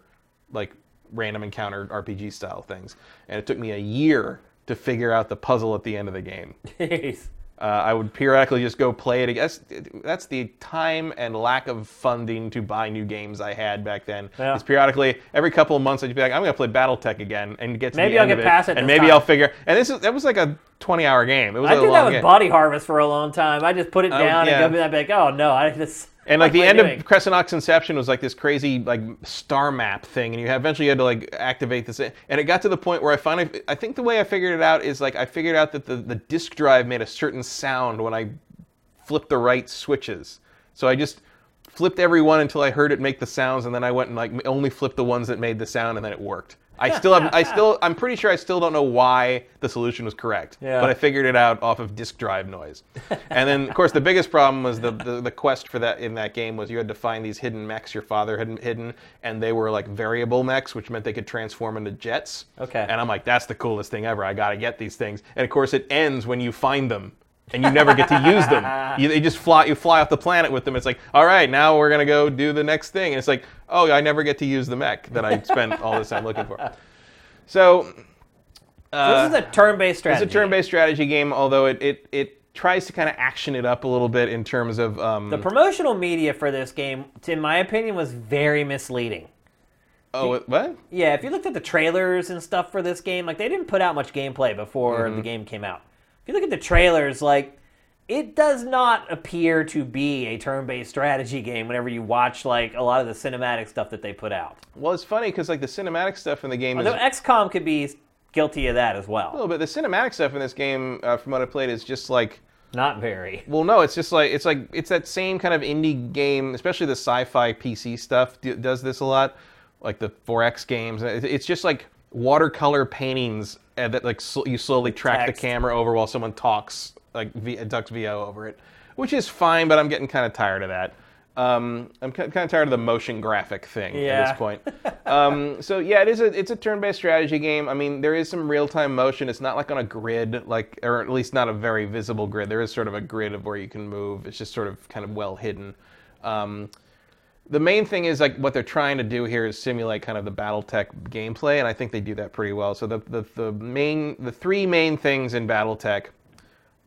like random encounter RPG style things. And it took me a year to figure out the puzzle at the end of the game. Uh, I would periodically just go play it. again. That's, that's the time and lack of funding to buy new games I had back then. Yeah. Is periodically, every couple of months, I'd be like, I'm going to play BattleTech again and get to Maybe the I'll end get of past it and maybe time. I'll figure. And this is that was like a 20 hour game. It was I a did that with game. Body Harvest for a long time. I just put it Oh, down yeah. and go back. Like oh no, I just. And like the end doing? of Crescent Hawk's Inception was like this crazy like star map thing, and you eventually had to like activate this. And it got to the point where I finally, I think the way I figured it out is like I figured out that the, the disk drive made a certain sound when I flipped the right switches. So I just flipped every one until I heard it make the sounds, and then I went and like only flipped the ones that made the sound, and then it worked. I still have, I still, I'm pretty sure I still don't know why the solution was correct, Yeah. but I figured it out off of disk drive noise. and then, of course, the biggest problem was the, the the quest for that in that game was you had to find these hidden mechs your father had hidden, and they were like variable mechs, which meant they could transform into jets. Okay. And I'm like, that's the coolest thing ever. I got to get these things. And of course, it ends when you find them. And you never get to use them. You, they just fly. You fly off the planet with them. It's like, all right, now we're gonna go do the next thing. And it's like, oh, I never get to use the mech that I spent all this time looking for. So, So uh, this is a turn-based strategy. it's a turn-based strategy game, although it it, it tries to kind of action it up a little bit in terms of um, The promotional media for this game, in my opinion, was very misleading. oh what Yeah, if you looked at the trailers and stuff for this game, like they didn't put out much gameplay before Mm-hmm. the game came out. If you look at the trailers, like it does not appear to be a turn-based strategy game whenever you watch like a lot of the cinematic stuff that they put out. well, it's funny because like the cinematic stuff in the game is Although XCOM could be guilty of that as a well. little bit. The cinematic stuff in this game, uh, from what I played, is just like Not very. Well, no, it's just like it's like it's that same kind of indie game, especially the sci-fi PC stuff d- does this a lot, like the 4X games. It's just like watercolor paintings uh, that like sl- you slowly track Text. the camera over while someone talks, like v- ducks VO over it, which is fine, but I'm getting kind of tired of that. Um, I'm kind of tired of the motion graphic thing at Yeah. this point. um, so yeah, it is a it's a turn-based strategy game. I mean, there is some real-time motion. It's not like on a grid, like or at least not a very visible grid. There is sort of a grid of where you can move. It's just sort of kind of well hidden. Um, the main thing is like what they're trying to do here is simulate kind of the BattleTech gameplay, and I think they do that pretty well. So the the, the main the three main things in BattleTech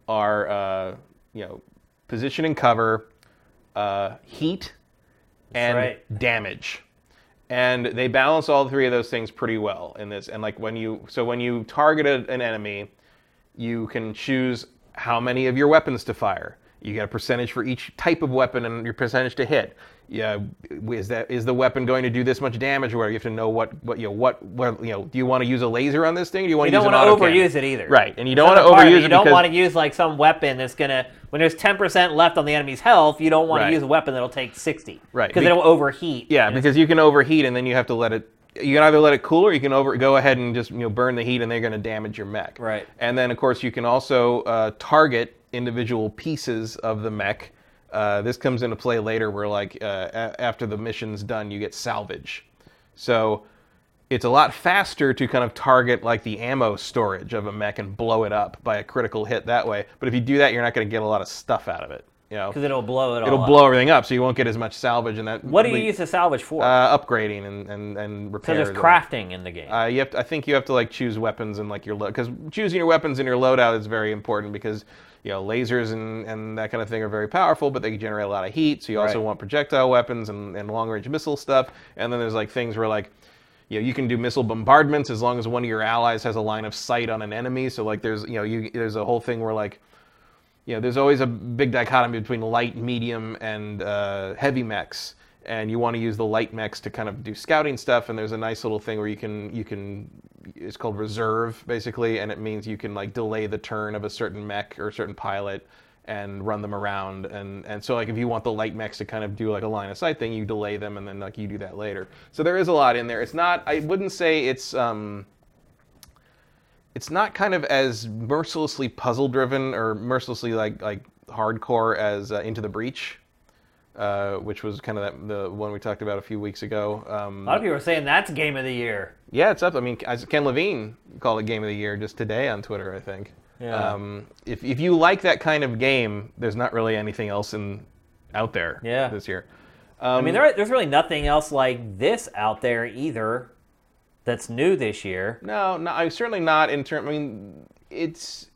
are uh, you know position and cover, uh, heat, and right. damage. And they balance all three of those things pretty well in this. And like when you so when you target an enemy, you can choose how many of your weapons to fire. You get a percentage for each type of weapon and your percentage to hit. Yeah, is that is the weapon going to do this much damage? Or you have to know what what you know what, what you know. Do you want to use a laser on this thing? Or do you want You to use don't an want to overuse it either. Right, and you don't want to another part of overuse it. You don't want to use like some weapon that's gonna when there's 10% left on the enemy's health. You don't want Right. to use a weapon that'll take 60. Right, Because be- it'll overheat. Yeah, because you can overheat and then you have to let it. You can either let it cool or you can over go ahead and just you know burn the heat and they're going to damage your mech. Right. And then of course you can also uh, target individual pieces of the mech. Uh, this comes into play later, where like uh, a- after the mission's done, you get salvage. So it's a lot faster to kind of target like the ammo storage of a mech and blow it up by a critical hit that way. But if you do that, you're not going to get a lot of stuff out of it. You know, because it'll blow it all. it'll up. blow everything up, so you won't get as much salvage and that. What do you use the salvage for? uh, upgrading and and and repairs. so there's crafting in the game. Uh, you have to, I think you have to like choose weapons and like your load because choosing your weapons and your loadout is very important because you know lasers and, and that kind of thing are very powerful, but they generate a lot of heat. So you also Right. want projectile weapons and, and long range missile stuff. And then there's like things where like you know you can do missile bombardments as long as one of your allies has a line of sight on an enemy. So like there's you know you there's a whole thing where like you know, there's always a big dichotomy between light, medium, and uh, heavy mechs, and you want to use the light mechs to kind of do scouting stuff. And there's a nice little thing where you can you can it's called reserve basically, and it means you can like delay the turn of a certain mech or a certain pilot and run them around. And and so like if you want the light mechs to kind of do like a line of sight thing, you delay them, and then like you do that later. So there is a lot in there. It's not. I wouldn't say it's. Um, it's not kind of as mercilessly puzzle driven or mercilessly like like hardcore as uh, Into the Breach, uh, which was kind of that, the one we talked about a few weeks ago. Um, a lot of people are saying that's game of the year. yeah, it's up. I mean, Ken Levine called it Game of the Year just today on Twitter, I think. Yeah. Um, if if you like that kind of game, there's not really anything else in out there Yeah. this year. I mean, there, there's really nothing else like this out there either that's new this year. No, no, I'm certainly not in terms. I mean, it's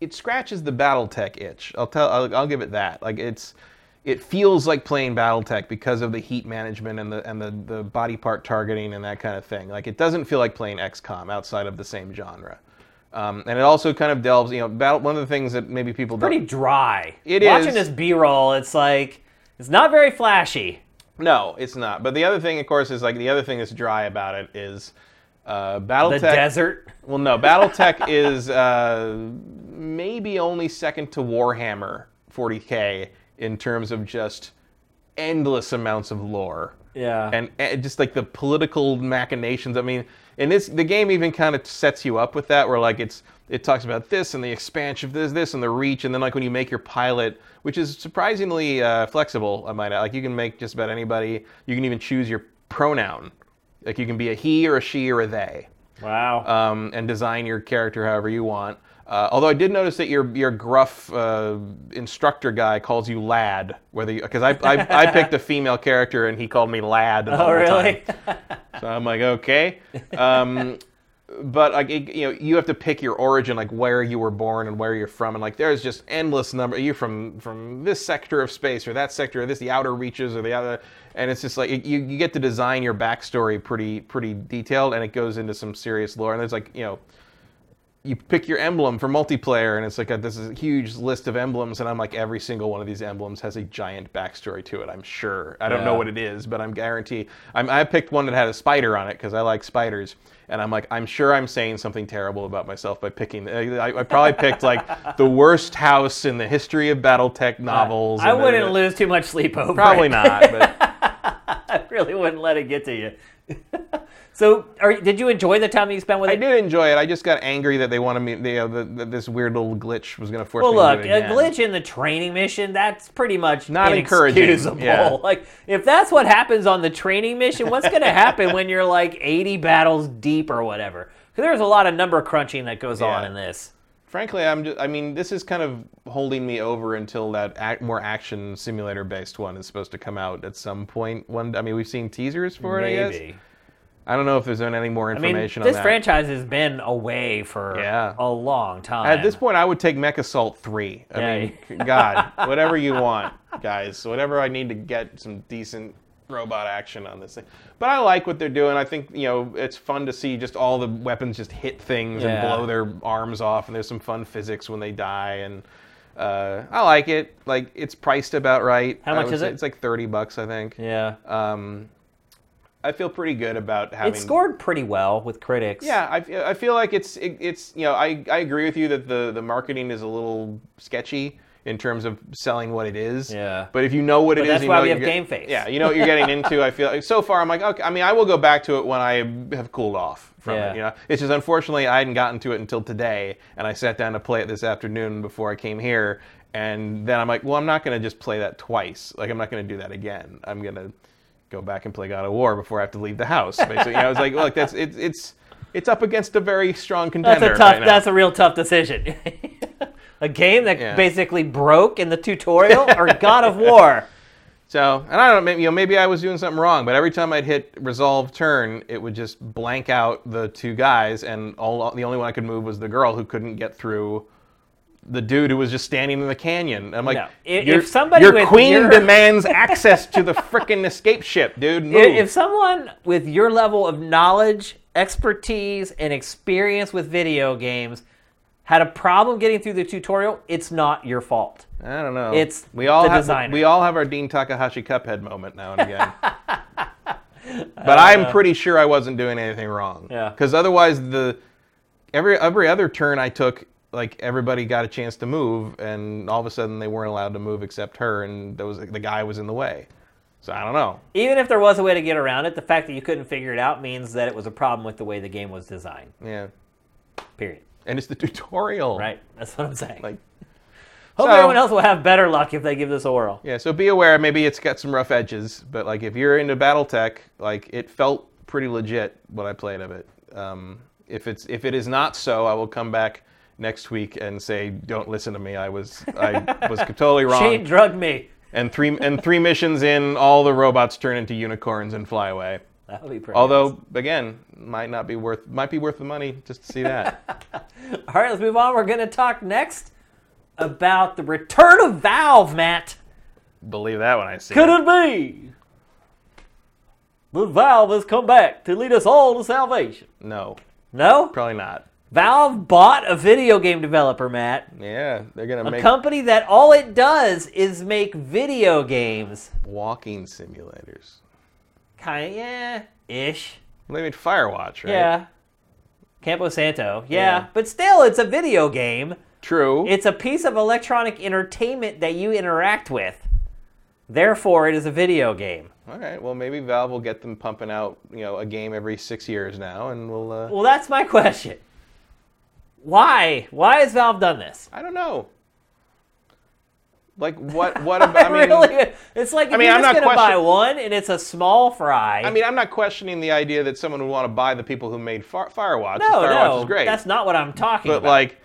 it scratches the BattleTech itch. I'll tell. I'll, I'll give it that. Like it's it feels like playing BattleTech because of the heat management and the and the the body part targeting and that kind of thing. Like it doesn't feel like playing XCOM outside of the same genre. Um, and it also kind of delves. You know, battle. One of the things that maybe people don't. Pretty dry. It Watching is. this B-roll, it's like it's not very flashy. No, it's not. But the other thing, of course, is like the other thing that's dry about it is uh, The desert. Well, no, BattleTech is uh, maybe only second to Warhammer 40k in terms of just endless amounts of lore Yeah. and, and just like the political machinations. I mean, and this the game even kind of sets you up with that, where like it's it talks about this and the expansion of this, this and the reach, and then like when you make your pilot, which is surprisingly uh, flexible, I might add. Like you can make just about anybody. You can even choose your pronoun. Like you can be a he or a she or a they wow. um, and design your character however you want. Uh, although I did notice that your your gruff uh, instructor guy calls you lad, whether because I, I I picked a female character and he called me lad. oh, really? So I'm like okay, um, but like it, you know you have to pick your origin, like where you were born and where you're from, and like there's just endless number. You're from from this sector of space or that sector or this the outer reaches or the other, and it's just like you you get to design your backstory pretty pretty detailed, and it goes into some serious lore. And there's like you know you pick your emblem for multiplayer, and it's like a, this is a huge list of emblems, and I'm like every single one of these emblems has a giant backstory to it. I'm sure. I don't know what it is, but I'm guarantee. I'm, I picked one that had a spider on it because I like spiders, and I'm like I'm sure I'm saying something terrible about myself by picking. I, I probably picked like the worst house in the history of BattleTech novels. I then- wouldn't lose too much sleep over it. Probably it. not, but I really wouldn't let it get to you. so, are, did you enjoy the time that you spent with it? I it? did enjoy it. I just got angry that they wanted me. They, uh, the, the, this weird little glitch was going to force Well, me to look, do a it again. glitch in the training mission, that's pretty much Not encouraging, inexcusable. yeah. Like, if that's what happens on the training mission, what's going to happen when you're like 80 battles deep or whatever? Because there's a lot of number crunching that goes on Yeah. in this. Frankly, I'm just, I mean, this is kind of holding me over until that ac more action simulator based one is supposed to come out at some point. One, I mean, we've seen teasers for it. I guess. Maybe. I don't know if there's been any more I mean, information this on that. This franchise has been away for Yeah. a long time. At this point, I would take Mech Assault 3. I Yeah. mean, God, whatever you want, guys. Whatever I need to get some decent robot action on this thing. But I like what they're doing. I think, you know, it's fun to see just all the weapons just hit things Yeah. and blow their arms off, and there's some fun physics when they die. And Uh, I like it. Like it's priced about right. How much is it? It's like thirty bucks, I think. Yeah. Um, I feel pretty good about having. It scored pretty well with critics. Yeah, I, I feel like it's it, it's you know I, I agree with you that the the marketing is a little sketchy in terms of selling what it is. Yeah. But if you know what it is, that's you why know we what have you're Game get- Face. Yeah, you know what you're getting into. I feel like so far I'm like okay. I mean, I will go back to it when I have cooled off from Yeah. it. You know, it's just unfortunately I hadn't gotten to it until today, and I sat down to play it this afternoon before I came here, and then I'm like, well, I'm not going to just play that twice. Like I'm not going to do that again. I'm going to go back and play God of War before I have to leave the house. Basically, you know, it's like, look, that's it's it's it's up against a very strong contender. That's a tough. right that's a real tough decision. a game that Yeah. basically broke in the tutorial, or God of War. So, and I don't know, maybe, you know, maybe I was doing something wrong, but every time I'd hit resolve turn, it would just blank out the two guys, and all the only one I could move was the girl who couldn't get through the dude who was just standing in the canyon. I'm like, No. If- your, if somebody your queen your- demands access to the frickin' escape ship, dude. Move. If someone with your level of knowledge, expertise, and experience with video games had a problem getting through the tutorial, it's not your fault. I don't know. It's we all the have designer. we all have our Dean Takahashi Cuphead moment now and again. but I'm pretty sure I wasn't doing anything wrong. Yeah. Because otherwise, the every every other turn I took, like everybody got a chance to move, and all of a sudden they weren't allowed to move except her, and there was the guy was in the way. So I don't know. Even if there was a way to get around it, the fact that you couldn't figure it out means that it was a problem with the way the game was designed. Yeah. Period. And it's the tutorial. Right? That's what I'm saying. Like. Hope so- everyone else will have better luck if they give this a whirl. Yeah, so be aware. Maybe it's got some rough edges, but like if you're into BattleTech, like it felt pretty legit what I played of it. Um, if it's if it is not so, I will come back next week and say, "Don't listen to me. I was I was totally wrong." Shane drugged me. And three and three missions in, all the robots turn into unicorns and fly away. That would be pretty. Although, again, might not be worth might be worth the money just to see that. all right, let's move on. We're going to talk next about the return of Valve, Matt. Believe that when I see Could it. it be that Valve has come back to lead us all to salvation? No, No? probably not. Valve bought a video game developer, Matt. Yeah, they're gonna A make a company that all it does is make video games. walking simulators. Kind of, yeah, ish. Well, they made Firewatch, right? Yeah. Campo Santo. Yeah. Yeah. But still, it's a video game. True. It's a piece of electronic entertainment that you interact with. Therefore, it is a video game. All right. Well, maybe Valve will get them pumping out, you know, a game every six years now, and we'll. Uh, Well, that's my question. Why? Why has Valve done this? I don't know. Like what? What about? I mean, really, it's like if I mean, you're I'm just not gonna buy one and it's a small fry. I mean, I'm not questioning the idea that someone would want to buy the people who made Fire, Firewatch. no, Firewatch no, is great. that's not what I'm talking but about. But like,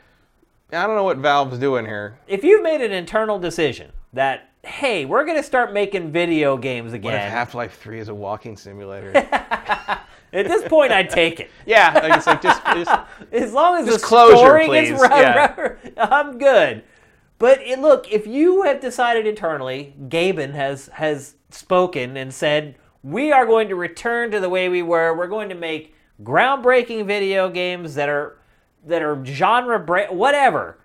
I don't know what Valve's doing here. if you've made an internal decision that hey, we're gonna start making video games What if again, Half-Life 3 is a walking simulator? at this point, I'd take it. yeah, like, it's like just, just As long as the closure, story please. gets right, Yeah. I'm good. But it, look, if you have decided internally, Gaben has has spoken and said we are going to return to the way we were. We're going to make groundbreaking video games that are that are genre break, whatever.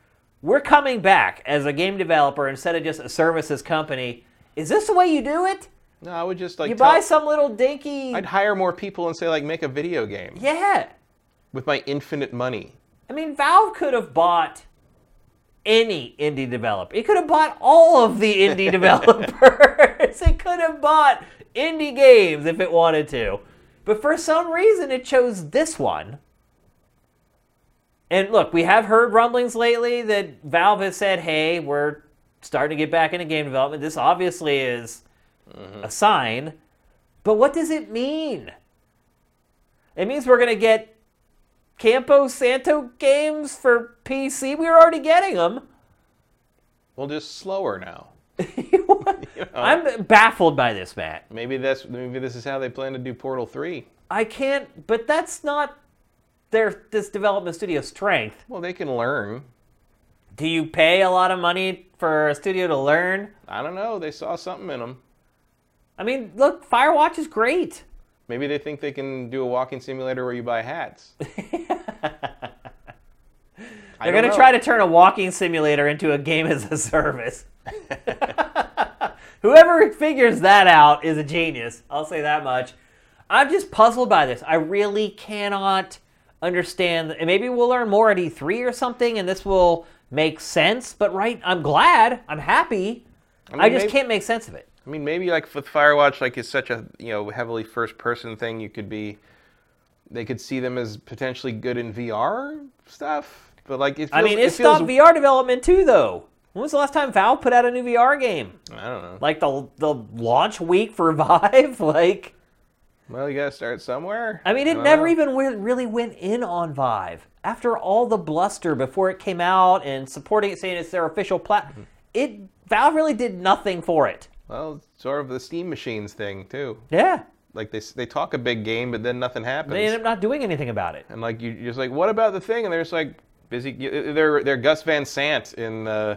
We're coming back as a game developer instead of just a services company. Is this the way you do it? no. I would just like You tell- buy some little dinky. I'd hire more people and say like make a video game yeah. with my infinite money. I mean, Valve could have bought any indie developer. It could have bought all of the indie developers. it could have bought indie games if it wanted to. But for some reason, it chose this one. And look, we have heard rumblings lately that Valve has said, hey, we're starting to get back into game development. This obviously is mm-hmm. a sign. But what does it mean? It means we're going to get Campo Santo games for PC. We were already getting them. Well, just slower now. I'm baffled by this, Matt. Maybe that's maybe this is how they plan to do Portal 3. I can't, but that's not their this development studio strength. Well, they can learn. Do you pay a lot of money for a studio to learn? I don't know. They saw something in them. I mean, look, Firewatch is great. Maybe they think they can do a walking simulator where you buy hats. They're going to try to turn a walking simulator into a game as a service. Whoever figures that out is a genius. I'll say that much. I'm just puzzled by this. I really cannot understand. And maybe we'll learn more at E3 or something, and this will make sense. But right, I'm glad. I'm happy. I, mean, just maybe- can't make sense of it. I mean, maybe like with Firewatch, like it's such a you know heavily first person thing. You could be, they could see them as potentially good in VR stuff. But like it feels, I mean, it, feels, stopped VR development too, though. When was the last time Valve put out a new VR game? I don't know. Like the the launch week for Vive? like. Well, you gotta start somewhere. I mean, it don't never know. even went, really went in on Vive. After all the bluster before it came out and supporting it, saying it's their official plat, Mm-hmm. it Valve really did nothing for it. Well, sort of the Steam machines thing too. Yeah, Like they they talk a big game, but then nothing happens. they end up not doing anything about it. and like you, you're just like, what about the thing? And they're just like busy. you- They're they're Gus Van Sant in uh,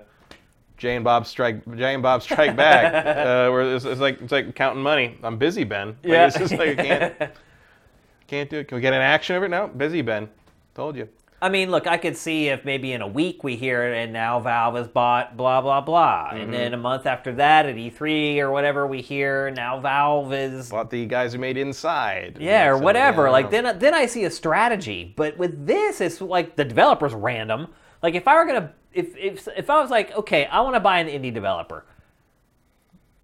Jay and Bob Strike Jay and Bob Strike Back, uh, where it's, it's like it's like counting money. I'm busy, Ben. Like, Yeah. it's just like I can't can't do it. Can we get an action of it? No, busy, Ben. Told you. I mean, look, I could see if maybe in a week we hear it and now Valve has bought blah blah blah, Mm-hmm. and then a month after that at E3 or whatever we hear now Valve is Bought the guys who made Inside. Yeah, or So, whatever. yeah, like then then I see a strategy. But with this, it's like the developer's random. Like if I were gonna if if if I was like, okay, I want to buy an indie developer.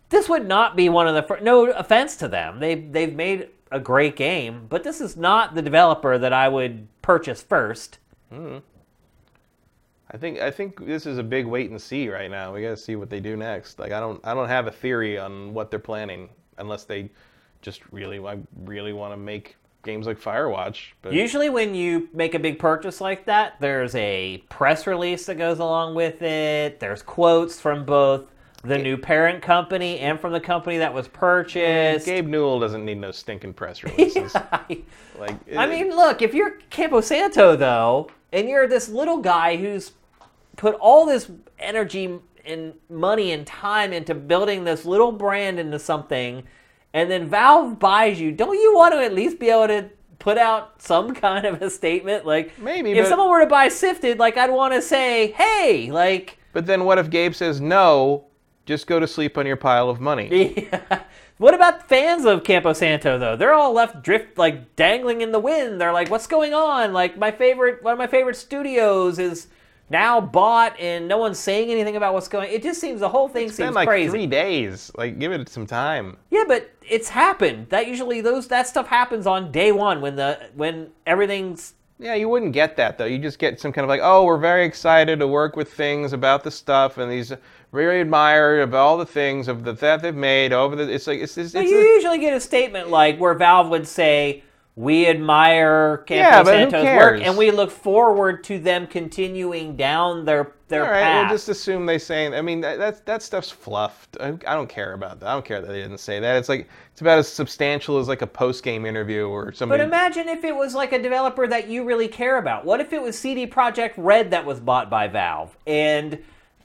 This would not be one of the fir- no offense to them. They they've made a great game, but this is not the developer that I would purchase first. Hmm. I think I think this is a big wait and see right now. We got to see what they do next. Like I don't I don't have a theory on what they're planning unless they just really I really want to make games like Firewatch. But Usually, when you make a big purchase like that, there's a press release that goes along with it. There's quotes from both the new parent company and from the company that was purchased. Gabe Newell doesn't need no stinking press releases. I Like I mean, look, if you're Campo Santo, though, and you're this little guy who's put all this energy and money and time into building this little brand into something, and then Valve buys you, don't you want to at least be able to put out some kind of a statement? Like, Maybe, if but- someone were to buy Sifted, like, I'd want to say, hey, like, but then what if Gabe says no? Just go to sleep on your pile of money. What about fans of Campo Santo though? They're all left drift like dangling in the wind. They're like, "What's going on?" Like my favorite, one of my favorite studios is now bought, and no one's saying anything about what's going. It just seems the whole thing It's been like crazy. three days. Like give it some time. Yeah, but it's happened. That usually those that stuff happens on day one when the when everything's Yeah, you wouldn't get that though. You just get some kind of like, oh, we're very excited to work with things about the stuff and these very admired of all the things of the that they've made over the. It's like it's it's, it's you a- usually get a statement like where Valve would say, "We admire Campo Yeah, Santo's work, and we look forward to them continuing down their their all right. path." We'll just assume they say. I mean, that that, that stuff's fluffed. I, I don't care about that. I don't care that they didn't say that. It's like it's about as substantial as like a post game interview or something. But imagine if it was like a developer that you really care about. What if it was CD Projekt Red that was bought by Valve and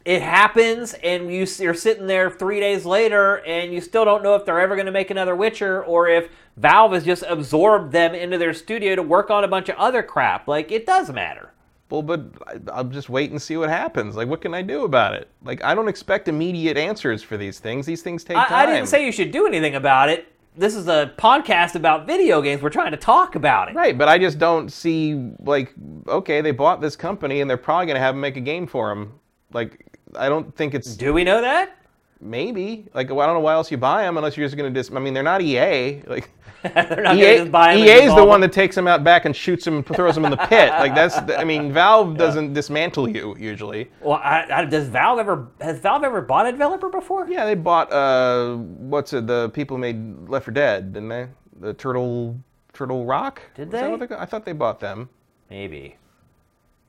it happens and you, you're sitting there three days later and you still don't know if they're ever going to make another Witcher or if Valve has just absorbed them into their studio to work on a bunch of other crap. Like, it does matter. Well, but I- I'll just wait and see what happens. Like, what can I do about it? Like, I don't expect immediate answers for these things. These things take time. I, I didn't say you should do anything about it. This is a podcast about video games. We're trying to talk about it. Right, but I just don't see like okay, they bought this company and they're probably gonna have them make a game for them. Like, I don't think it's Do we know that? maybe like well, I don't know why else you buy them unless you're just gonna dis. I mean, they're not EA. Like They're not EA, going to just buy them. EA is the one that takes them out back and shoots them and throws them in the pit. Like that's I mean, Valve doesn't dismantle you usually. Well, I, I, does Valve ever has Valve ever bought a developer before? Yeah, they bought uh, what's it? The people who made Left 4 Dead, didn't they? The Turtle Turtle Rock. Did they? I thought they bought them. Maybe.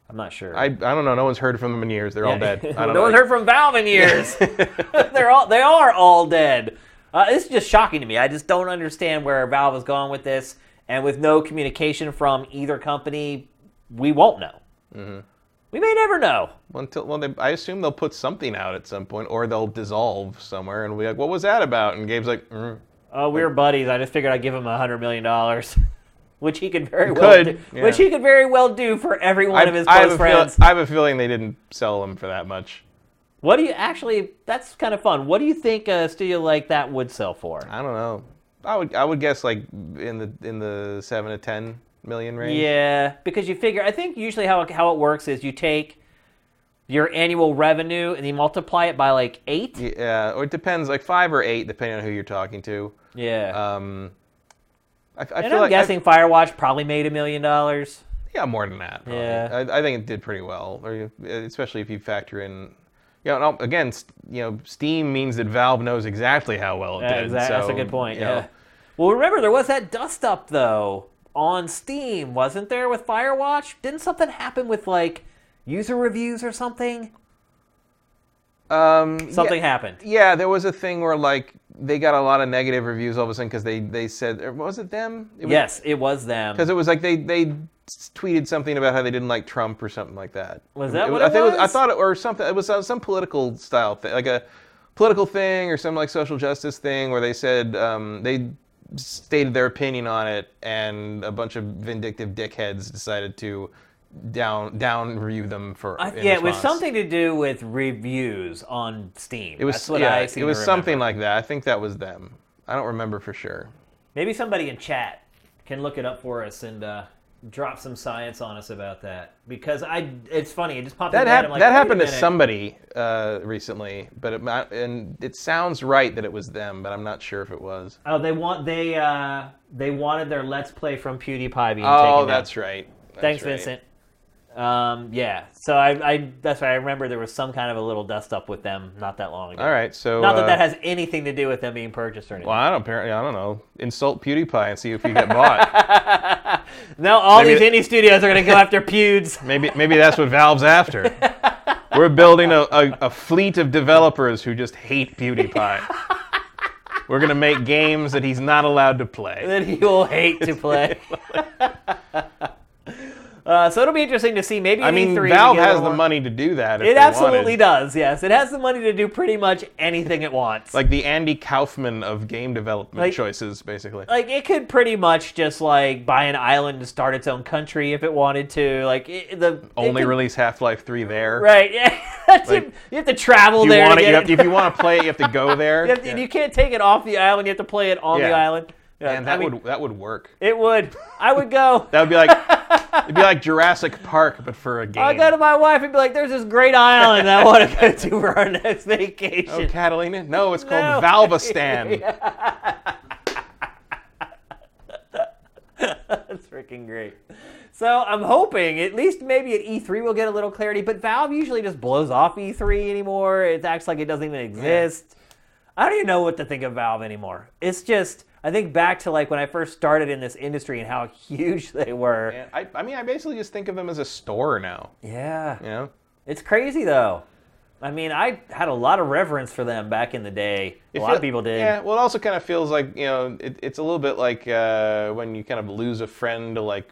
I'm not sure. I, I don't know. No one's heard from them in years. They're all dead. I don't no one's know. heard from Valve in years. They're all they are all dead. Uh, this is just shocking to me. I just don't understand where Valve is going with this, and with no communication from either company, we won't know. Mm-hmm. We may never know. Well, until well, they, I assume they'll put something out at some point, or they'll dissolve somewhere, and we'll be like, "What was that about?" And Gabe's like, mm. Uh, we were buddies. I just figured I'd give him a hundred million dollars. Which he could very well could, do, yeah. which he could very well do for every one of his I, close a feel- friends. I have a feeling they didn't sell them for that much. What do you actually? That's kind of fun. What do you think a studio like that would sell for? I don't know. I would I would guess like in the in the seven to ten million range. Yeah, because you figure. I think usually how it, how it works is you take your annual revenue and you multiply it by like eight. Yeah, or it depends, like five or eight, depending on who you're talking to. Yeah. Um, I, I and feel I'm like guessing Firewatch probably made a million dollars. yeah, more than that. probably. Yeah. I, I think it did pretty well, or especially if you factor in. You know, again, you know, Steam means that Valve knows exactly how well it Yeah, did. exactly. That's a good point. you know, Yeah. Well, remember there was that dust up though on Steam, wasn't there, with Firewatch? Didn't something happen with like user reviews or something? Um, Something yeah, happened. Yeah, there was a thing where like they got a lot of negative reviews all of a sudden because they they said was it them? It was, Yes, it was them. Because it was like they they tweeted something about how they didn't like Trump or something like that. Was that what I it think I was? thought it or something. It was uh, some political style thing, like a political thing or some like social justice thing where they said um, they stated their opinion on it, and a bunch of vindictive dickheads decided to down down review them for. Yeah, it was something to do with reviews on Steam. It was That's what yeah, I it was something like that. I think that was them. I don't remember for sure. Maybe somebody in chat can look it up for us and uh, drop some science on us about that because I. It's funny. It just popped. That my hap- like, that happened to somebody uh, recently, but it might, and it sounds right that it was them, but I'm not sure if it was. Oh, they want they uh they wanted their Let's Play from PewDiePie being taken Oh, down. that's right. That's Thanks, right. Vincent. Um, yeah. So I, I that's why I remember there was some kind of a little dust up with them not that long ago. All right, so Not that uh, that has anything to do with them being purchased or anything. Well, I don't apparently I don't know. Insult PewDiePie and see if you get bought. now all Maybe- these indie studios are going to go after Pewds. maybe maybe that's what Valve's after. We're building a, a, a fleet of developers who just hate PewDiePie. We're gonna make games that he's not allowed to play. that he will hate to play. Uh, so it'll be interesting to see. Maybe I mean, E3 Valve has the money to do that. If It absolutely wanted. does. Yes, it has the money to do pretty much anything it wants. Like the Andy Kaufman of game development Like- choices, basically. like it could pretty much just like buy an island and start its own country if it wanted to. Like it, the Only could- release Half Life Three there. right. Yeah, Like, you have to travel you there. to it, get you have, if you want to play it, you have to go there. You to- Yeah. You can't take it off the island. You have to play it on the island. Yeah, Man, I that mean, would that would work. It would. I would go. That would be like it'd be like Jurassic Park, but for a game. I'll go to my wife and be like, "There's this great island I want to go to for our next vacation." oh, Catalina? No, it's called No. Valvestan. That's freaking great. So I'm hoping at least maybe at E3 we'll get a little clarity. But Valve usually just blows off E3 anymore. It acts like it doesn't even exist. I don't even know what to think of Valve anymore. It's just I think back to like when I first started in this industry and how huge they were. And I, I mean, I basically just think of them as a store now. Yeah, You know, it's crazy though. I mean, I had a lot of reverence for them back in the day. A It lot feel- of people did. Yeah. Well, it also kind of feels like you know, it, it's a little bit like uh, when you kind of lose a friend to like,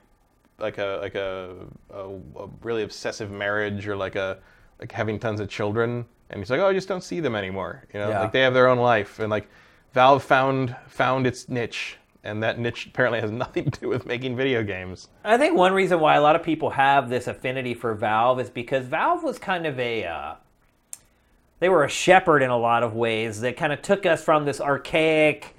like a like a, a, a really obsessive marriage or like a like having tons of children, and it's like, oh, I just don't see them anymore. You know, Yeah. like they have their own life, and like Valve found found its niche, and that niche apparently has nothing to do with making video games. I think one reason why a lot of people have this affinity for Valve is because Valve was kind of a uh, they were a shepherd in a lot of ways that kind of took us from this archaic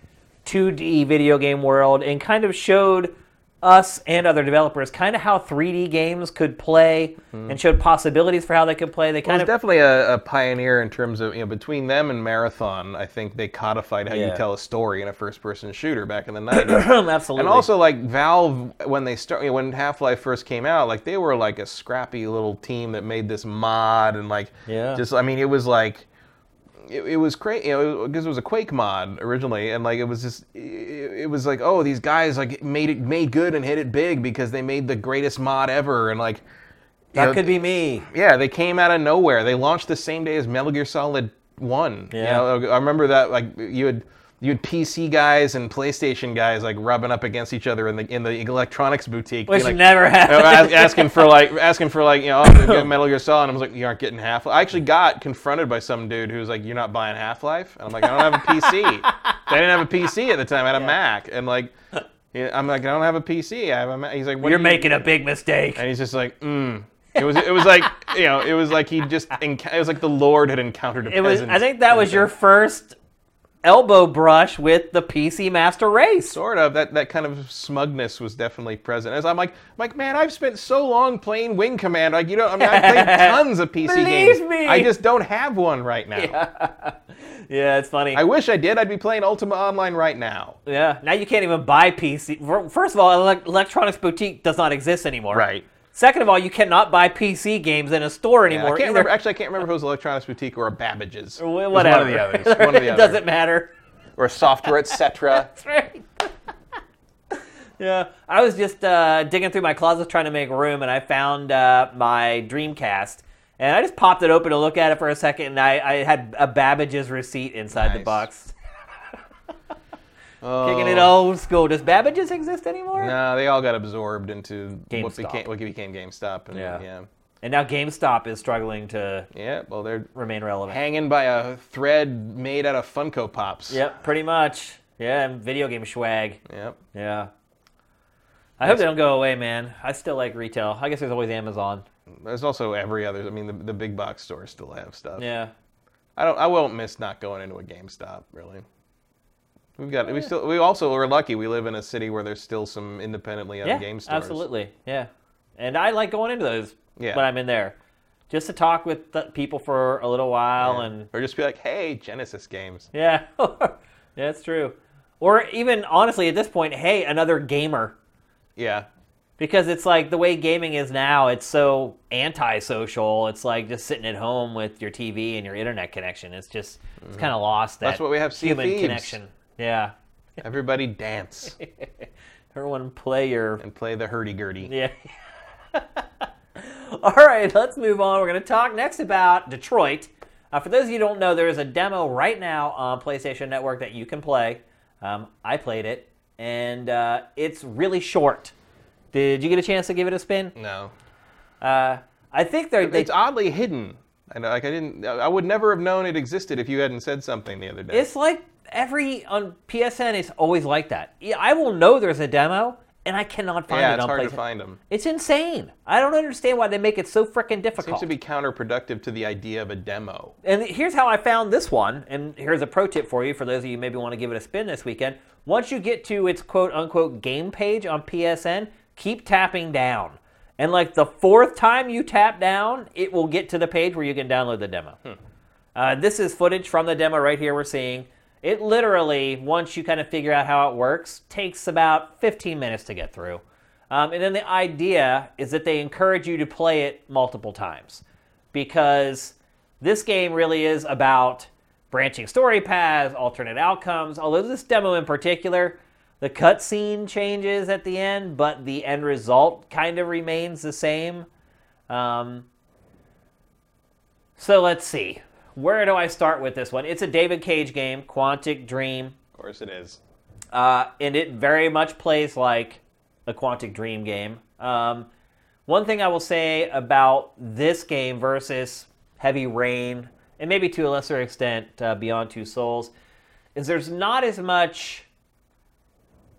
2D video game world and kind of showed us and other developers kind of how 3D games could play and showed possibilities for how they could play. They Well, kind it's of definitely a, a pioneer in terms of you know between them and Marathon. I think they codified how Yeah. you tell a story in a first-person shooter back in the nineties. absolutely And also, like Valve, when they start, you know, when Half Life first came out, like they were like a scrappy little team that made this mod and like, Yeah. just I mean, it was like, it, it was crazy, you know, because it was a Quake mod originally, and like it was just, it, it was like, oh, these guys like made it made good and hit it big because they made the greatest mod ever, and like, that know, could be me. yeah, they came out of nowhere. They launched the same day as Metal Gear Solid One. You Yeah. know, I remember that. Like you had you had PC guys and PlayStation guys like rubbing up against each other in the in the electronics boutique, Which like, never you know, happened. asking for like asking for like you know oh, Metal Gear Solid. And I was like, you aren't getting Half. Life. I actually got confronted by some dude who was like, you're not buying Half Life. And I'm like, I don't have a PC. they didn't have a PC at the time. I had a Mac, and like. I'm like, I don't have a PC. I have a, Ma-" he's like, what You're you-" making a big mistake. And he's just like, mm. It was, it was like, you know, it was like he just, enc- it was like the Lord had encountered a It was. peasant. I think that was your first elbow brush with the PC Master Race. Sort of that, that kind of smugness was definitely present. As I'm like, I'm like, man, I've spent so long playing Wing Command. Like, you know, I mean, I've played tons of PC Believe games. me. I just don't have one right now. Yeah, it's funny. I wish I did. I'd be playing Ultima Online right now. yeah, now you can't even buy PC. First of all, Electronics Boutique does not exist anymore. Right. Second of all, you cannot buy PC games in a store Yeah, I anymore. can't remember. Actually, I can't remember if it was Electronics Boutique or a Babbage's. It was Whatever. One of the others. One of the it others. doesn't matter. Or software, etc. That's right. yeah, I was just uh, digging through my closet trying to make room, and I found uh, my Dreamcast, and I just popped it open to look at it for a second, and I, I had a Babbage's receipt inside the box. Oh. Kicking it oh. old school. Does Babbage's exist anymore? No, they all got absorbed into what GameStop. became, what became GameStop. And, Yeah. yeah. And now GameStop is struggling to Yeah, well, they're remain relevant. hanging by a thread made out of Funko Pops. Yep, pretty much. Yeah, and video game swag. Yep. Yeah. I hope they don't go away, man. I still like retail. I guess there's always Amazon. There's also every other. I mean, the, the big box stores still have stuff. Yeah. I don't. I won't miss not going into a GameStop. Really. We've got. We still. We also are lucky. We live in a city where there's still some independently owned Yeah, game stores. absolutely. Yeah. And I like going into those Yeah. when I'm in there. Just to talk with the people for a little while Yeah. and Or just be like, hey, Genesis games. yeah. yeah, that's true. Or even honestly at this point, hey, another gamer. Yeah. Because it's like the way gaming is now, it's so antisocial. It's like just sitting at home with your TV and your internet connection. It's just it's mm. kind of lost that. That's what we have, Sea human Thieves. connection. Yeah. Everybody dance Everyone play your and play the hurdy gurdy. Yeah. All right, let's move on. We're going to talk next about Detroit. Uh, for those of you who don't know, there is a demo right now on PlayStation Network that you can play. Um, I played it, and uh, it's really short. Did you get a chance to give it a spin? No. Uh, I think they're. They, It's oddly hidden. And like I didn't. I would never have known it existed if you hadn't said something the other day. it's like every on PSN. is always like that. I will know there's a demo, and I cannot find yeah, it it's on hard PlayStation. to find them. It's insane. I don't understand why they make it so freaking difficult. Seems to be counterproductive to the idea of a demo. And here's how I found this one. And here's a pro tip for you for those of you who maybe want to give it a spin this weekend. Once you get to its quote unquote game page on PSN, keep tapping down. And like the fourth time you tap down, it will get to the page where you can download the demo. Uh, this is footage from the demo right here we're seeing. It literally, once you kind of figure out how it works, takes about 15 minutes to get through. Um, and then the idea is that they encourage you to play it multiple times because this game really is about branching story paths, alternate outcomes. Although this demo in particular, the cutscene changes at the end, but the end result kind of remains the same. Um, so let's see. Where do I start with this one? It's a David Cage game, Quantic Dream. Of course it is. Uh, and it very much plays like a Quantic Dream game. Um, one thing I will say about this game versus Heavy Rain, and maybe to a lesser extent uh, Beyond Two Souls, is there's not as much.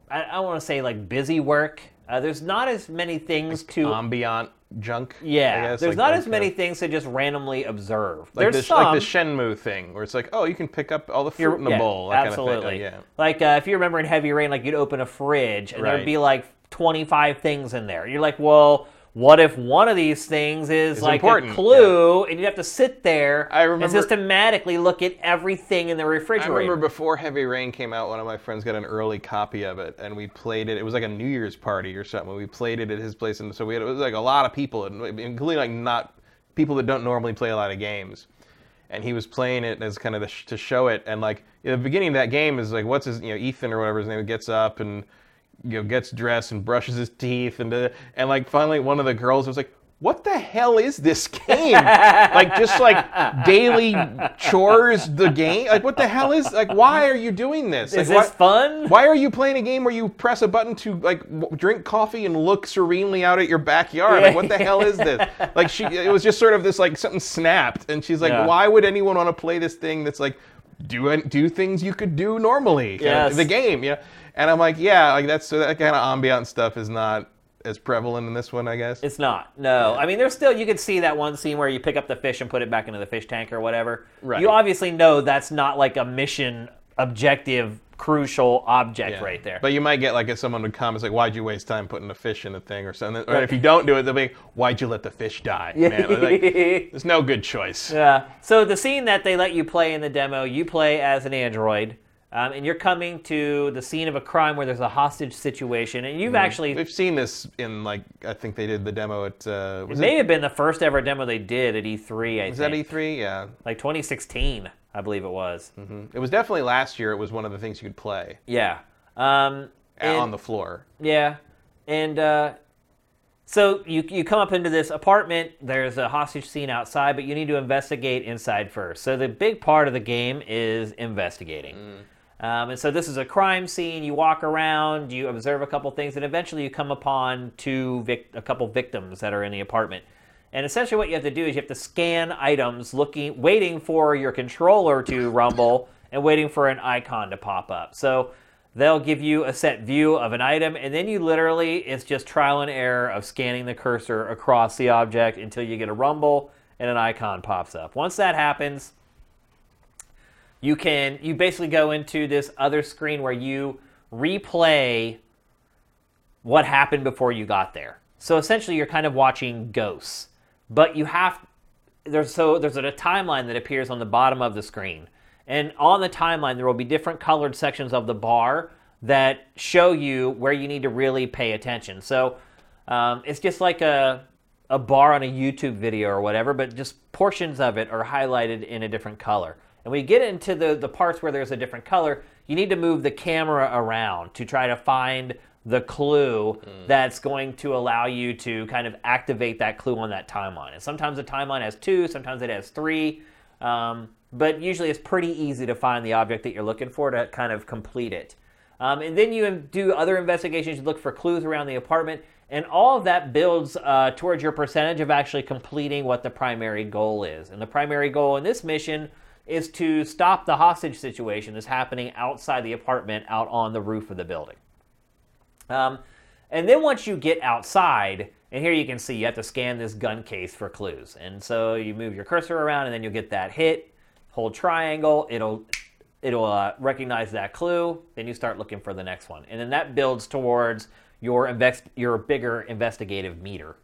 I, I want to say like busy work. Uh, there's not as many things to. Ambient junk. yeah, guess, there's like- not as many things to just randomly observe. Like there's the, like the. Shenmue thing, where it's like, oh, you can pick up all the fruit You're- in the yeah, bowl. That absolutely. Kind of thing. Oh, yeah. Like uh, if you remember in Heavy Rain, like you'd open a fridge and there'd be like 25 things in there. You're like, well, what if one of these things is It's like important, a clue, and you have to sit there I and systematically look at everything in the I refrigerator. remember before Heavy Rain came out, one of my friends got an early copy of it, and we played it. It was like a New Year's party or something. We played it at his place, and so we had it was like a lot of people, and including like not people that don't normally play a lot of games. And he was playing it as kind of sh- to show it, and like the beginning of that game is like what's his you know Ethan or whatever his name gets up and you know gets dressed and brushes his teeth and uh, and like finally one of the girls was like. What the hell is this game? like just like daily chores, the game. Like what the hell is like? Why are you doing this? is Like, this fun? why, why are you playing a game where you press a button to like w- drink coffee and look serenely out at your backyard? Like what the hell is this? Like she, it was just sort of this like something snapped, and she's like, Yeah. why would anyone want to play this thing that's like do do things you could do normally. Yes. the game, yeah. And I'm like, yeah, like that's so that kind of ambient stuff is not as prevalent in this one, I guess. It's not. No. I mean, there's still, you could see that one scene where you pick up the fish and put it back into the fish tank or whatever. Right. You obviously know that's not like a mission objective, crucial object Yeah. right there. But you might get like if someone would come, it's like, why'd you waste time putting a fish in a thing or something? Or if you don't do it, they'll be, why'd you let the fish die? Man, like, there's no good choice. Yeah. So the scene that they let you play in the demo, you play as an android, um, and you're coming to the scene of a crime where there's a hostage situation, and you've actually We've seen this in like I think they did the demo at uh, was it may have been the first ever demo they did at E3. I Was that E3? Yeah. like 2016, I believe it was. It was definitely last year. It was one of the things you could play Yeah. Um, and- on the floor. Yeah, and uh, so you you come up into this apartment. There's a hostage scene outside, but you need to investigate inside first. So the big part of the game is investigating. Um, and so this is a crime scene. You walk around, you observe a couple things, and eventually you come upon two vic- a couple victims that are in the apartment. And essentially, what you have to do is you have to scan items, looking, waiting for your controller to rumble, and waiting for an icon to pop up. So they'll give you a set view of an item, and then you literally it's just trial and error of scanning the cursor across the object until you get a rumble and an icon pops up. Once that happens, you can you basically go into this other screen where you replay what happened before you got there. So essentially you're kind of watching ghosts. But you have there's so there's a timeline that appears on the bottom of the screen. And on the timeline there will be different colored sections of the bar that show you where you need to really pay attention. So um, it's just like a a bar on a YouTube video or whatever, but just portions of it are highlighted in a different color. And when you get into the, the parts where there's a different color, you need to move the camera around to try to find the clue that's going to allow you to kind of activate that clue on that timeline. And sometimes the timeline has two, sometimes it has three, um, but usually it's pretty easy to find the object that you're looking for to kind of complete it. Um, and then you do other investigations. You look for clues around the apartment, and all of that builds uh, towards your percentage of actually completing what the primary goal is. And the primary goal in this mission is to stop the hostage situation that's happening outside the apartment, out on the roof of the building. Um, and then once you get outside, and here you can see you have to scan this gun case for clues. And so you move your cursor around, and then you'll get that hit. Hold triangle, it'll it'll uh, recognize that clue. Then you start looking for the next one, and then that builds towards your invest your bigger investigative meter.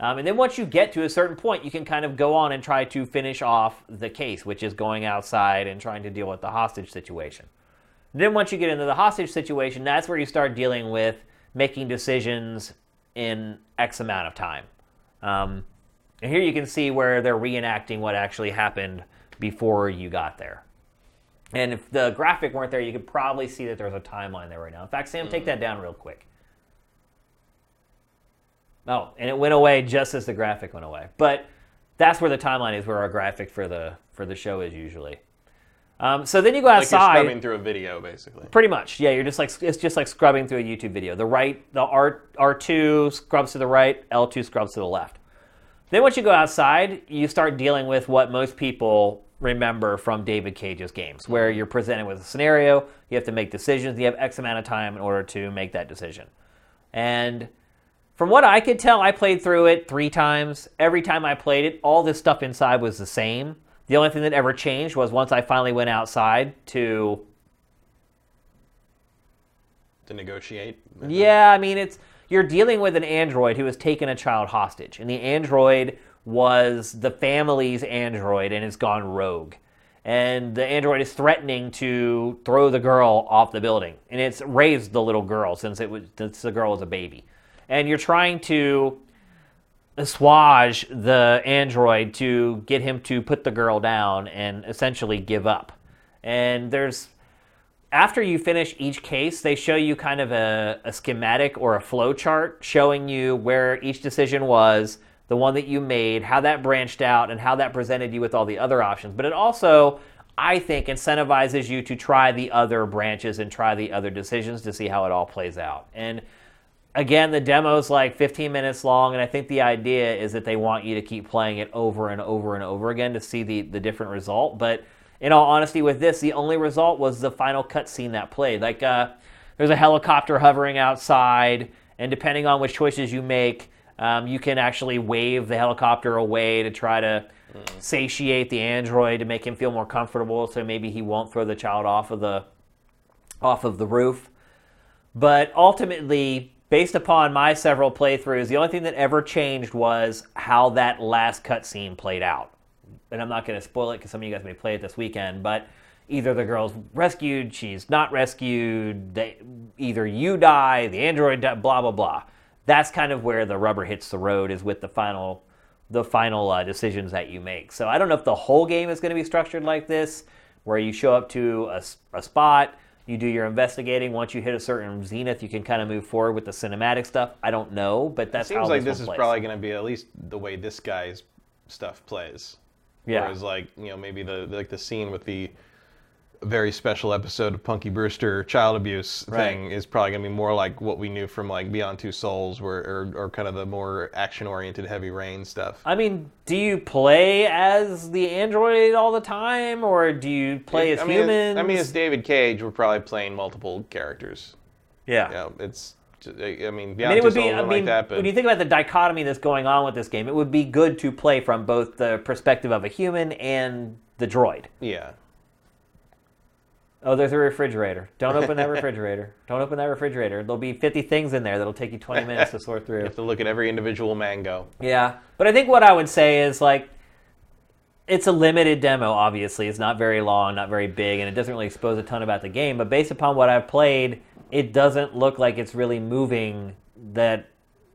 Um, and then once you get to a certain point, you can kind of go on and try to finish off the case, which is going outside and trying to deal with the hostage situation. Then once you get into the hostage situation, that's where you start dealing with making decisions in X amount of time. Um, and here you can see where they're reenacting what actually happened before you got there. And if the graphic weren't there, you could probably see that there's a timeline there right now. In fact, Sam, take that down real quick. Oh, and it went away just as the graphic went away. But that's where the timeline is, where our graphic for the for the show is usually. Um, so then you go Like you're outside. scrubbing through a video, basically. Pretty much, yeah. You're just like it's just like scrubbing through a YouTube video. The right, the R R two scrubs to the right, L two scrubs to the left. Then once you go outside, you start dealing with what most people remember from David Cage's games, where you're presented with a scenario, you have to make decisions, you have X amount of time in order to make that decision. And from what I could tell, I played through it three times. Every time I played it, all this stuff inside was the same. The only thing that ever changed was once I finally went outside to To negotiate. Yeah, I mean it's you're dealing with an android who has taken a child hostage, and the android was the family's android and has gone rogue. And the android is threatening to throw the girl off the building, and it's raised the little girl since it was since the girl was a baby. And you're trying to assuage the android to get him to put the girl down and essentially give up. And there's after you finish each case, they show you kind of a, a schematic or a flow chart showing you where each decision was, the one that you made, how that branched out, and how that presented you with all the other options. But it also, I think, incentivizes you to try the other branches and try the other decisions to see how it all plays out. And again, the demo's like 15 minutes long, and I think the idea is that they want you to keep playing it over and over and over again to see the, the different result. But in all honesty, with this, the only result was the final cutscene that played. Like, uh, there's a helicopter hovering outside, and depending on which choices you make, um, you can actually wave the helicopter away to try to satiate the android to make him feel more comfortable. So maybe he won't throw the child off of the off of the roof. But ultimately, based upon my several playthroughs, the only thing that ever changed was how that last cutscene played out. And I'm not going to spoil it because some of you guys may play it this weekend, but either the girl's rescued, she's not rescued, they, either you die, the android die, blah blah blah. That's kind of where the rubber hits the road is with the final the final uh, decisions that you make. So I don't know if the whole game is going to be structured like this, where you show up to a, a spot, you do your investigating. Once you hit a certain zenith, you can kind of move forward with the cinematic stuff. I don't know, but that's Seems how like this, this is plays. probably going to be at least the way this guy's stuff plays. yeah. Whereas, like you know, maybe the like the scene with the very special episode of Punky Brewster child abuse thing is probably going to be more like what we knew from like Beyond Two Souls, where or, or kind of the more action-oriented Heavy Rain stuff. I mean, do you play as the android all the time, or do you play as I mean, humans? I mean, as David Cage, we're probably playing multiple characters. yeah. You know, it's. I mean, I Beyond mean, it Two would Souls be. I mean, like that, but when you think about the dichotomy that's going on with this game, it would be good to play from both the perspective of a human and the droid. yeah. Oh, there's a refrigerator. Don't open that refrigerator. Don't open that refrigerator. There'll be 50 things in there that'll take you 20 minutes to sort through. You have to look at every individual mango. Yeah. But I think what I would say is like, it's a limited demo, obviously. It's not very long, not very big, and it doesn't really expose a ton about the game. But based upon what I've played, it doesn't look like it's really moving that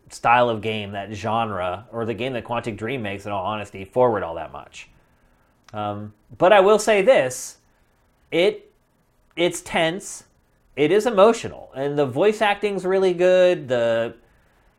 style of game, that genre, or the game that Quantic Dream makes, in all honesty, forward all that much. Um, but I will say this it it's tense, it is emotional, and the voice acting's really good. The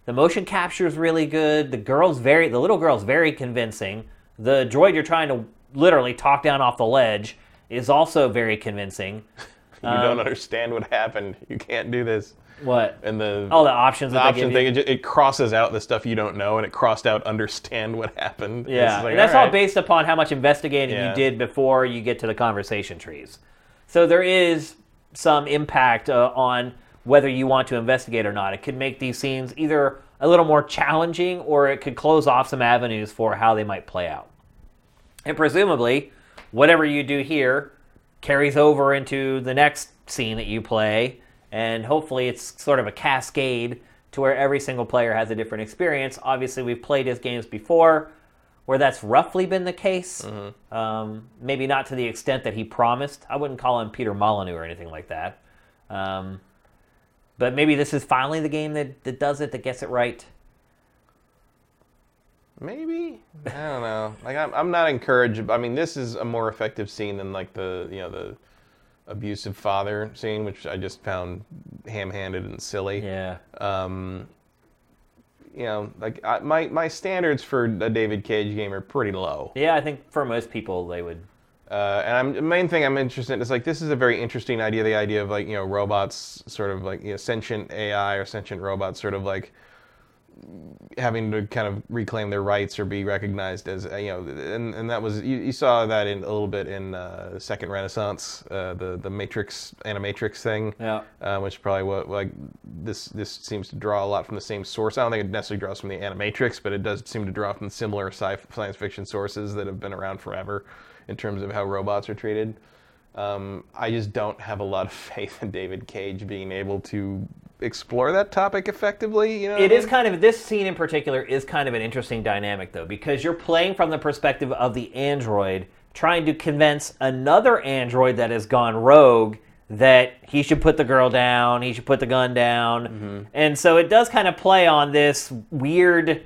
the motion capture is really good. The girl's very, the little girl's very convincing. The droid you're trying to literally talk down off the ledge is also very convincing. You Um, don't understand what happened. You can't do this. What? And the All the options the that they option give thing, you. it, it crosses out the stuff you don't know, and it crossed out understand what happened. Yeah, like, and that's all based upon how much investigating Yeah. you did before you get to the conversation trees. So there is some impact uh, on whether you want to investigate or not. It could make these scenes either a little more challenging or it could close off some avenues for how they might play out. And presumably, whatever you do here carries over into the next scene that you play, and hopefully it's sort of a cascade to where every single player has a different experience. Obviously, we've played his games before where that's roughly been the case. Um, maybe not to the extent that he promised. I wouldn't call him Peter Molyneux or anything like that. Um, but maybe this is finally the game that, that does it, that gets it right. Maybe I don't know. Like I'm, I'm not encouraged. I mean, this is a more effective scene than like the you know the abusive father scene, which I just found ham-handed and silly. Yeah. Um, you know, like I, my my standards for a David Cage game are pretty low. Yeah, I think for most people, they would. Uh, and I'm, the main thing I'm interested in is like this is a very interesting idea. The idea of like you know robots, sort of like you know sentient AI or sentient robots, sort of like having to kind of reclaim their rights or be recognized as uh, you know, and, and that was you, you saw that in a little bit in uh, Second Renaissance, uh, the the Matrix Animatrix thing, Yeah. uh, which is probably what like this this seems to draw a lot from the same source. I don't think it necessarily draws from the Animatrix, but it does seem to draw from similar sci- science fiction sources that have been around forever in terms of how robots are treated. Um, I just don't have a lot of faith in David Cage being able to explore that topic effectively. You know, It is kind of this scene in particular is kind of an interesting dynamic though because you're playing from the perspective of the android trying to convince another android that has gone rogue that he should put the girl down, he should put the gun down. Mm-hmm. And so it does kind of play on this weird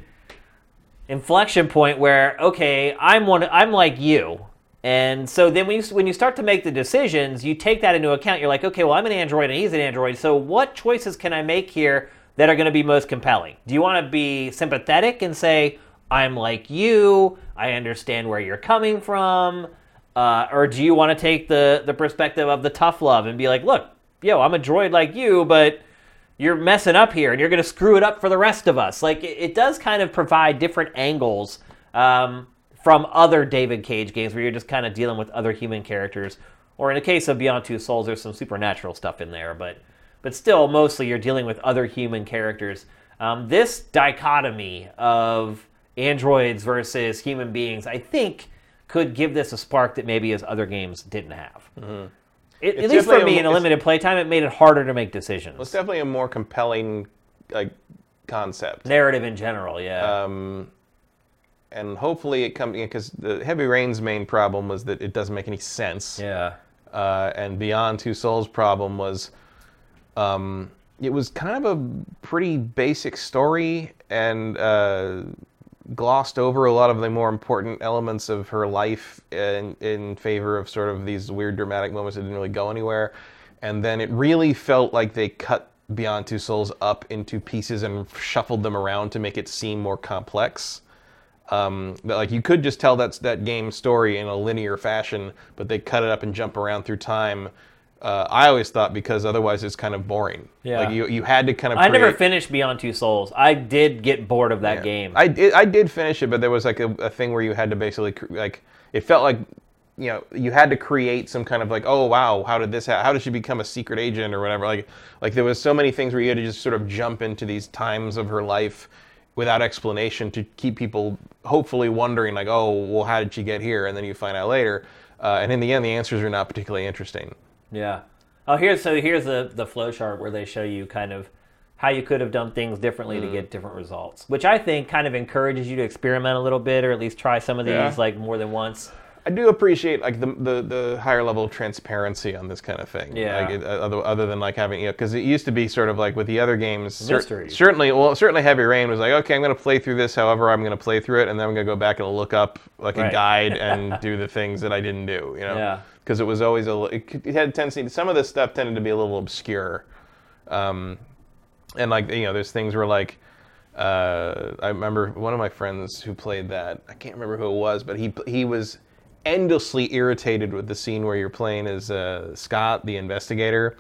inflection point where okay, I'm one I'm like you. And so then when you, when you start to make the decisions, you take that into account. You're like, okay, well, I'm an android and he's an android. So what choices can I make here that are going to be most compelling? Do you want to be sympathetic and say, I'm like you, I understand where you're coming from? Uh, or do you want to take the, the perspective of the tough love and be like, look, yo, I'm a droid like you, but you're messing up here and you're going to screw it up for the rest of us. Like it, it does kind of provide different angles um, from other David Cage games where you're just kind of dealing with other human characters. Or in the case of Beyond Two Souls, there's some supernatural stuff in there, but but still, mostly you're dealing with other human characters. Um, this dichotomy of androids versus human beings, I think, could give this a spark that maybe his other games didn't have. At Mm-hmm. It's least for me, a in a limited playtime, it made it harder to make decisions. It's definitely a more compelling like concept. Narrative in general, yeah. Um, and hopefully it comes because the Heavy Rain's main problem was that it doesn't make any sense. yeah. Uh, and Beyond Two Souls' problem was um, it was kind of a pretty basic story and uh, glossed over a lot of the more important elements of her life in, in favor of sort of these weird dramatic moments that didn't really go anywhere. And then it really felt like they cut Beyond Two Souls up into pieces and shuffled them around to make it seem more complex um, like you could just tell that that game story in a linear fashion, but they cut it up and jump around through time. Uh, I always thought because otherwise it's kind of boring. Yeah. Like you, you had to kind of. I never finished Beyond Two Souls. I did get bored of that game. I did. I did finish it, but there was like a, a thing where you had to basically cr- like it felt like you know you had to create some kind of like oh wow how did this ha- how did she become a secret agent or whatever like like there was so many things where you had to just sort of jump into these times of her life without explanation to keep people hopefully wondering like oh well how did she get here and then you find out later uh, and in the end the answers are not particularly interesting Yeah. Oh, here's so here's the the flow chart where they show you kind of how you could have done things differently Mm. to get different results, which I think kind of encourages you to experiment a little bit or at least try some of these Yeah. like more than once. I do appreciate like the, the the higher level of transparency on this kind of thing. Yeah. Like it, uh, other, other than like having you know because it used to be sort of like with the other games. cer- certainly, well, certainly Heavy Rain was like okay, I'm going to play through this. However, I'm going to play through it, and then I'm going to go back and look up like Right. a guide and do the things that I didn't do. You know. Yeah. Because it was always a it had a tendency. Some of this stuff tended to be a little obscure. Um, and like you know, there's things where like uh, I remember one of my friends who played that. I can't remember who it was, but he he was endlessly irritated with the scene where you're playing as uh, Scott, the investigator,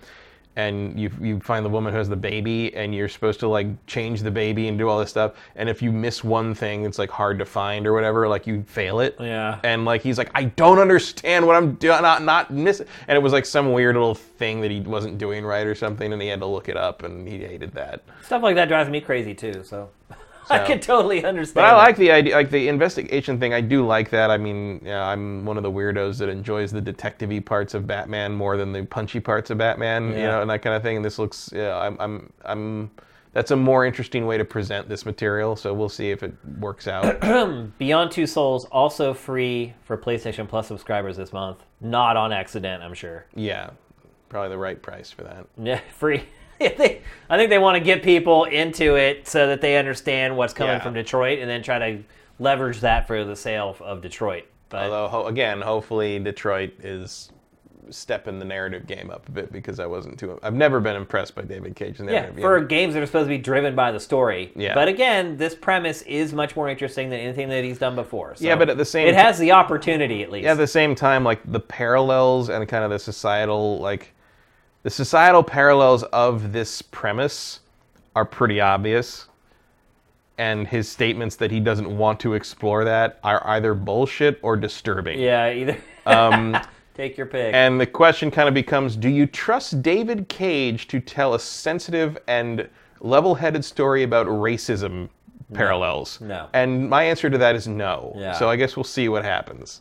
and you you find the woman who has the baby, and you're supposed to like change the baby and do all this stuff. And if you miss one thing, it's like hard to find or whatever. Like you fail it. Yeah. And like he's like, I don't understand what I'm doing, not not missing. And it was like some weird little thing that he wasn't doing right or something, and he had to look it up, and he hated that. Stuff like that drives me crazy too. So, I can totally understand. But I like the idea, like the investigation thing. I do like that. I mean, yeah, I'm one of the weirdos that enjoys the detective-y parts of Batman more than the punchy parts of Batman, you know, and that kind of thing. And this looks, yeah, I'm, I'm, I'm. That's a more interesting way to present this material. So we'll see if it works out. Beyond Two Souls also free for PlayStation Plus subscribers this month. Not on accident, I'm sure. yeah, probably the right price for that. Yeah, free. I think I think they want to get people into it so that they understand what's coming Yeah. from Detroit, and then try to leverage that for the sale of Detroit. But Although, ho- again, hopefully Detroit is stepping the narrative game up a bit because I wasn't too. I've never been impressed by David Cage. yeah, narrative. game. for games that are supposed to be driven by the story. Yeah. But again, this premise is much more interesting than anything that he's done before. So Yeah, but at the same it ti- has the opportunity at least. Yeah, at the same time, like the parallels and kind of the societal, like the societal parallels of this premise are pretty obvious. And his statements that he doesn't want to explore that are either bullshit or disturbing. yeah, either Um, take your pick. and the question kind of becomes do you trust David Cage to tell a sensitive and level headed story about racism parallels? No. And my answer to that is no. Yeah. So I guess we'll see what happens.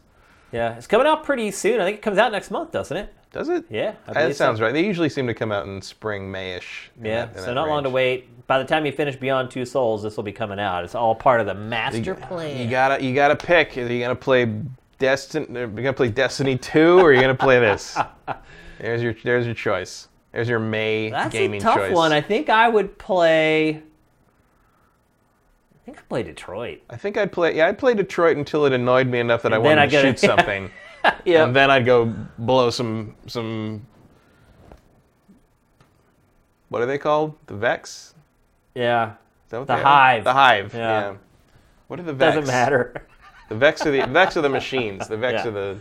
Yeah, it's coming out pretty soon. I think it comes out next month, doesn't it? Does it? Yeah, that believe so. sounds right. They usually seem to come out in spring, Mayish. Yeah, that- so not long to wait. By the time you finish Beyond Two Souls, this will be coming out. It's all part of the master plan. You gotta, you gotta pick. Are you gonna play Destiny? Are uh, you gonna play Destiny Two, or are you gonna play this? there's your, there's your choice. There's your May That's gaming a tough choice. one. I think I would play. I think I'd play Detroit. I think I'd play. Yeah, I'd play Detroit until it annoyed me enough that I wanted I to shoot something, Yeah. and then I'd go blow some some. What are they called? The Vex? yeah. Is that what The they are? Hive. The Hive. Yeah. Yeah. What are the Vex? Doesn't matter. The Vex are the Vex are the machines. The Vex Yeah. are the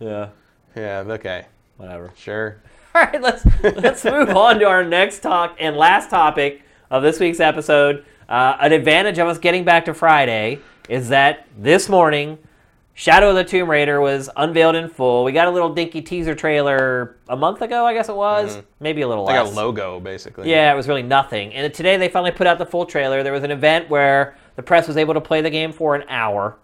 yeah. yeah. Okay, Whatever. sure. All right, let's let's move on to our next talk and last topic of this week's episode. Uh, an advantage of us getting back to Friday is that this morning Shadow of the Tomb Raider was unveiled in full. We got a little dinky teaser trailer a month ago, I guess it was, maybe a little Like less. a logo, basically. Yeah, it was really nothing. And today they finally put out the full trailer. There was an event where the press was able to play the game for an hour.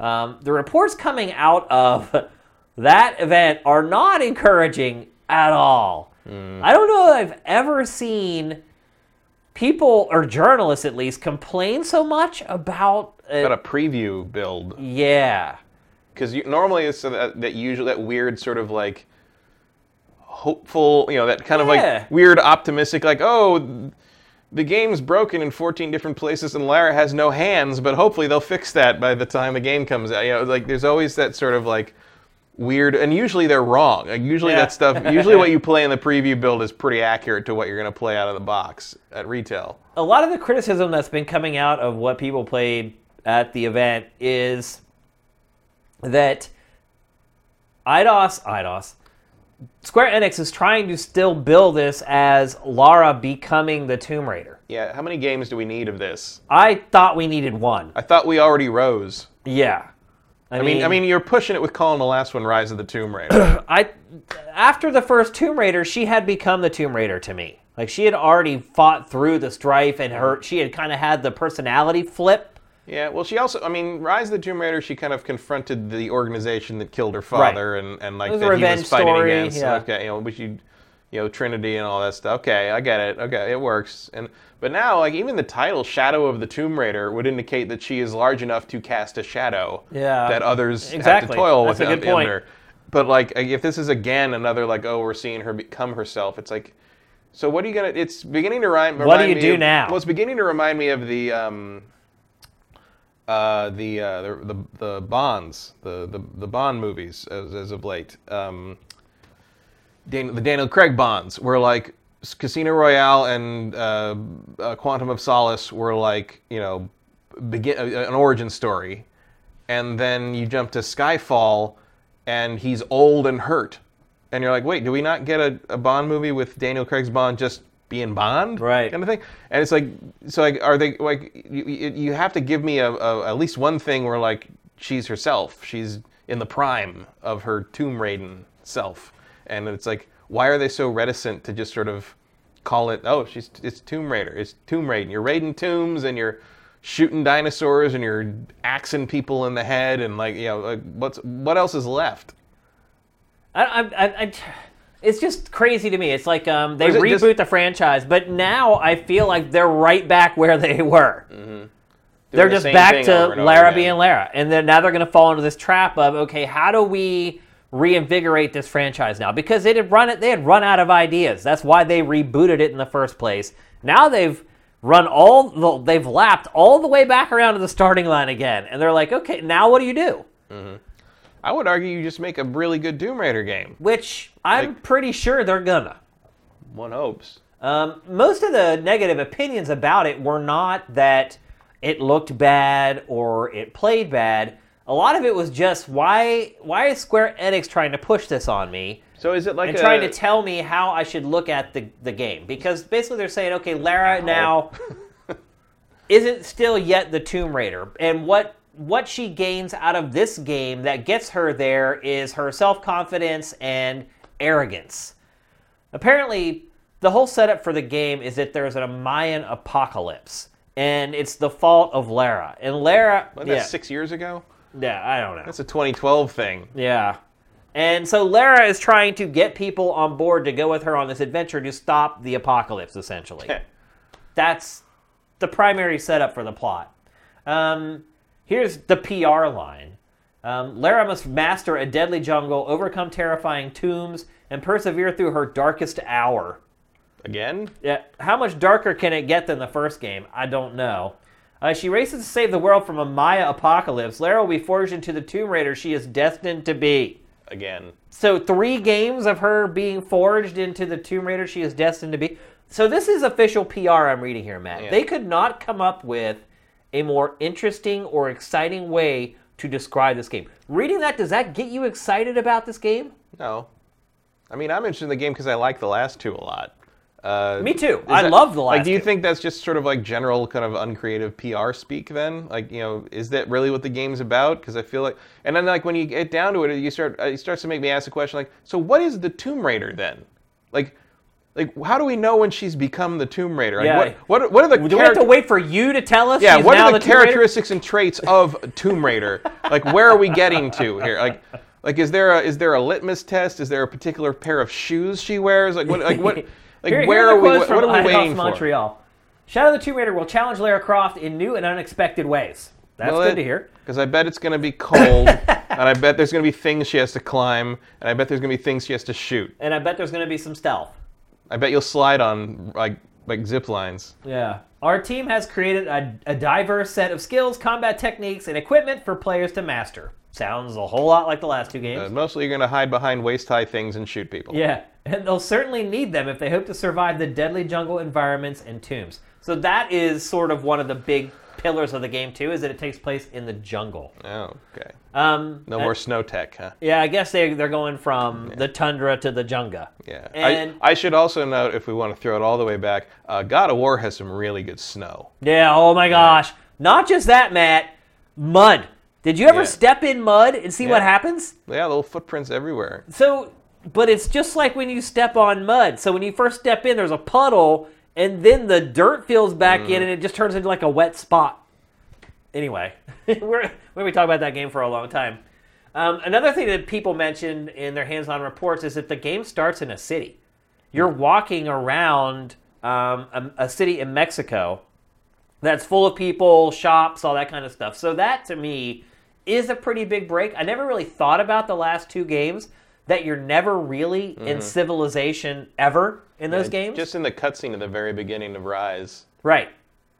Um, the reports coming out of that event are not encouraging at all. I don't know if I've ever seen people, or journalists at least, complain so much about. Uh, Got a preview build yeah. because normally it's that, that usually that weird sort of like hopeful, you know, that kind of like weird optimistic, like oh, the game's broken in 14 different places and Lara has no hands, but hopefully they'll fix that by the time the game comes out. You know, like there's always that sort of like weird, and usually they're wrong. Like usually Yeah. that stuff, usually what you play in the preview build is pretty accurate to what you're going to play out of the box at retail. a lot of the criticism that's been coming out of what people played at the event is that Eidos, Eidos, Square Enix is trying to still build this as Lara becoming the Tomb Raider. Yeah, how many games do we need of this? I thought we needed one. I thought we already rose. Yeah. I mean, I mean, you're pushing it with calling the last one "Rise of the Tomb Raider." I after the first Tomb Raider, she had become the Tomb Raider to me. Like she had already fought through the strife and her she had kind of had the personality flip. yeah, well, she also, I mean, Rise of the Tomb Raider, she kind of confronted the organization that killed her father, and and like that he was fighting story, against. yeah. Okay, you know, which you, you know, Trinity and all that stuff. Okay, I get it. Okay, it works. And but now, like even the title "Shadow of the Tomb Raider" would indicate that she is large enough to cast a shadow. Yeah. That others have to Exactly. toil That's with a good point. under. But like, if this is again another like, oh, we're seeing her become herself, it's like. So what are you gonna? It's beginning to rhyme. What do you do of- now? Well, it's beginning to remind me of the um, uh, the, uh, the the the Bonds, the the, the Bond movies as, as of late. Um, Dan, the Daniel Craig Bonds were like Casino Royale and uh, uh, Quantum of Solace were like you know begin uh, an origin story, and then you jump to Skyfall, and he's old and hurt, and you're like, wait, do we not get a, a Bond movie with Daniel Craig's Bond just being Bond, Right. Kind of thing, and it's like, so like, are they like, you, you have to give me a, a at least one thing where like she's herself, she's in the prime of her Tomb Raider self, and it's like, why are they so reticent to just sort of call it, oh, she's it's Tomb Raider, it's Tomb Raider, you're raiding tombs and you're shooting dinosaurs and you're axing people in the head and like you know like what's what else is left? I, I, I, I, it's just crazy to me. It's like um, they it reboot just- the franchise, but now I feel like they're right back where they were. They're Doing the just back to over and over Lara being Lara, and then now they're going to fall into this trap of okay, how do we reinvigorate this franchise now? Because they had run it, they had run out of ideas. That's why they rebooted it in the first place. Now they've run all, the, they've lapped all the way back around to the starting line again, and they're like, okay, now what do you do? I would argue you just make a really good Tomb Raider game. Which I'm Like- pretty sure they're gonna. One hopes. Um, most of the negative opinions about it were not that it looked bad or it played bad. A lot of it was just why why is Square Enix trying to push this on me So is it like and a, trying to tell me how I should look at the, the game? Because basically they're saying, okay, Lara now isn't still yet the Tomb Raider, and what what she gains out of this game that gets her there is her self confidence and arrogance. Apparently, the whole setup for the game is that there's a Mayan apocalypse, and it's the fault of Lara. And Lara, yeah, six years ago? Yeah, I don't know. That's a 2012 thing. Yeah. And so Lara is trying to get people on board to go with her on this adventure to stop the apocalypse, essentially. That's the primary setup for the plot. Um, here's the PR line um, Lara must master a deadly jungle, overcome terrifying tombs, and persevere through her darkest hour. Again? Yeah, how much darker can it get than the first game? I don't know. Uh, she races to save the world from a Maya apocalypse. Lara will be forged into the Tomb Raider she is destined to be. Again. So three games of her being forged into the Tomb Raider she is destined to be. So this is official PR I'm reading here, Matt. Yeah. They could not come up with a more interesting or exciting way to describe this game. Reading that, does that get you excited about this game? No. I mean, I'm interested in the game because I like the last two a lot. Uh, Me too. I that- love the Like, do you think that's just sort of like general kind of uncreative PR speak? Then, like, you know, is that really what the game's about? Because I feel like, and then like when you get down to it, you start uh, it starts to make me ask the question like, so what is the Tomb Raider then? Like, like how do we know when she's become the Tomb Raider? Like, Yeah. what, what what are the Do we have to wait for you to tell us? yeah, she's what now are the, Raider? characteristics and traits of Tomb Raider? like, where are we getting to here? Like, like is there a is there a litmus test? Is there a particular pair of shoes she wears? Like, what like what like Here- where here are the we? What, are we waiting for? Montreal. Shadow the Tomb Raider will challenge Lara Croft in new and unexpected ways. That's Well, good it- to hear. Because I bet it's going to be cold, and I bet there's going to be things she has to climb, and I bet there's going to be things she has to shoot. And I bet there's going to be some stealth. I bet you'll slide on like like zip lines. Yeah. Our team has created a, a diverse set of skills, combat techniques, and equipment for players to master. Sounds a whole lot like the last two games. Uh, mostly, you're going to hide behind waist high things and shoot people. Yeah, and they'll certainly need them if they hope to survive the deadly jungle environments and tombs. So that is sort of one of the big pillars of the game too, is that it takes place in the jungle. Oh, okay. Um, No more snow tech, huh? Yeah, I guess they they're going from the tundra to the jungle. Yeah. And I, I should also note, if we want to throw it all the way back, uh, God of War has some really good snow. yeah, oh my gosh. Not just that, Matt. Mud. Did you ever Yeah. step in mud and see what happens? Yeah, little footprints everywhere. So, but it's just like when you step on mud. So when you first step in, there's a puddle, and then the dirt fills back Mm. in, and it just turns into like a wet spot. Anyway, we're we're we talk about that game for a long time. Um, another thing that people mentioned in their hands-on reports is that the game starts in a city. You're walking around um, a, a city in Mexico that's full of people, shops, all that kind of stuff. So that to me is a pretty big break. I never really thought about the last two games that you're never really in mm-hmm. civilization ever in those And games. Just in the cutscene at the very beginning of Rise, right.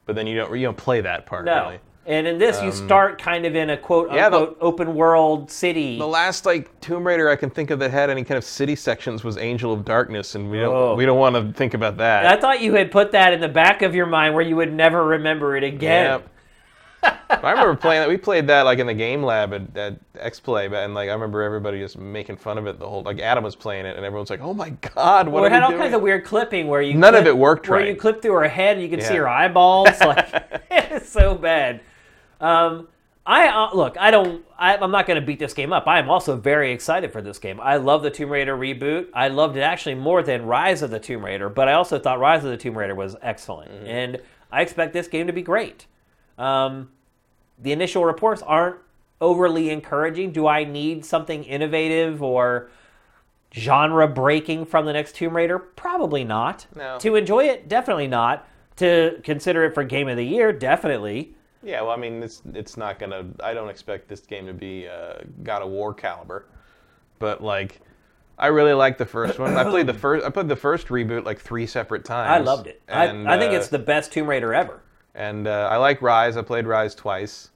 but then you don't you don't play that part No. really. And in this, you um, start kind of in a quote Yeah, the- unquote open world city. The last like Tomb Raider I can think of that had any kind of city sections was Angel of Darkness, and we don't Oh. we don't want to think about that. I thought you had put that in the back of your mind where you would never remember it again. Yep. I remember playing that. We played that like in the game lab at, at X Play, and like I remember everybody just making fun of it the whole. Like Adam was playing it, and everyone's like, "Oh my god, what Well, it had all doing?" kinds of weird clipping where you None of clip- it worked where right. you clip through her head and you can see her eyeballs. Like it's so bad. Um, I uh, look. I don't. I, I'm not going to beat this game up. I am also very excited for this game. I love the Tomb Raider reboot. I loved it actually more than Rise of the Tomb Raider, but I also thought Rise of the Tomb Raider was excellent, Mm-hmm. and I expect this game to be great. Um, the initial reports aren't overly encouraging. Do I need something innovative or genre breaking from the next Tomb Raider? Probably not. No. To enjoy it, definitely not. To consider it for game of the year, definitely. Yeah, well, I mean, it's it's not gonna. I don't expect this game to be uh, God of War caliber, but like, I really like the first one. I played the first. I played the first reboot like three separate times. I loved it. And, I, I think uh, it's the best Tomb Raider ever. And uh, I like Rise. I played Rise twice.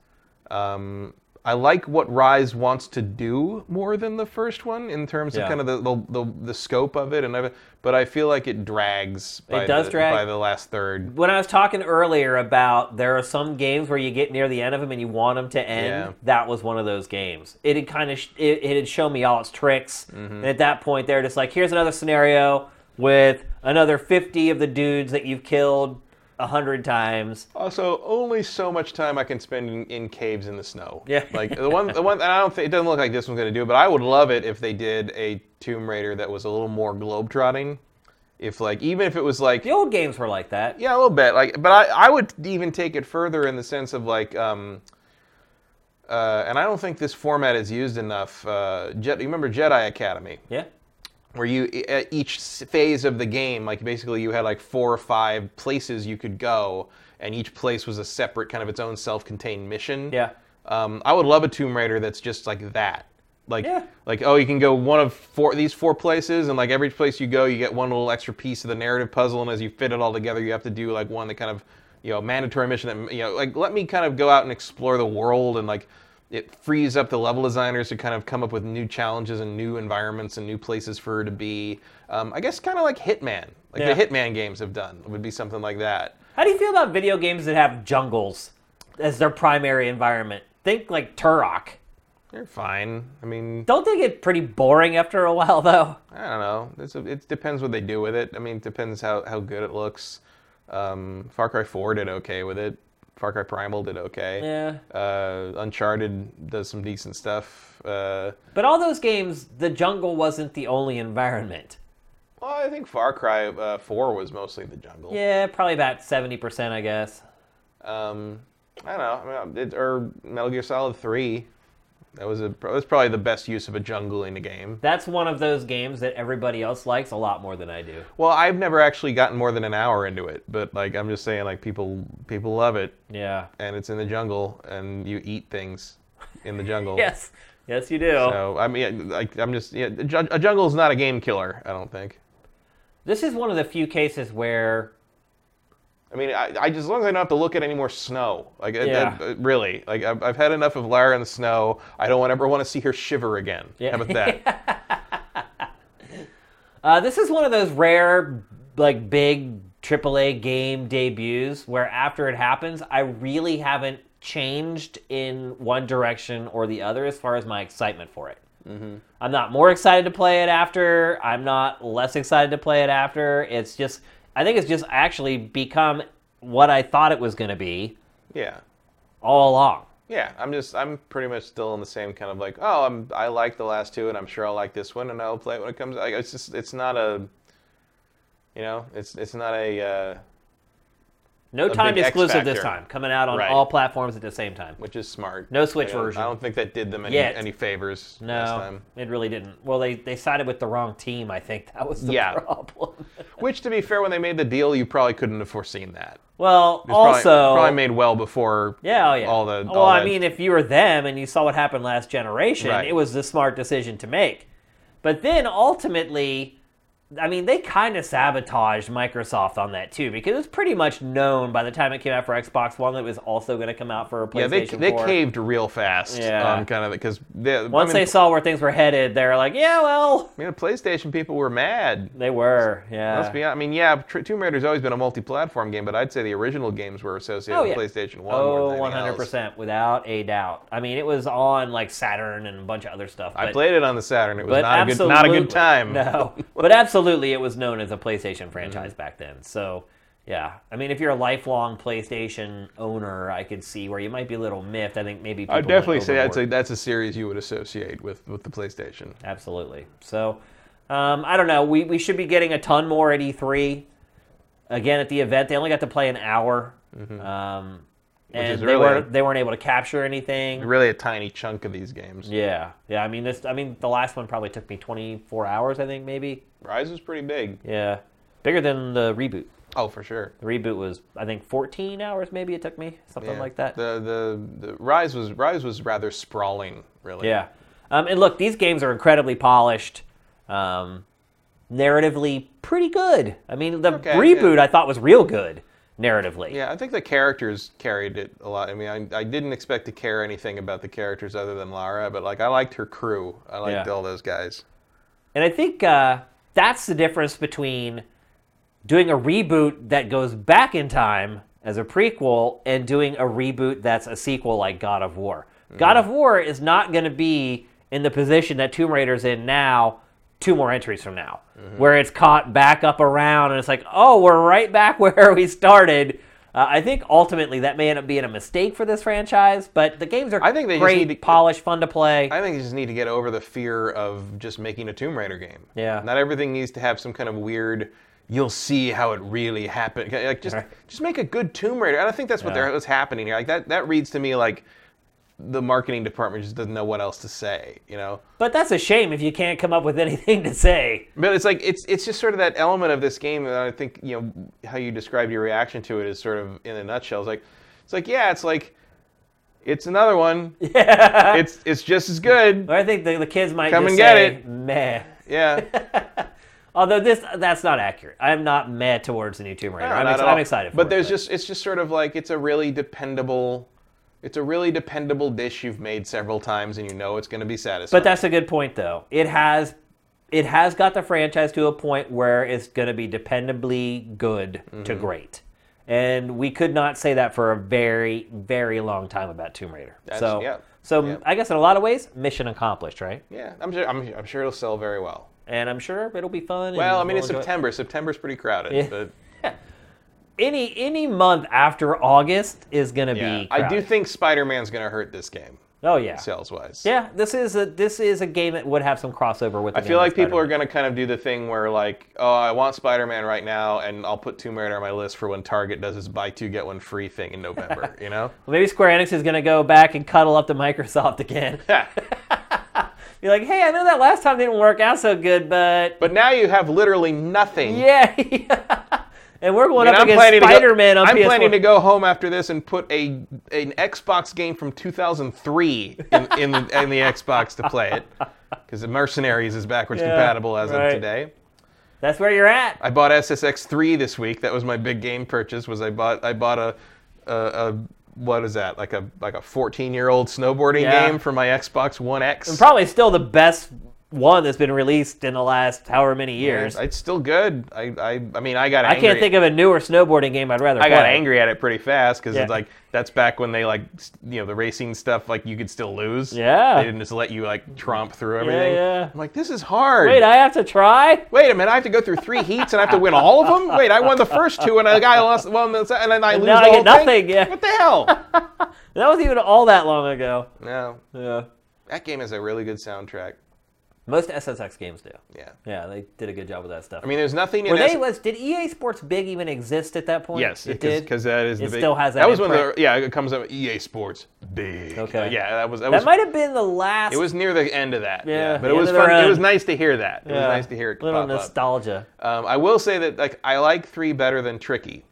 Um, I like what Rise wants to do more than the first one in terms Yeah. of kind of the, the, the, the scope of it and everything. But I feel like it drags. By does the, drag. by the last third. When I was talking earlier about there are some games where you get near the end of them and you want them to end, Yeah. that was one of those games. It had kind of sh- it, it had shown me all its tricks, Mm-hmm. and at that point they're just like, here's another scenario with another 50 of the dudes that you've killed a hundred times. Also, only so much time I can spend in, in caves in the snow. Yeah. Like the one, the one. And I don't think it doesn't look like this one's going to do, it, but I would love it if they did a Tomb Raider that was a little more globetrotting. If like, even if it was like, The old games were like that. yeah, a little bit. Like, but I, I would even take it further in the sense of like, um, uh, and I don't think this format is used enough. Uh, Jet, you remember Jedi Academy? Yeah. Where you at each phase of the game like basically you had like four or five places you could go and each place was a separate kind of its own self-contained mission Yeah. um, i would love a tomb raider that's just like that like Yeah. like oh you can go one of four these four places and like every place you go you get one little extra piece of the narrative puzzle and as you fit it all together you have to do like one that kind of you know mandatory mission that you know like let me kind of go out and explore the world and like it frees up the level designers to kind of come up with new challenges and new environments and new places for her to be. Um, I guess kind of like Hitman, like Yeah. the Hitman games have done, would be something like that. How do you feel about video games that have jungles as their primary environment? Think like Turok. They're fine. I mean, Don't they get pretty boring after a while, though? I don't know. It's a, it depends what they do with it. I mean, it depends how, how good it looks. Um, Far Cry 4 did okay with it. Far Cry Primal did okay. Yeah. Uh, Uncharted does some decent stuff. Uh, But all those games, the jungle wasn't the only environment. well, I think Far Cry uh, 4 was mostly the jungle. Yeah, probably about 70%, I guess. Um, I don't know. I mean, it, or Metal Gear Solid 3. That was a that was probably the best use of a jungle in a game. That's one of those games that everybody else likes a lot more than I do. Well, I've never actually gotten more than an hour into it, but like I'm just saying, like people people love it, Yeah. and it's in the jungle, and you eat things in the jungle. Yes. Yes, you do. So I mean, like I'm just yeah, a ju- a jungle is not a game killer. I don't think. This is one of the few cases where I mean, I, I just as long as I don't have to look at any more snow. Like, uh, it- Yeah. it- really, like I've, I've had enough of Lara in the snow. I don't want ever want to see her shiver again. Yeah. How about that? uh, this is one of those rare, like big AAA game debuts where after it happens, I really haven't changed in one direction or the other as far as my excitement for it. Mm-hmm. I'm not more excited to play it after. I'm not less excited to play it after. It's just, I think it's just actually become what I thought it was going to be yeah. all along. Yeah, I'm just I'm pretty much still in the same kind of like oh I'm I like the last two and I'm sure I'll like this one and I'll play it when it comes. Like, it's just it's not a, you know, it's it's not a. Uh, No timed X exclusive this time, coming out on Right. all platforms at the same time. which is smart. No Switch I don't- version. I don't think that did them any, Yet. any favors last No, time. it really didn't. Well, they, they sided with the wrong team. I think that was the Yeah. problem. Which, to be fair, when they made the deal, you probably couldn't have foreseen that. well, It was probably- also, probably, made well before. yeah, oh, yeah. all the- well, all I mean, if you were them and you saw what happened last generation, Right. it was the smart decision to make. But then ultimately, I mean, they kind of sabotaged Microsoft on that too, because it was pretty much known by the time it came out for Xbox One that it was also going to come out for PlayStation Yeah, they, they caved real fast Yeah. on kind of because Once I mean, they saw where things were headed, they were like, "Yeah, well, I mean, the PlayStation people were mad. they were." Yeah. Let's be honest. I mean, yeah, Tomb Raider's always been a multi-platform game, but I'd say the original games were associated Oh, with yeah. PlayStation One. Oh, than one anything hundred else. percent, without a doubt. I mean, it was on like Saturn and a bunch of other stuff. I played it on the Saturn. It was not a good, not a good time. No, but absolutely, it was known as a PlayStation franchise Mm-hmm. back then. So, yeah, I mean, if you're a lifelong PlayStation owner, I could see where you might be a little miffed. I think maybe people I'd definitely say that's a that's a series you would associate with with the PlayStation. absolutely. So, um, I don't know. We we should be getting a ton more at E3. Again, at the event, they only got to play an hour. Um, and they really- weren't they weren't able to capture anything. Really, a tiny chunk of these games. Yeah, yeah. I mean, this. I mean, the last one probably took me 24 hours. I think maybe. Rise was pretty big. Yeah, bigger than the reboot. Oh, for sure. The reboot was, I think, 14 hours. Maybe it took me something Yeah. like that. The, the the Rise was Rise was rather sprawling, really. yeah. Um, and look, these games are incredibly polished, um, narratively pretty good. I mean, the Okay, reboot I thought was real good narratively. Yeah, I think the characters carried it a lot. I mean, I, I didn't expect to care anything about the characters other than Lara, but like I liked her crew. I liked Yeah. all those guys. And I think uh, that's the difference between doing a reboot that goes back in time as a prequel and doing a reboot that's a sequel like God of War. God of War is not going to be in the position that Tomb Raider's in now, two more entries from now, where it's caught back up around and it's like, oh, we're right back where we started. Uh, I think ultimately that may end up being a mistake for this franchise, but the games are I think they great, to- polished, fun to play. I think you just need to get over the fear of just making a Tomb Raider game. Yeah. Not everything needs to have some kind of weird. You'll see how it really happened. Like just, Right. just make a good Tomb Raider. And I think that's what Yeah. what's happening here. Like that, that reads to me like the marketing department just doesn't know what else to say. You know. But that's a shame if you can't come up with anything to say. But it's like it's it's just sort of that element of this game that I think you know how you described your reaction to it is sort of in a nutshell. It's like it's like yeah, it's like it's another one. Yeah. It's it's just as good. I think the, the kids might Come just and get say, it. meh. Yeah. Although this that's not accurate. I'm not meh towards the new Tomb Raider. No, I'm, ex- I'm excited for But it. there's just it's just sort of like it's a really dependable it's a really dependable dish you've made several times and you know it's going to be satisfying. But that's a good point though. It has it has got the franchise to a point where it's going to be dependably good Mm-hmm. to great. And we could not say that for a very very long time about Tomb Raider. That's- so yeah. So Yeah. I guess in a lot of ways, mission accomplished, right? Yeah, I'm sure. I'm, I'm sure it'll sell very well. And I'm sure it'll be fun. Well, I mean, it's enjoy it. September. September's pretty crowded, Yeah. but Any any month after August is gonna yeah, be. I do think Spider-Man's going to hurt this game Oh yeah. sales-wise. Yeah, this is a this is a game that would have some crossover with. The I feel like people are going to kind of do the thing where like, oh, I want Spider-Man right now, and I'll put Tomb Raider on my list for when Target does its buy two get one free thing in November. you know? Well, maybe Square Enix is gonna go back and cuddle up to Microsoft again. Yeah. Be like, hey, I know that last time didn't work out so good, but but now you have literally nothing. yeah, and we're going I mean, up I'm against planning Spider-Man on I'm PS4. planning to go home after this and put a an Xbox game from 2003 in, in, the, in the Xbox to play it because the Mercenaries is backwards Yeah, compatible as right. of today. That's where you're at. I bought SSX 3 this week. That was my big game purchase. Was I bought I bought a a, a what is that like a like a 14 year old snowboarding Yeah. game for my Xbox One X. And probably still the best one that's been released in the last however many years. It's still good. I, I I mean I got I can't think of a newer snowboarding game I'd rather I play. got angry at it pretty fast because Yeah. it's like that's back when they like you know the racing stuff like you could still lose. Yeah. They didn't just let you like tromp through everything. yeah. I'm like this is hard. Wait, I have to try? Wait a minute, I have to go through three heats and I have to win all of them? Wait, I won the first two and the guy lost one and then I lose now I get thing? nothing, yeah. What the hell? That was even all that long ago. no. Yeah. That game has a really good soundtrack. Most SSX games do. Yeah. Yeah, they did a good job with that stuff. I mean, there's nothing in Were they S- was did EA Sports Big even exist at that point? Yes, it did. because that is the It big, still has that That was when the yeah it comes up EA Sports big. Okay. Uh, yeah, that was that, That was might have been the last. it was near the end of that. Yeah, but it was end of. It was nice to hear that. It was nice to hear it little pop up. nostalgia. Um, I will say that like I like three better than Tricky,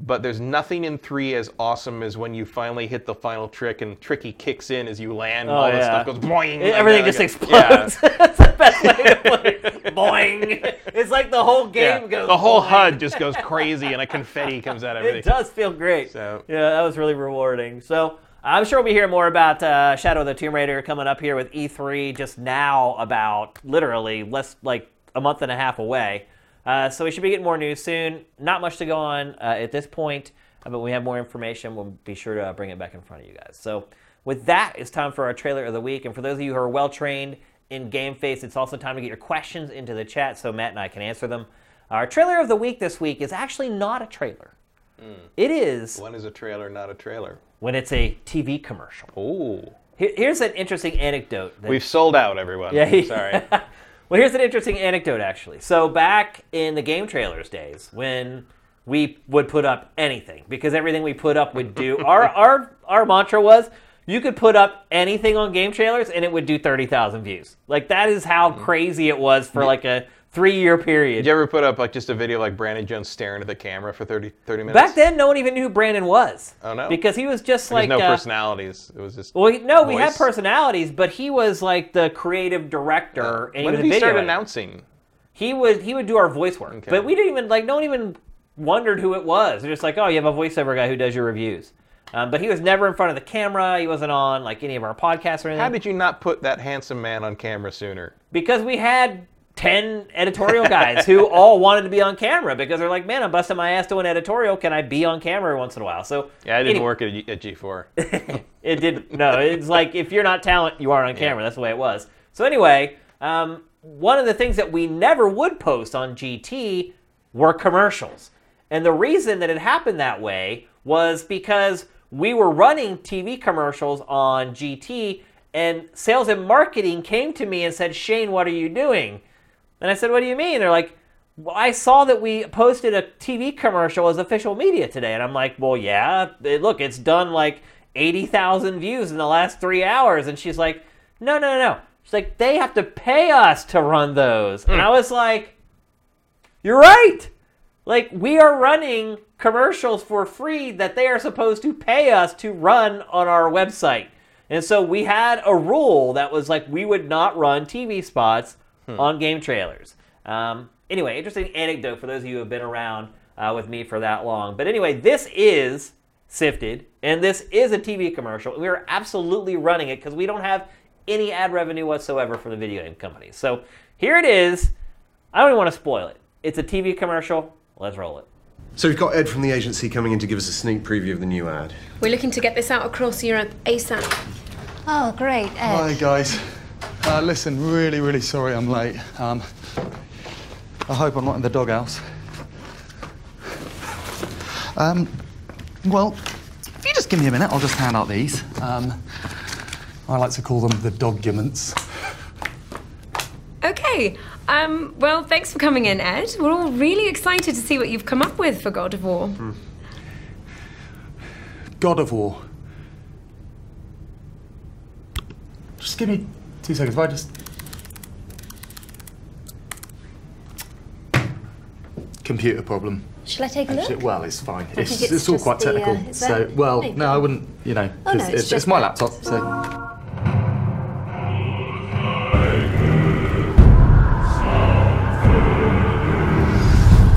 but there's nothing in three as awesome as when you finally hit the final trick and Tricky kicks in as you land. and Oh, all this yeah. stuff goes boing. It- everything that, just like, yeah. explodes. That's the best way to put it. Boing. It's like the whole game Yeah. goes. the whole boing. HUD just goes crazy and a confetti comes out of It everything. does feel great. So- Yeah, that was really rewarding. So I'm sure we'll be hearing more about uh, Shadow of the Tomb Raider coming up here with E3 just now, about literally less like a month and a half away. Uh, so we should be getting more news soon. Not much to go on uh, at this point, uh, but when we have more information, we'll be sure to bring it back in front of you guys. So with that, it's time for our trailer of the week. And for those of you who are well trained in Game Face, it's also time to get your questions into the chat so Matt and I can answer them. Our trailer of the week this week is actually not a trailer. It is One is a trailer, not a trailer. when it's a TV commercial. Oh, Here's an interesting anecdote. that- we've sold out, everyone. yeah, he- sorry. well, here's an interesting anecdote actually. So back in the game trailers days, when we would put up anything, because everything we put up would do. our our our mantra was. You could put up anything on game trailers and it would do 30,000 views. Like, that is how mm. crazy it was for like a three year period. Did you ever put up like just a video like Brandon Jones staring at the camera for 30, 30 minutes? Back then, no one even knew who Brandon was. Oh, no? Because he was just There's like. no uh, personalities. It was just. Well, he- no, we had personalities, but he was like the creative director, and when did he start announcing? He would he would do our voice work, Okay. but we didn't even like no one even wondered who it was. They're just like, oh, you have a voiceover guy who does your reviews. Um, but he was never in front of the camera. He wasn't on like any of our podcasts or anything How did you not put that handsome man on camera sooner? because we had. 10 editorial guys who all wanted to be on camera because they're like, man, I'm busting my ass doing editorial. Can I be on camera once in a while? So Yeah, I didn't anyway- work at, at G4. it didn't. no it's like if you're not talent you are on camera that's the way it was so anyway um, one of the things that we never would post on gt were commercials and the reason that it happened that way was because we were running tv commercials on gt and sales and marketing came to me and said shane what are you doing and i said what do you mean they're like well, I saw that we posted a TV commercial as official media today, and I'm like, well, yeah. It, look, it's done like eighty thousand views in the last three hours, and she's like, no, no, no. She's like, they have to pay us to run those, and hmm. I was like, you're right. Like we are running commercials for free that they are supposed to pay us to run on our website. And so we had a rule that was like we would not run TV spots on game trailers. Um, anyway, interesting anecdote for those of you who have been around uh, with me for that long. But anyway, this is Sifted, and this is a TV commercial. We are absolutely running it because we don't have any ad revenue whatsoever from the video game companies. So here it is. I don't even want to spoil it. It's a TV commercial. Let's roll it. So we've got Ed from the agency coming in to give us a sneak preview of the new ad. We're looking to get this out across Europe ASAP. Oh, great, Ed. Hi, guys. Uh, listen, really, really sorry I'm late. Um, I hope I'm not in the doghouse. Um, well, if you just give me a minute, I'll just hand out these. Um, I like to call them the documents. Okay. Um, well, thanks for coming in, Ed. We're all really excited to see what you've come up with for God of War. God of War. Just give me two seconds. If I just. Computer problem. Shall I take a look? Well, it's fine. It's, it's it's, all just quite the, technical. uh, so, well, there no. I wouldn't, you know, Oh, no, 'cause it's it's, just my laptop. So,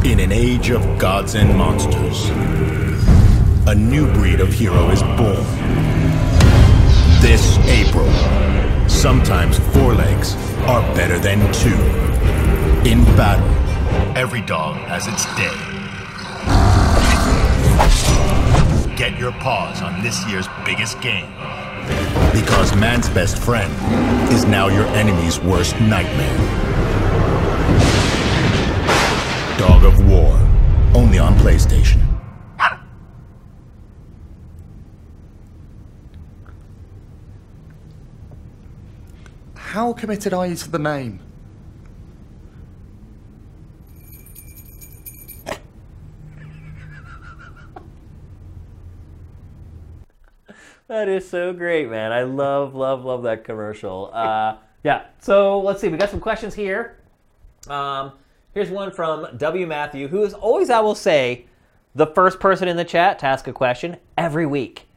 In an age of gods and monsters, a new breed of hero is born. This April, sometimes four legs are better than two. In battle, every dog has its day. Get your paws on this year's biggest game. Because man's best friend is now your enemy's worst nightmare. Dog of War, only on PlayStation. How committed are you to the name? That is so great, man. I love, love, love that commercial. Uh, yeah. So let's see. We got some questions here. Um, here's one from W. Matthew, who is always, I will say, the first person in the chat to ask a question every week,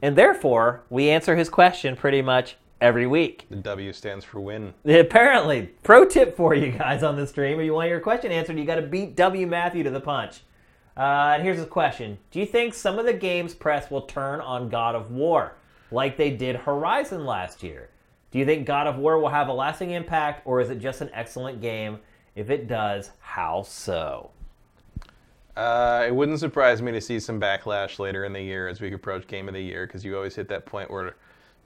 and therefore we answer his question pretty much every week. The W stands for win. Apparently, pro tip for you guys on the stream: if you want your question answered, you got to beat W. Matthew to the punch. Uh, and here's his question: Do you think some of the games press will turn on God of War, like they did Horizon last year? Do you think God of War will have a lasting impact, or is it just an excellent game? If it does, how so? Uh, it wouldn't surprise me to see some backlash later in the year as we approach Game of the Year because you always hit that point where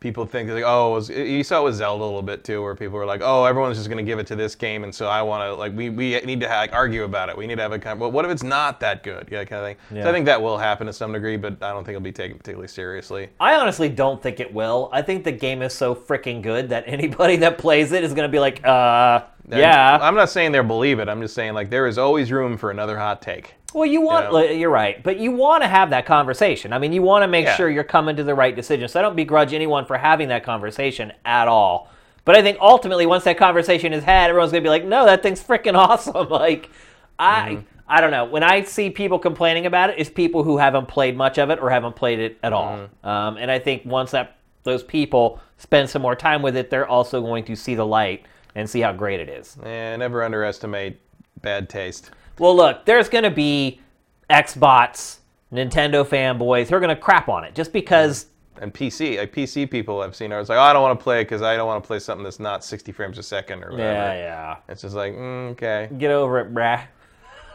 people think like, oh, was, you saw it with Zelda a little bit too, where people were like, oh, everyone's just going to give it to this game, and so I want to like we, we need to like, argue about it. We need to have a kind. Well, what if it's not that good? Yeah, kind of thing. So I think that will happen to some degree, but I don't think it'll be taken particularly seriously. I honestly don't think it will. I think the game is so freaking good that anybody that plays it is going to be like, uh, And yeah. I'm not saying they'll believe it. I'm just saying like there is always room for another hot take. Well, you want, know? like, you're right, but you want to have that conversation. I mean, you want to make Yeah. sure you're coming to the right decision. So I don't begrudge anyone for having that conversation at all. But I think ultimately, once that conversation is had, everyone's going to be like, no, that thing's freaking awesome. Like, I. Mm-hmm. I don't know. When I see people complaining about it, it's people who haven't played much of it or haven't played it at all. Mm-hmm. Um, and I think once that those people spend some more time with it, they're also going to see the light and see how great it is. And never underestimate bad taste. Well, look, there's going to be Xbots, Nintendo fanboys who are going to crap on it just because. And PC, like PC people I've seen are like, oh, I don't want to play it because I don't want to play something that's not 60 frames a second or whatever. Yeah, yeah. It's just like, mm, okay. Get over it, brah.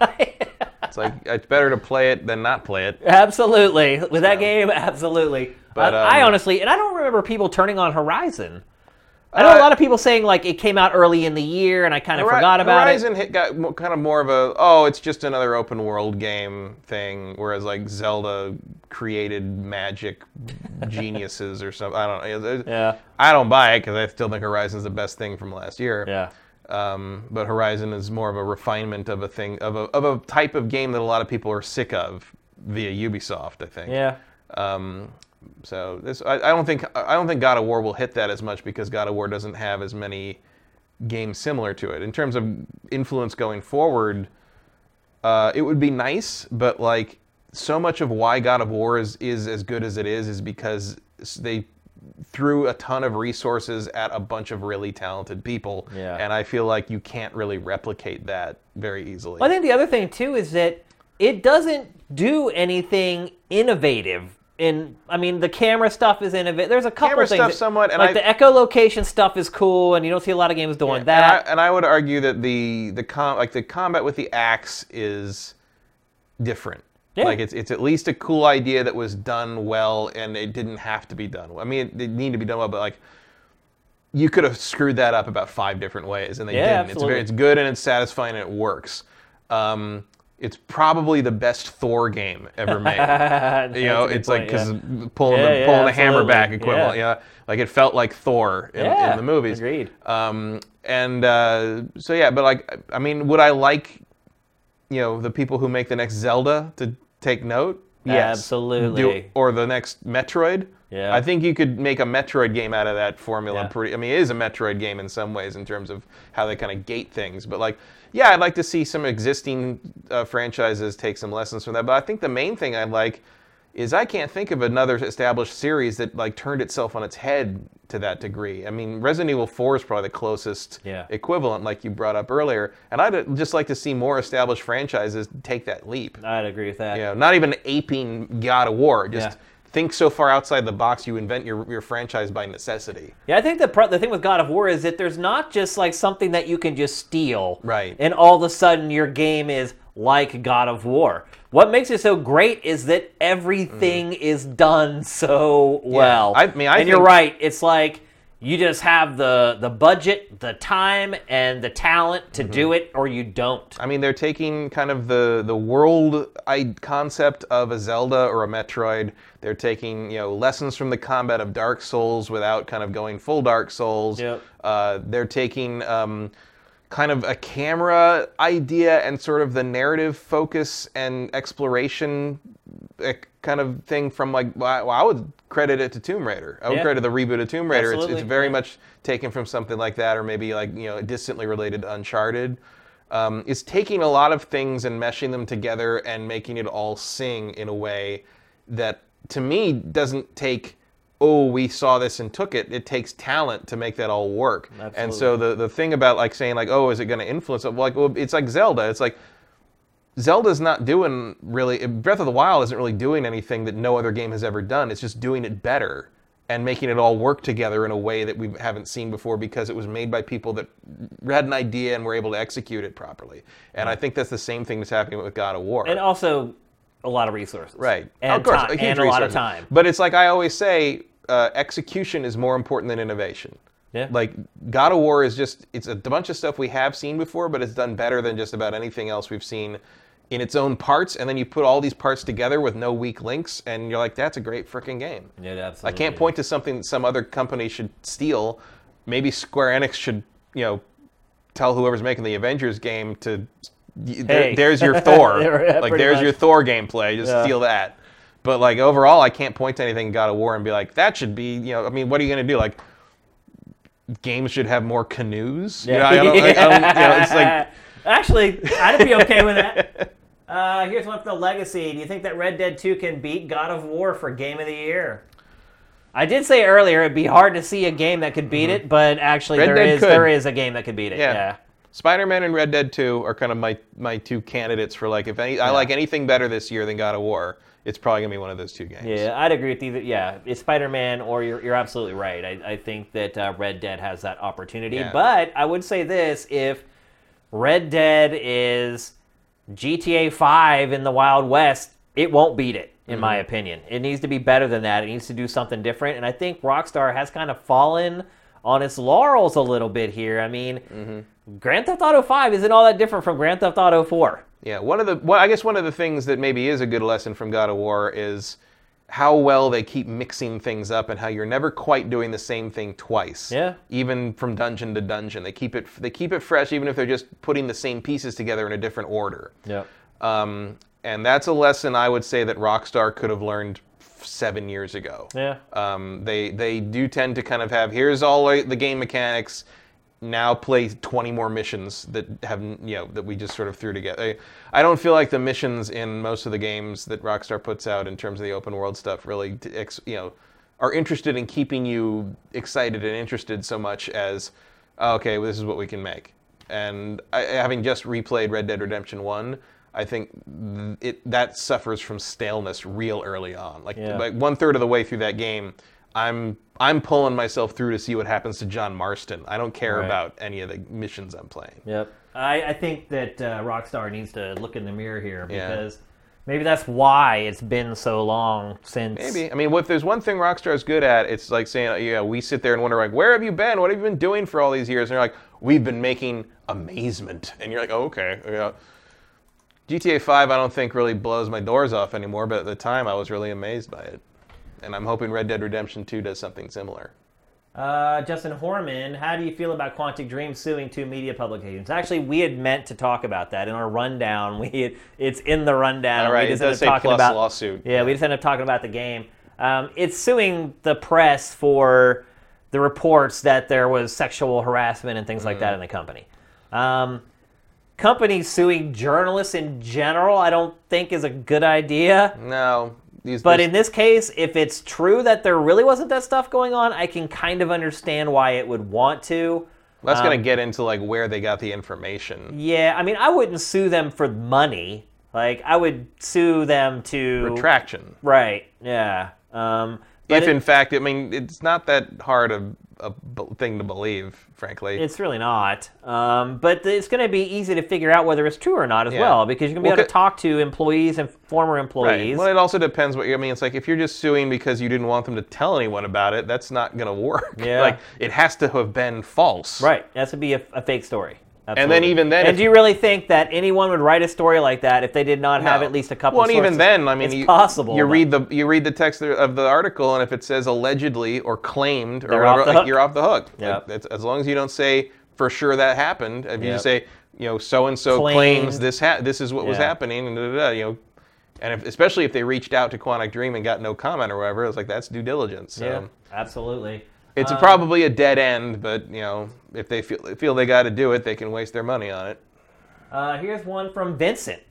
It's like it's better to play it than not play it. absolutely. With that game, absolutely. But, I, I um, honestly, and I don't remember people turning on Horizon. I know a Uh, lot of people saying like it came out early in the year, and I kind of Hori- forgot about Horizon it. hit got kind of more of a oh, it's just another open world game thing, whereas like Zelda created magic geniuses or something. I don't know. Yeah. I don't buy it because I still think Horizon's the best thing from last year. Yeah. Um, but Horizon is more of a refinement of a thing of a of a type of game that a lot of people are sick of via Ubisoft. I think. Yeah. Um, so this, I, I don't think I don't think God of War will hit that as much because God of War doesn't have as many games similar to it. In terms of influence going forward, uh, it would be nice, but like so much of why God of War is is as good as it is is because they threw a ton of resources at a bunch of really talented people, Yeah. and I feel like you can't really replicate that very easily. Well, I think the other thing too is that it doesn't do anything innovative. In I mean, the camera stuff is innovative. There's a couple Camera things. stuff that- somewhat, and like I- the echolocation stuff is cool, and you don't see a lot of games doing And that. I, and I would argue that the the com- like the combat with the axe is different. Yeah. Like it's it's at least a cool idea that was done well, and it didn't have to be done. well. I mean, it, it needed to be done well, but like you could have screwed that up about five different ways, and they Yeah, didn't. It's very, absolutely. it's good and it's satisfying and it works. Um, it's probably the best Thor game ever made. you know, it's like because yeah. pulling Yeah, the yeah, pulling the hammer back equivalent. Yeah. Like it felt like Thor in, in the movies. agreed. Um, and uh, so yeah, but like, I mean, would I like, you know, the people who make the next Zelda to take note? Yes, Absolutely. Do, or the next Metroid. Yeah. I think you could make a Metroid game out of that formula. Yeah. Pretty. I mean, it is a Metroid game in some ways in terms of how they kind of gate things. But like, yeah, I'd like to see some existing uh, franchises take some lessons from that. But I think the main thing I'd like is I can't think of another established series that like turned itself on its head to that degree. I mean, Resident Evil 4 is probably the closest Yeah. equivalent, like you brought up earlier. And I'd just like to see more established franchises take that leap. I'd agree with that. You know, not even aping God of War. Just Yeah. Think so far outside the box, you invent your, your franchise by necessity. Yeah, I think the pro- the thing with God of War is that there's not just like something that you can just steal, Right. And all of a sudden your game is like God of War. What makes it so great is that everything is done so well. Mm. I mean, I and you're right. It's like you just have the the budget, the time, and the talent to Mm-hmm. do it, or you don't. I mean, they're taking kind of the the world I, concept of a Zelda or a Metroid. They're taking you know lessons from the combat of Dark Souls without kind of going full Dark Souls. Yep. Uh, they're taking um, kind of a camera idea and sort of the narrative focus and exploration kind of thing from like well, I would credit it to Tomb Raider. I would Yeah. credit the reboot of Tomb Raider. It's, it's very yeah. much taken from something like that, or maybe like you know distantly related to Uncharted. Um, it's taking a lot of things and meshing them together and making it all sing in a way that to me doesn't take oh we saw this and took it it takes talent to make that all work and so the, the thing about like saying like oh is it going to influence it like well it's like zelda it's like zelda's not doing really breath of the wild isn't really doing anything that no other game has ever done it's just doing it better and making it all work together in a way that we haven't seen before because it was made by people that had an idea and were able to execute it properly and i think that's the same thing that's happening with god of war And also a lot of resources, Right. And, of course, ti- a huge and a lot of time. But it's like I always say, uh, execution is more important than innovation. Yeah. Like God of War is just it's a bunch of stuff we have seen before, but it's done better than just about anything else we've seen in its own parts. And then you put all these parts together with no weak links, and you're like, that's a great freaking game. Yeah, absolutely. I can't point to something that some other company should steal. Maybe Square Enix should, you know, tell whoever's making the Avengers game to. y- there- Hey. there's your Thor. Yeah, like there's much. your Thor gameplay. Just Yeah. steal that. But like overall, I can't point to anything in God of War and be like, that should be. You know, I mean, what are you gonna do? Like, games should have more canoes. You know, I don't, I don't- you know, it's like Actually, I'd be okay with that. Uh, here's one from the Legacy. Do you think that Red Dead 2 can beat God of War for Game of the Year? I did say earlier it'd be hard to see a game that could beat it, but actually Mm-hmm. Red there Dead is could. there is a game that could beat it. Yeah. Yeah. Spider-Man and Red Dead 2 are kind of my my two candidates for like if any I like anything better this year than God of War, it's probably gonna be one of those two games. Yeah, I'd agree with either. Yeah, it's Spider Man, or you're, you're absolutely right. I, I think that uh, Red Dead has that opportunity. Yeah. But I would say this if Red Dead is GTA 5 in the Wild West, it won't beat it, in my Mm-hmm. opinion. It needs to be better than that. It needs to do something different. And I think Rockstar has kind of fallen on its laurels a little bit here. I mean, Mm-hmm. Grand Theft Auto 5 isn't all that different from Grand Theft Auto 4. Yeah, one of the well, I guess one of the things that maybe is a good lesson from God of War is how well they keep mixing things up and how you're never quite doing the same thing twice. Yeah. Even from dungeon to dungeon, they keep it they keep it fresh even if they're just putting the same pieces together in a different order. Yep. Um, and that's a lesson I would say that Rockstar could have learned seven years ago. Yeah. Um, they they do tend to kind of have here's all the game mechanics. Now play 20 more missions that have you know that we just sort of threw together. I, I don't feel like the missions in most of the games that Rockstar puts out in terms of the open world stuff really you know are interested in keeping you excited and interested so much as "Oh, okay, well, this is what we can make. And I, having just replayed Red Dead Redemption 1, I think th- it that suffers from staleness real early on. Like Yeah. like one third of the way through that game, I'm I'm pulling myself through to see what happens to John Marston. I don't care Right. about any of the missions I'm playing. Yep. I, I think that uh, Rockstar needs to look in the mirror here Yeah. because Maybe that's why it's been so long since. Maybe. I mean, if there's one thing Rockstar is good at, it's like saying, yeah, we sit there and wonder, like, where have you been? What have you been doing for all these years? And they're like, we've been making amazement. And you're like, oh, okay. Yeah. GTA 5, I don't think really blows my doors off anymore, but at the time I was really amazed by it. And I'm hoping Red Dead Redemption 2 does something similar. Uh, Justin Horman, how do you feel about Quantic Dream suing two media publications? Actually, we had meant to talk about that in our rundown. We had, it's in the rundown. All right, we it just does say plus about lawsuit. Yeah, we just ended up talking about the game. Um, it's suing the press for the reports that there was sexual harassment and things like Mm. that in the company. Um, companies suing journalists in general, I don't think is a good idea. No. These, But these- in this case, if it's true that there really wasn't that stuff going on, I can kind of understand why it would want to. that's um, going to get into like where they got the information. Yeah, I mean, I wouldn't sue them for money. Like, I would sue them to Retraction. Right. Yeah. Um, If it- in fact, I mean, it's not that hard a, a b- thing to believe, frankly. it's really not. Um, but it's going to be easy to figure out whether it's true or not as Yeah. well, because you're going to be Well, able to talk to employees and former Right. employees. Well, it also depends what you. I mean, it's like if you're just suing because you didn't want them to tell anyone about it, that's not going to work. Yeah. Like it has to have been false. Right. It has to be a, a fake story. Then even then, and do you really think that anyone would write a story like that if they did not have No. at least a couple? Of sources? Well, and even then, I mean, it's you, possible. You but- read the you read the text of the article, and if it says allegedly or claimed or whatever, off like, you're off the hook. Yep. Like, as long as you don't say for sure that happened, if you just say you know so and so claims this ha- this is what was happening, and da, da, da, you know. And if, especially if they reached out to Quantic Dream and got no comment or whatever, it's like that's due diligence. So. Yeah, absolutely. It's Um, probably a dead end, but you know, if they feel feel they got to do it, they can waste their money on it. Uh, here's one from Vincent.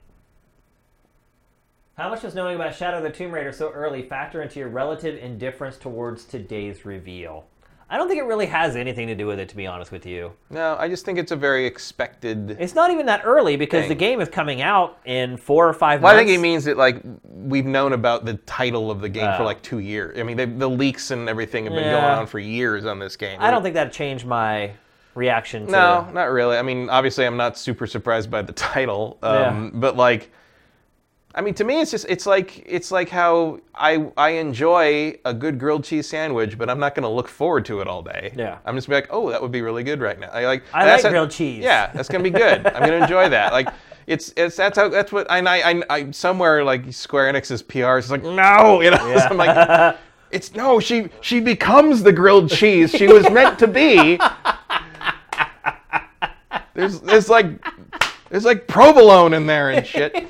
How much does knowing about Shadow of the Tomb Raider so early factor into your relative indifference towards today's reveal? I don't think it really has anything to do with it, to be honest with you. No, I just think it's a very expected. It's not even that early because the game is coming out in four or five Well, I think it means that like we've known about the title of the game for Oh. like two years. I mean, they, the leaks and everything have been Yeah. going on for years on this game. I don't think that changed my reaction to No, not really. I mean, obviously, I'm not super surprised by the title, um, but like, I mean, to me, it's just it's like it's like how I I enjoy a good grilled cheese sandwich, but I'm not going to look forward to it all day. Yeah. I'm just be like, oh, that would be really good right now. I like. I that's like a- grilled cheese. Yeah, that's going to be good. I'm going to enjoy that. Like. It's, it's that's how that's what and I, I I somewhere like Square Enix's PR is like no you know so I'm like it's no she she becomes the grilled cheese she was meant to be there's there's like there's like provolone in there and shit.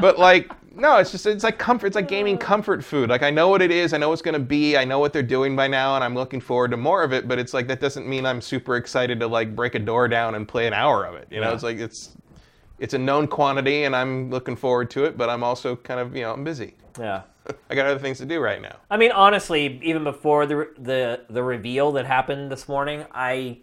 But like no, it's just it's like comfort. It's like gaming comfort food. Like I know what it is. I know what's gonna be. I know what they're doing by now, and I'm looking forward to more of it. But it's like that doesn't mean I'm super excited to like break a door down and play an hour of it. You know, Yeah. it's like it's it's a known quantity, and I'm looking forward to it. But I'm also kind of you know I'm busy. Yeah. I got other things to do right now. I mean, honestly, even before the the the reveal that happened this morning, I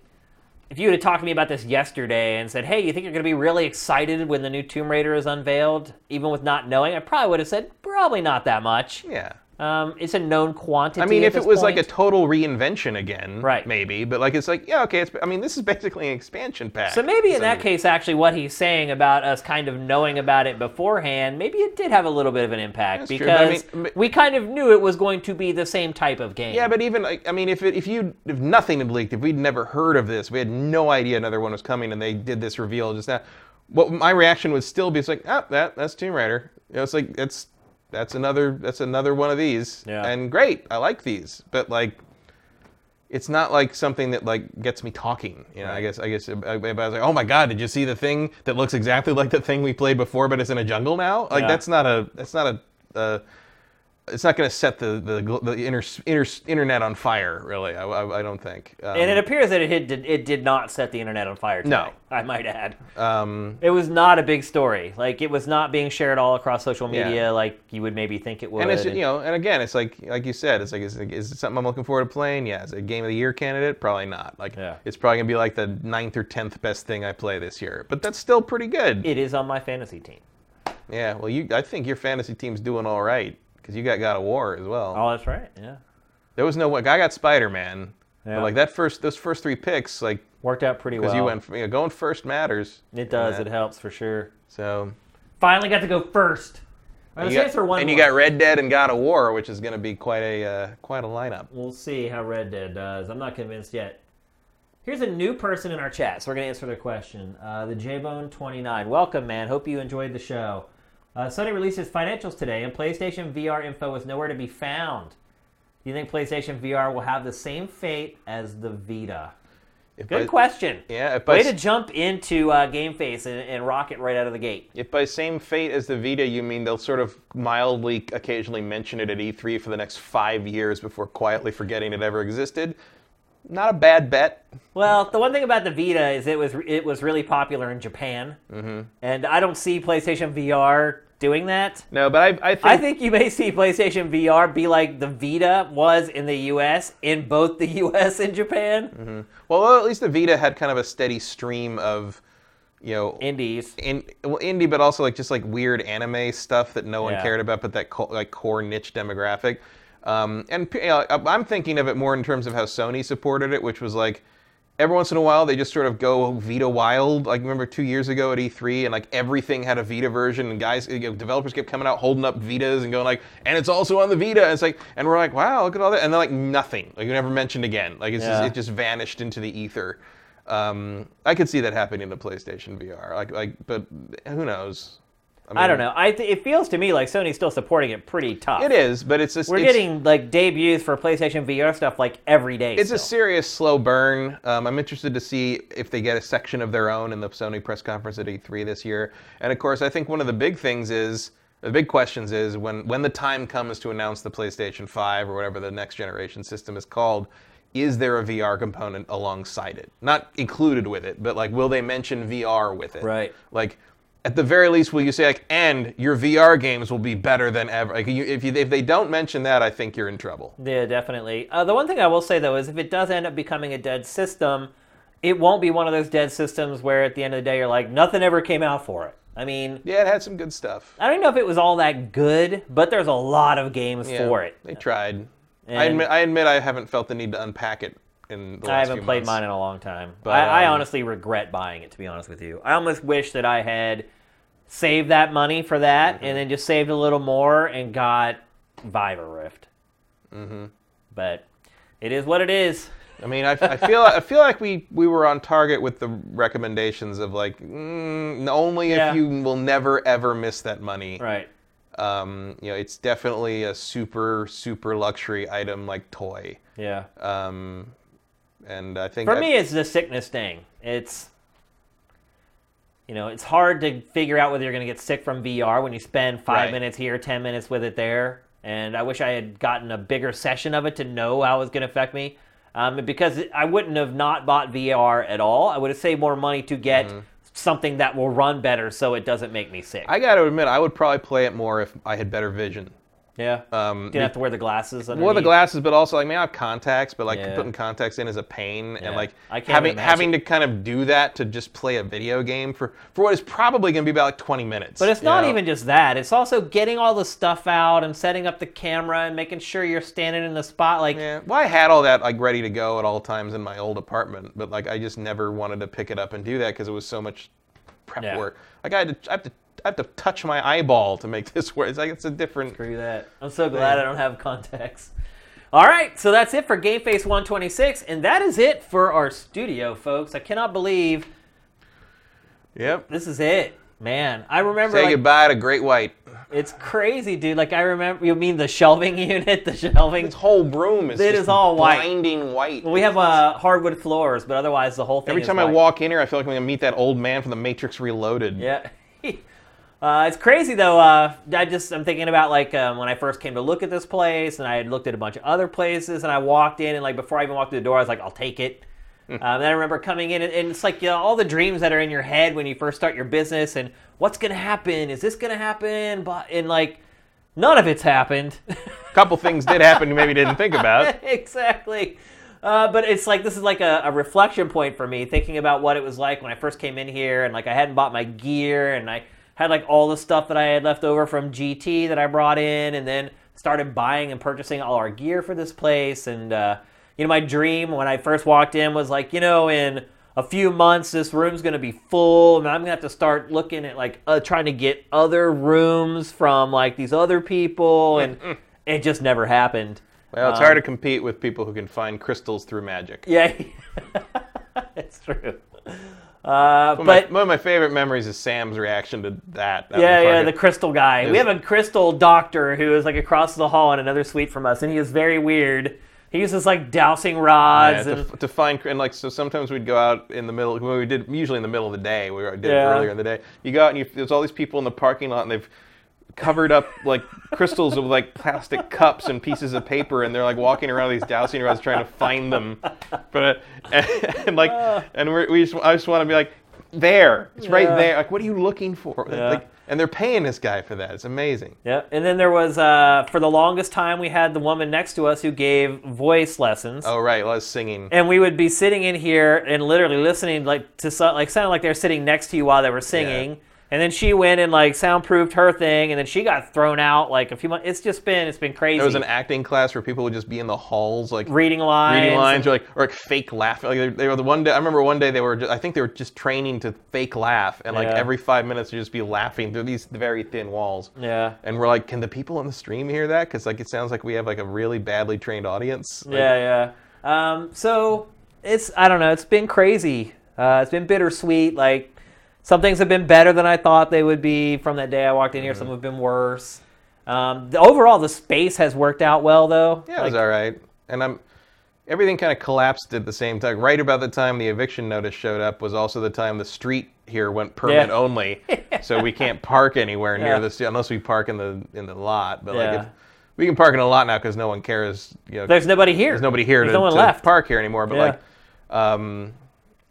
if you have talked to me about this yesterday and said, "Hey, you think you're going to be really excited when the new Tomb Raider is unveiled?" Even with not knowing, I probably would have said, "Probably not that much." Yeah. Um, it's a known quantity. I mean, if it was like a total reinvention again, Right. Maybe, but like it's like yeah, okay. It's I mean, this is basically an expansion pack. So maybe in that case, actually, what he's saying about us kind of knowing about it beforehand, maybe it did have a little bit of an impact That's true, I because mean, we kind of knew it was going to be the same type of game. Yeah, but even like I mean, if it, if you if nothing had leaked, if we'd never heard of this, we had no idea another one was coming, and they did this reveal just now. What my reaction would still be, it's like, ah, that that's Tomb Raider. You know, it's like that's that's another that's another one of these. Yeah. And great, I like these, but like. It's not like something that like gets me talking, you know. I guess I guess I, I was like, oh my god, did you see the thing that looks exactly like the thing we played before, but it's in a jungle now? Like Yeah. that's not a that's not a, uh it's not going to set the the, the inter, inter, internet on fire, really. I, I, I don't think. Um, and it appears that it did, it did not set the internet on fire. Today, No. I might add. um, It was not a big story. Like it was not being shared all across social Yeah. media like you would maybe think it would. and it's you know, and again, it's like like you said, it's like is, it- is it something I'm looking forward to playing? Yeah. Is it a game of the year candidate? Probably not. Like Yeah. it's probably gonna be like the ninth or tenth best thing I play this year, but that's still pretty good. it is on my fantasy team. yeah. Well, you I think your fantasy team's doing all right because you got God of War as well. Oh, that's right. Yeah, There was no I got Spider Man. Yeah. But like that first, those first three picks, like worked out pretty well. because you went, you know, going first matters. It does. It helps for sure. So Finally got to go first. And you, got, it's for one and you got Red Dead and God of War, which is going to be quite a uh, quite a lineup. We'll see how Red Dead does. I'm not convinced yet. Here's a new person in our chat, so we're gonna answer their question. Uh, the JBone29. Welcome, man. Hope you enjoyed the show. Uh, Sony releases financials today, and PlayStation VR info is nowhere to be found. Do you think PlayStation VR will have the same fate as the Vita? If Good by- question. Yeah, if Way by, to jump into uh, Game Face and, and rock it right out of the gate. if by same fate as the Vita, you mean they'll sort of mildly occasionally mention it at E3 for the next five years before quietly forgetting it ever existed, not a bad bet. Well, the one thing about the Vita is it was it was really popular in Japan, mm-hmm. and I don't see PlayStation VR doing that. No, but I, I think, I think you may see PlayStation VR be like the Vita was in the US, in both the US and Japan. well, at least the Vita had kind of a steady stream of, you know, Indies. in well, indie, but also like just like weird anime stuff that no one Yeah. cared about, but that co- like core niche demographic. Um, and you know, I'm thinking of it more in terms of how Sony supported it, which was like every once in a while they just sort of go Vita wild. Like remember two years ago at E3, and like everything had a Vita version, and guys, you know, developers kept coming out holding up Vitas and going like, and it's also on the Vita. And it's like, and we're like, wow, look at all that, and then like nothing, like you never mentioned again. Like it's Yeah. just, it just vanished into the ether. Um, I could see that happening to PlayStation VR. Like, like, but who knows? I don't know. I th- it feels to me like Sony's still supporting it pretty tough. It is, but it's just We're it's, getting like debuts for PlayStation VR stuff like every day. It's a serious slow burn. Um, I'm interested to see if they get a section of their own in the Sony press conference at E3 this year. And of course, I think one of the big things is the big questions is when when the time comes to announce the PlayStation 5 or whatever the next generation system is called. Is there a VR component alongside it? Not included with it, but like, will they mention VR with it? Right. Like, at the very least, will you say like, and your VR games will be better than ever? Like, you, if you, if they don't mention that, I think you're in trouble. Yeah, definitely. Uh, the one thing I will say though is if it does end up becoming a dead system, it won't be one of those dead systems where at the end of the day you're like nothing ever came out for it. I mean, Yeah, it had some good stuff. I don't know if it was all that good, but there's a lot of games Yeah, for it. They tried. I admit, I admit I haven't felt the need to unpack it in the I haven't played months. mine in a long time. But, I, I um, honestly regret buying it, to be honest with you. I almost wish that I had saved that money for that Mm-hmm. and then just saved a little more and got Viva Rift. Mm-hmm. But it is what it is. I mean, I, I feel I feel like we, we were on target with the recommendations of like mm, only Yeah. if you will never ever miss that money. Right. Um, you know, it's definitely a super super luxury item like toy. Yeah. Um, and I think For I- me, it's the sickness thing. It's, you know, it's hard to figure out whether you're going to get sick from VR when you spend five Right. minutes here, ten minutes with it there. And I wish I had gotten a bigger session of it to know how it was going to affect me. Um, because I wouldn't have not bought VR at all. I would have saved more money to get something that will run better, so it doesn't make me sick. Mm-hmm. I got to admit, I would probably play it more if I had better vision. Yeah. Um, Gonna have to wear the glasses. Well, the glasses, but also like, man, I have contacts, but like Yeah. putting contacts in is a pain, Yeah. and like I can't having imagine. having to kind of do that to just play a video game for for what is probably going to be about like 20 minutes. But it's not even just that. It's also getting all the stuff out and setting up the camera and making sure you're standing in the spot. Like, Yeah, well, I had all that like ready to go at all times in my old apartment, but like I just never wanted to pick it up and do that because it was so much prep Yeah. work. Like I had to, I have to, I have to touch my eyeball to make this work. It's like it's a different. screw that. I'm so glad I don't have contacts. All right, so that's it for Game Face 126, and that is it for our studio, folks. I cannot believe Yep. this is it. Man, I remember Say like, goodbye to Great White. it's crazy, dude. Like I remember you mean the shelving unit, the shelving This whole room is It is all white. blinding white. Well, we have uh, hardwood floors, but otherwise the whole thing Every time I walk in here, I feel like I'm gonna meet that old man from the Matrix Reloaded. Yeah. Uh, it's crazy though. Uh, I just I'm thinking about like um, when I first came to look at this place, and I had looked at a bunch of other places, and I walked in, and like before I even walked through the door, I was like, I'll take it. um, then I remember coming in, and, and it's like you know, all the dreams that are in your head when you first start your business, and what's gonna happen? Is this gonna happen? But and like none of it's happened. A couple things did happen you maybe didn't think about. exactly. Uh, but it's like this is like a, a reflection point for me, thinking about what it was like when I first came in here, and like I hadn't bought my gear, and I had like all the stuff that I had left over from GT that I brought in, and then started buying and purchasing all our gear for this place. And uh, you know, my dream when I first walked in was like, you know, in a few months this room's going to be full and i'm going to have to start looking at like uh, trying to get other rooms from like these other people and it just never happened Well, it's hard to compete with people who can find crystals through magic. yeah it's true uh, One of, but my, one of my favorite memories is Sam's reaction to that. in yeah, yeah, the crystal guy. We have a crystal doctor who is like across the hall in another suite from us, and he is very weird. He uses like dowsing rods to, and to find and like so sometimes we'd go out in the middle when we did usually in the middle of the day we did Yeah. earlier in the day you go out and you, there's all these people in the parking lot and they've covered up like crystals with like plastic cups and pieces of paper and they're like walking around these dowsing rods trying to find them. But and, and like and we're, we just I just want to be like there. It's right there. Like what are you looking for? Yeah. like and they're paying this guy for that. It's amazing. Yeah. And then there was uh, for the longest time we had the woman next to us who gave voice lessons. oh right. Well, I was singing. And we would be sitting in here and literally listening like to so, like sounded like they were sitting next to you while they were singing. And then she went and like soundproofed her thing, and then she got thrown out like a few months. It's just been it's been crazy. there was an acting class where people would just be in the halls like reading lines, reading lines or like or like fake laughing. Like they, they were the one day. I remember one day they were. Just, I think they were just training to fake laugh, and like Yeah. every five minutes they'd just be laughing through these very thin walls. yeah. And we're like, can the people on the stream hear that? Because like it sounds like we have like a really badly trained audience. Like, Yeah, yeah. Um, so it's I don't know. It's been crazy. Uh, it's been bittersweet. Like some things have been better than I thought they would be from that day I walked in here. Mm-hmm. Some have been worse. Um, the, overall, the space has worked out well, though. Yeah, it was all right. And I'm everything kind of collapsed at the same time. Right about the time the eviction notice showed up was also the time the street here went permit Yeah. only, so we can't park anywhere near Yeah. the the unless we park in the in the lot. But Yeah. like, if, we can park in a lot now because no one cares. You know, There's nobody here. there's nobody here There's to, no one to left. park here anymore. But like, um,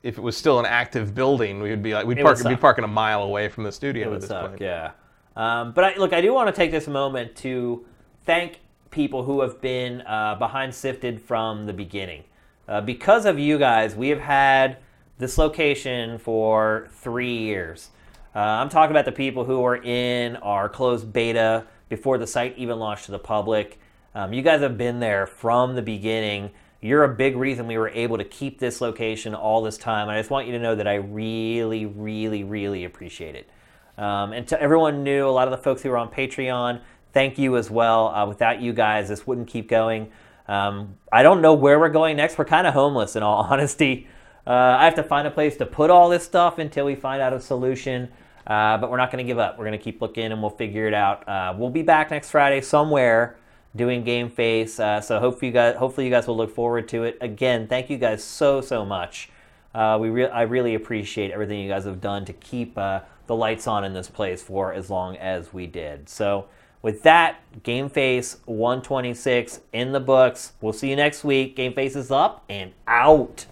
if it was still an active building, we would be like we'd It park suck. parking a mile away from the studio It at would this suck, point. yeah. Um, but I, look, I do want to take this moment to thank people who have been uh, behind Sifted from the beginning. Uh, because of you guys, we have had this location for three years. Uh, I'm talking about the people who were in our closed beta before the site even launched to the public. Um, you guys have been there from the beginning. You're a big reason we were able to keep this location all this time. And I just want you to know that I really, really, really appreciate it. Um, and to everyone new, a lot of the folks who are on Patreon, thank you as well. Uh, without you guys, this wouldn't keep going. Um, I don't know where we're going next. We're kind of homeless, in all honesty. Uh, I have to find a place to put all this stuff until we find out a solution. Uh, but we're not going to give up. We're going to keep looking, and we'll figure it out. Uh, we'll be back next Friday somewhere doing Game Face. Uh, so hopefully you guys, hopefully you guys will look forward to it. Again, thank you guys so so much. Uh, we re- I really appreciate everything you guys have done to keep uh, the lights on in this place for as long as we did. So, with that, Game Face 126 in the books. We'll see you next week. Game Face is up and out.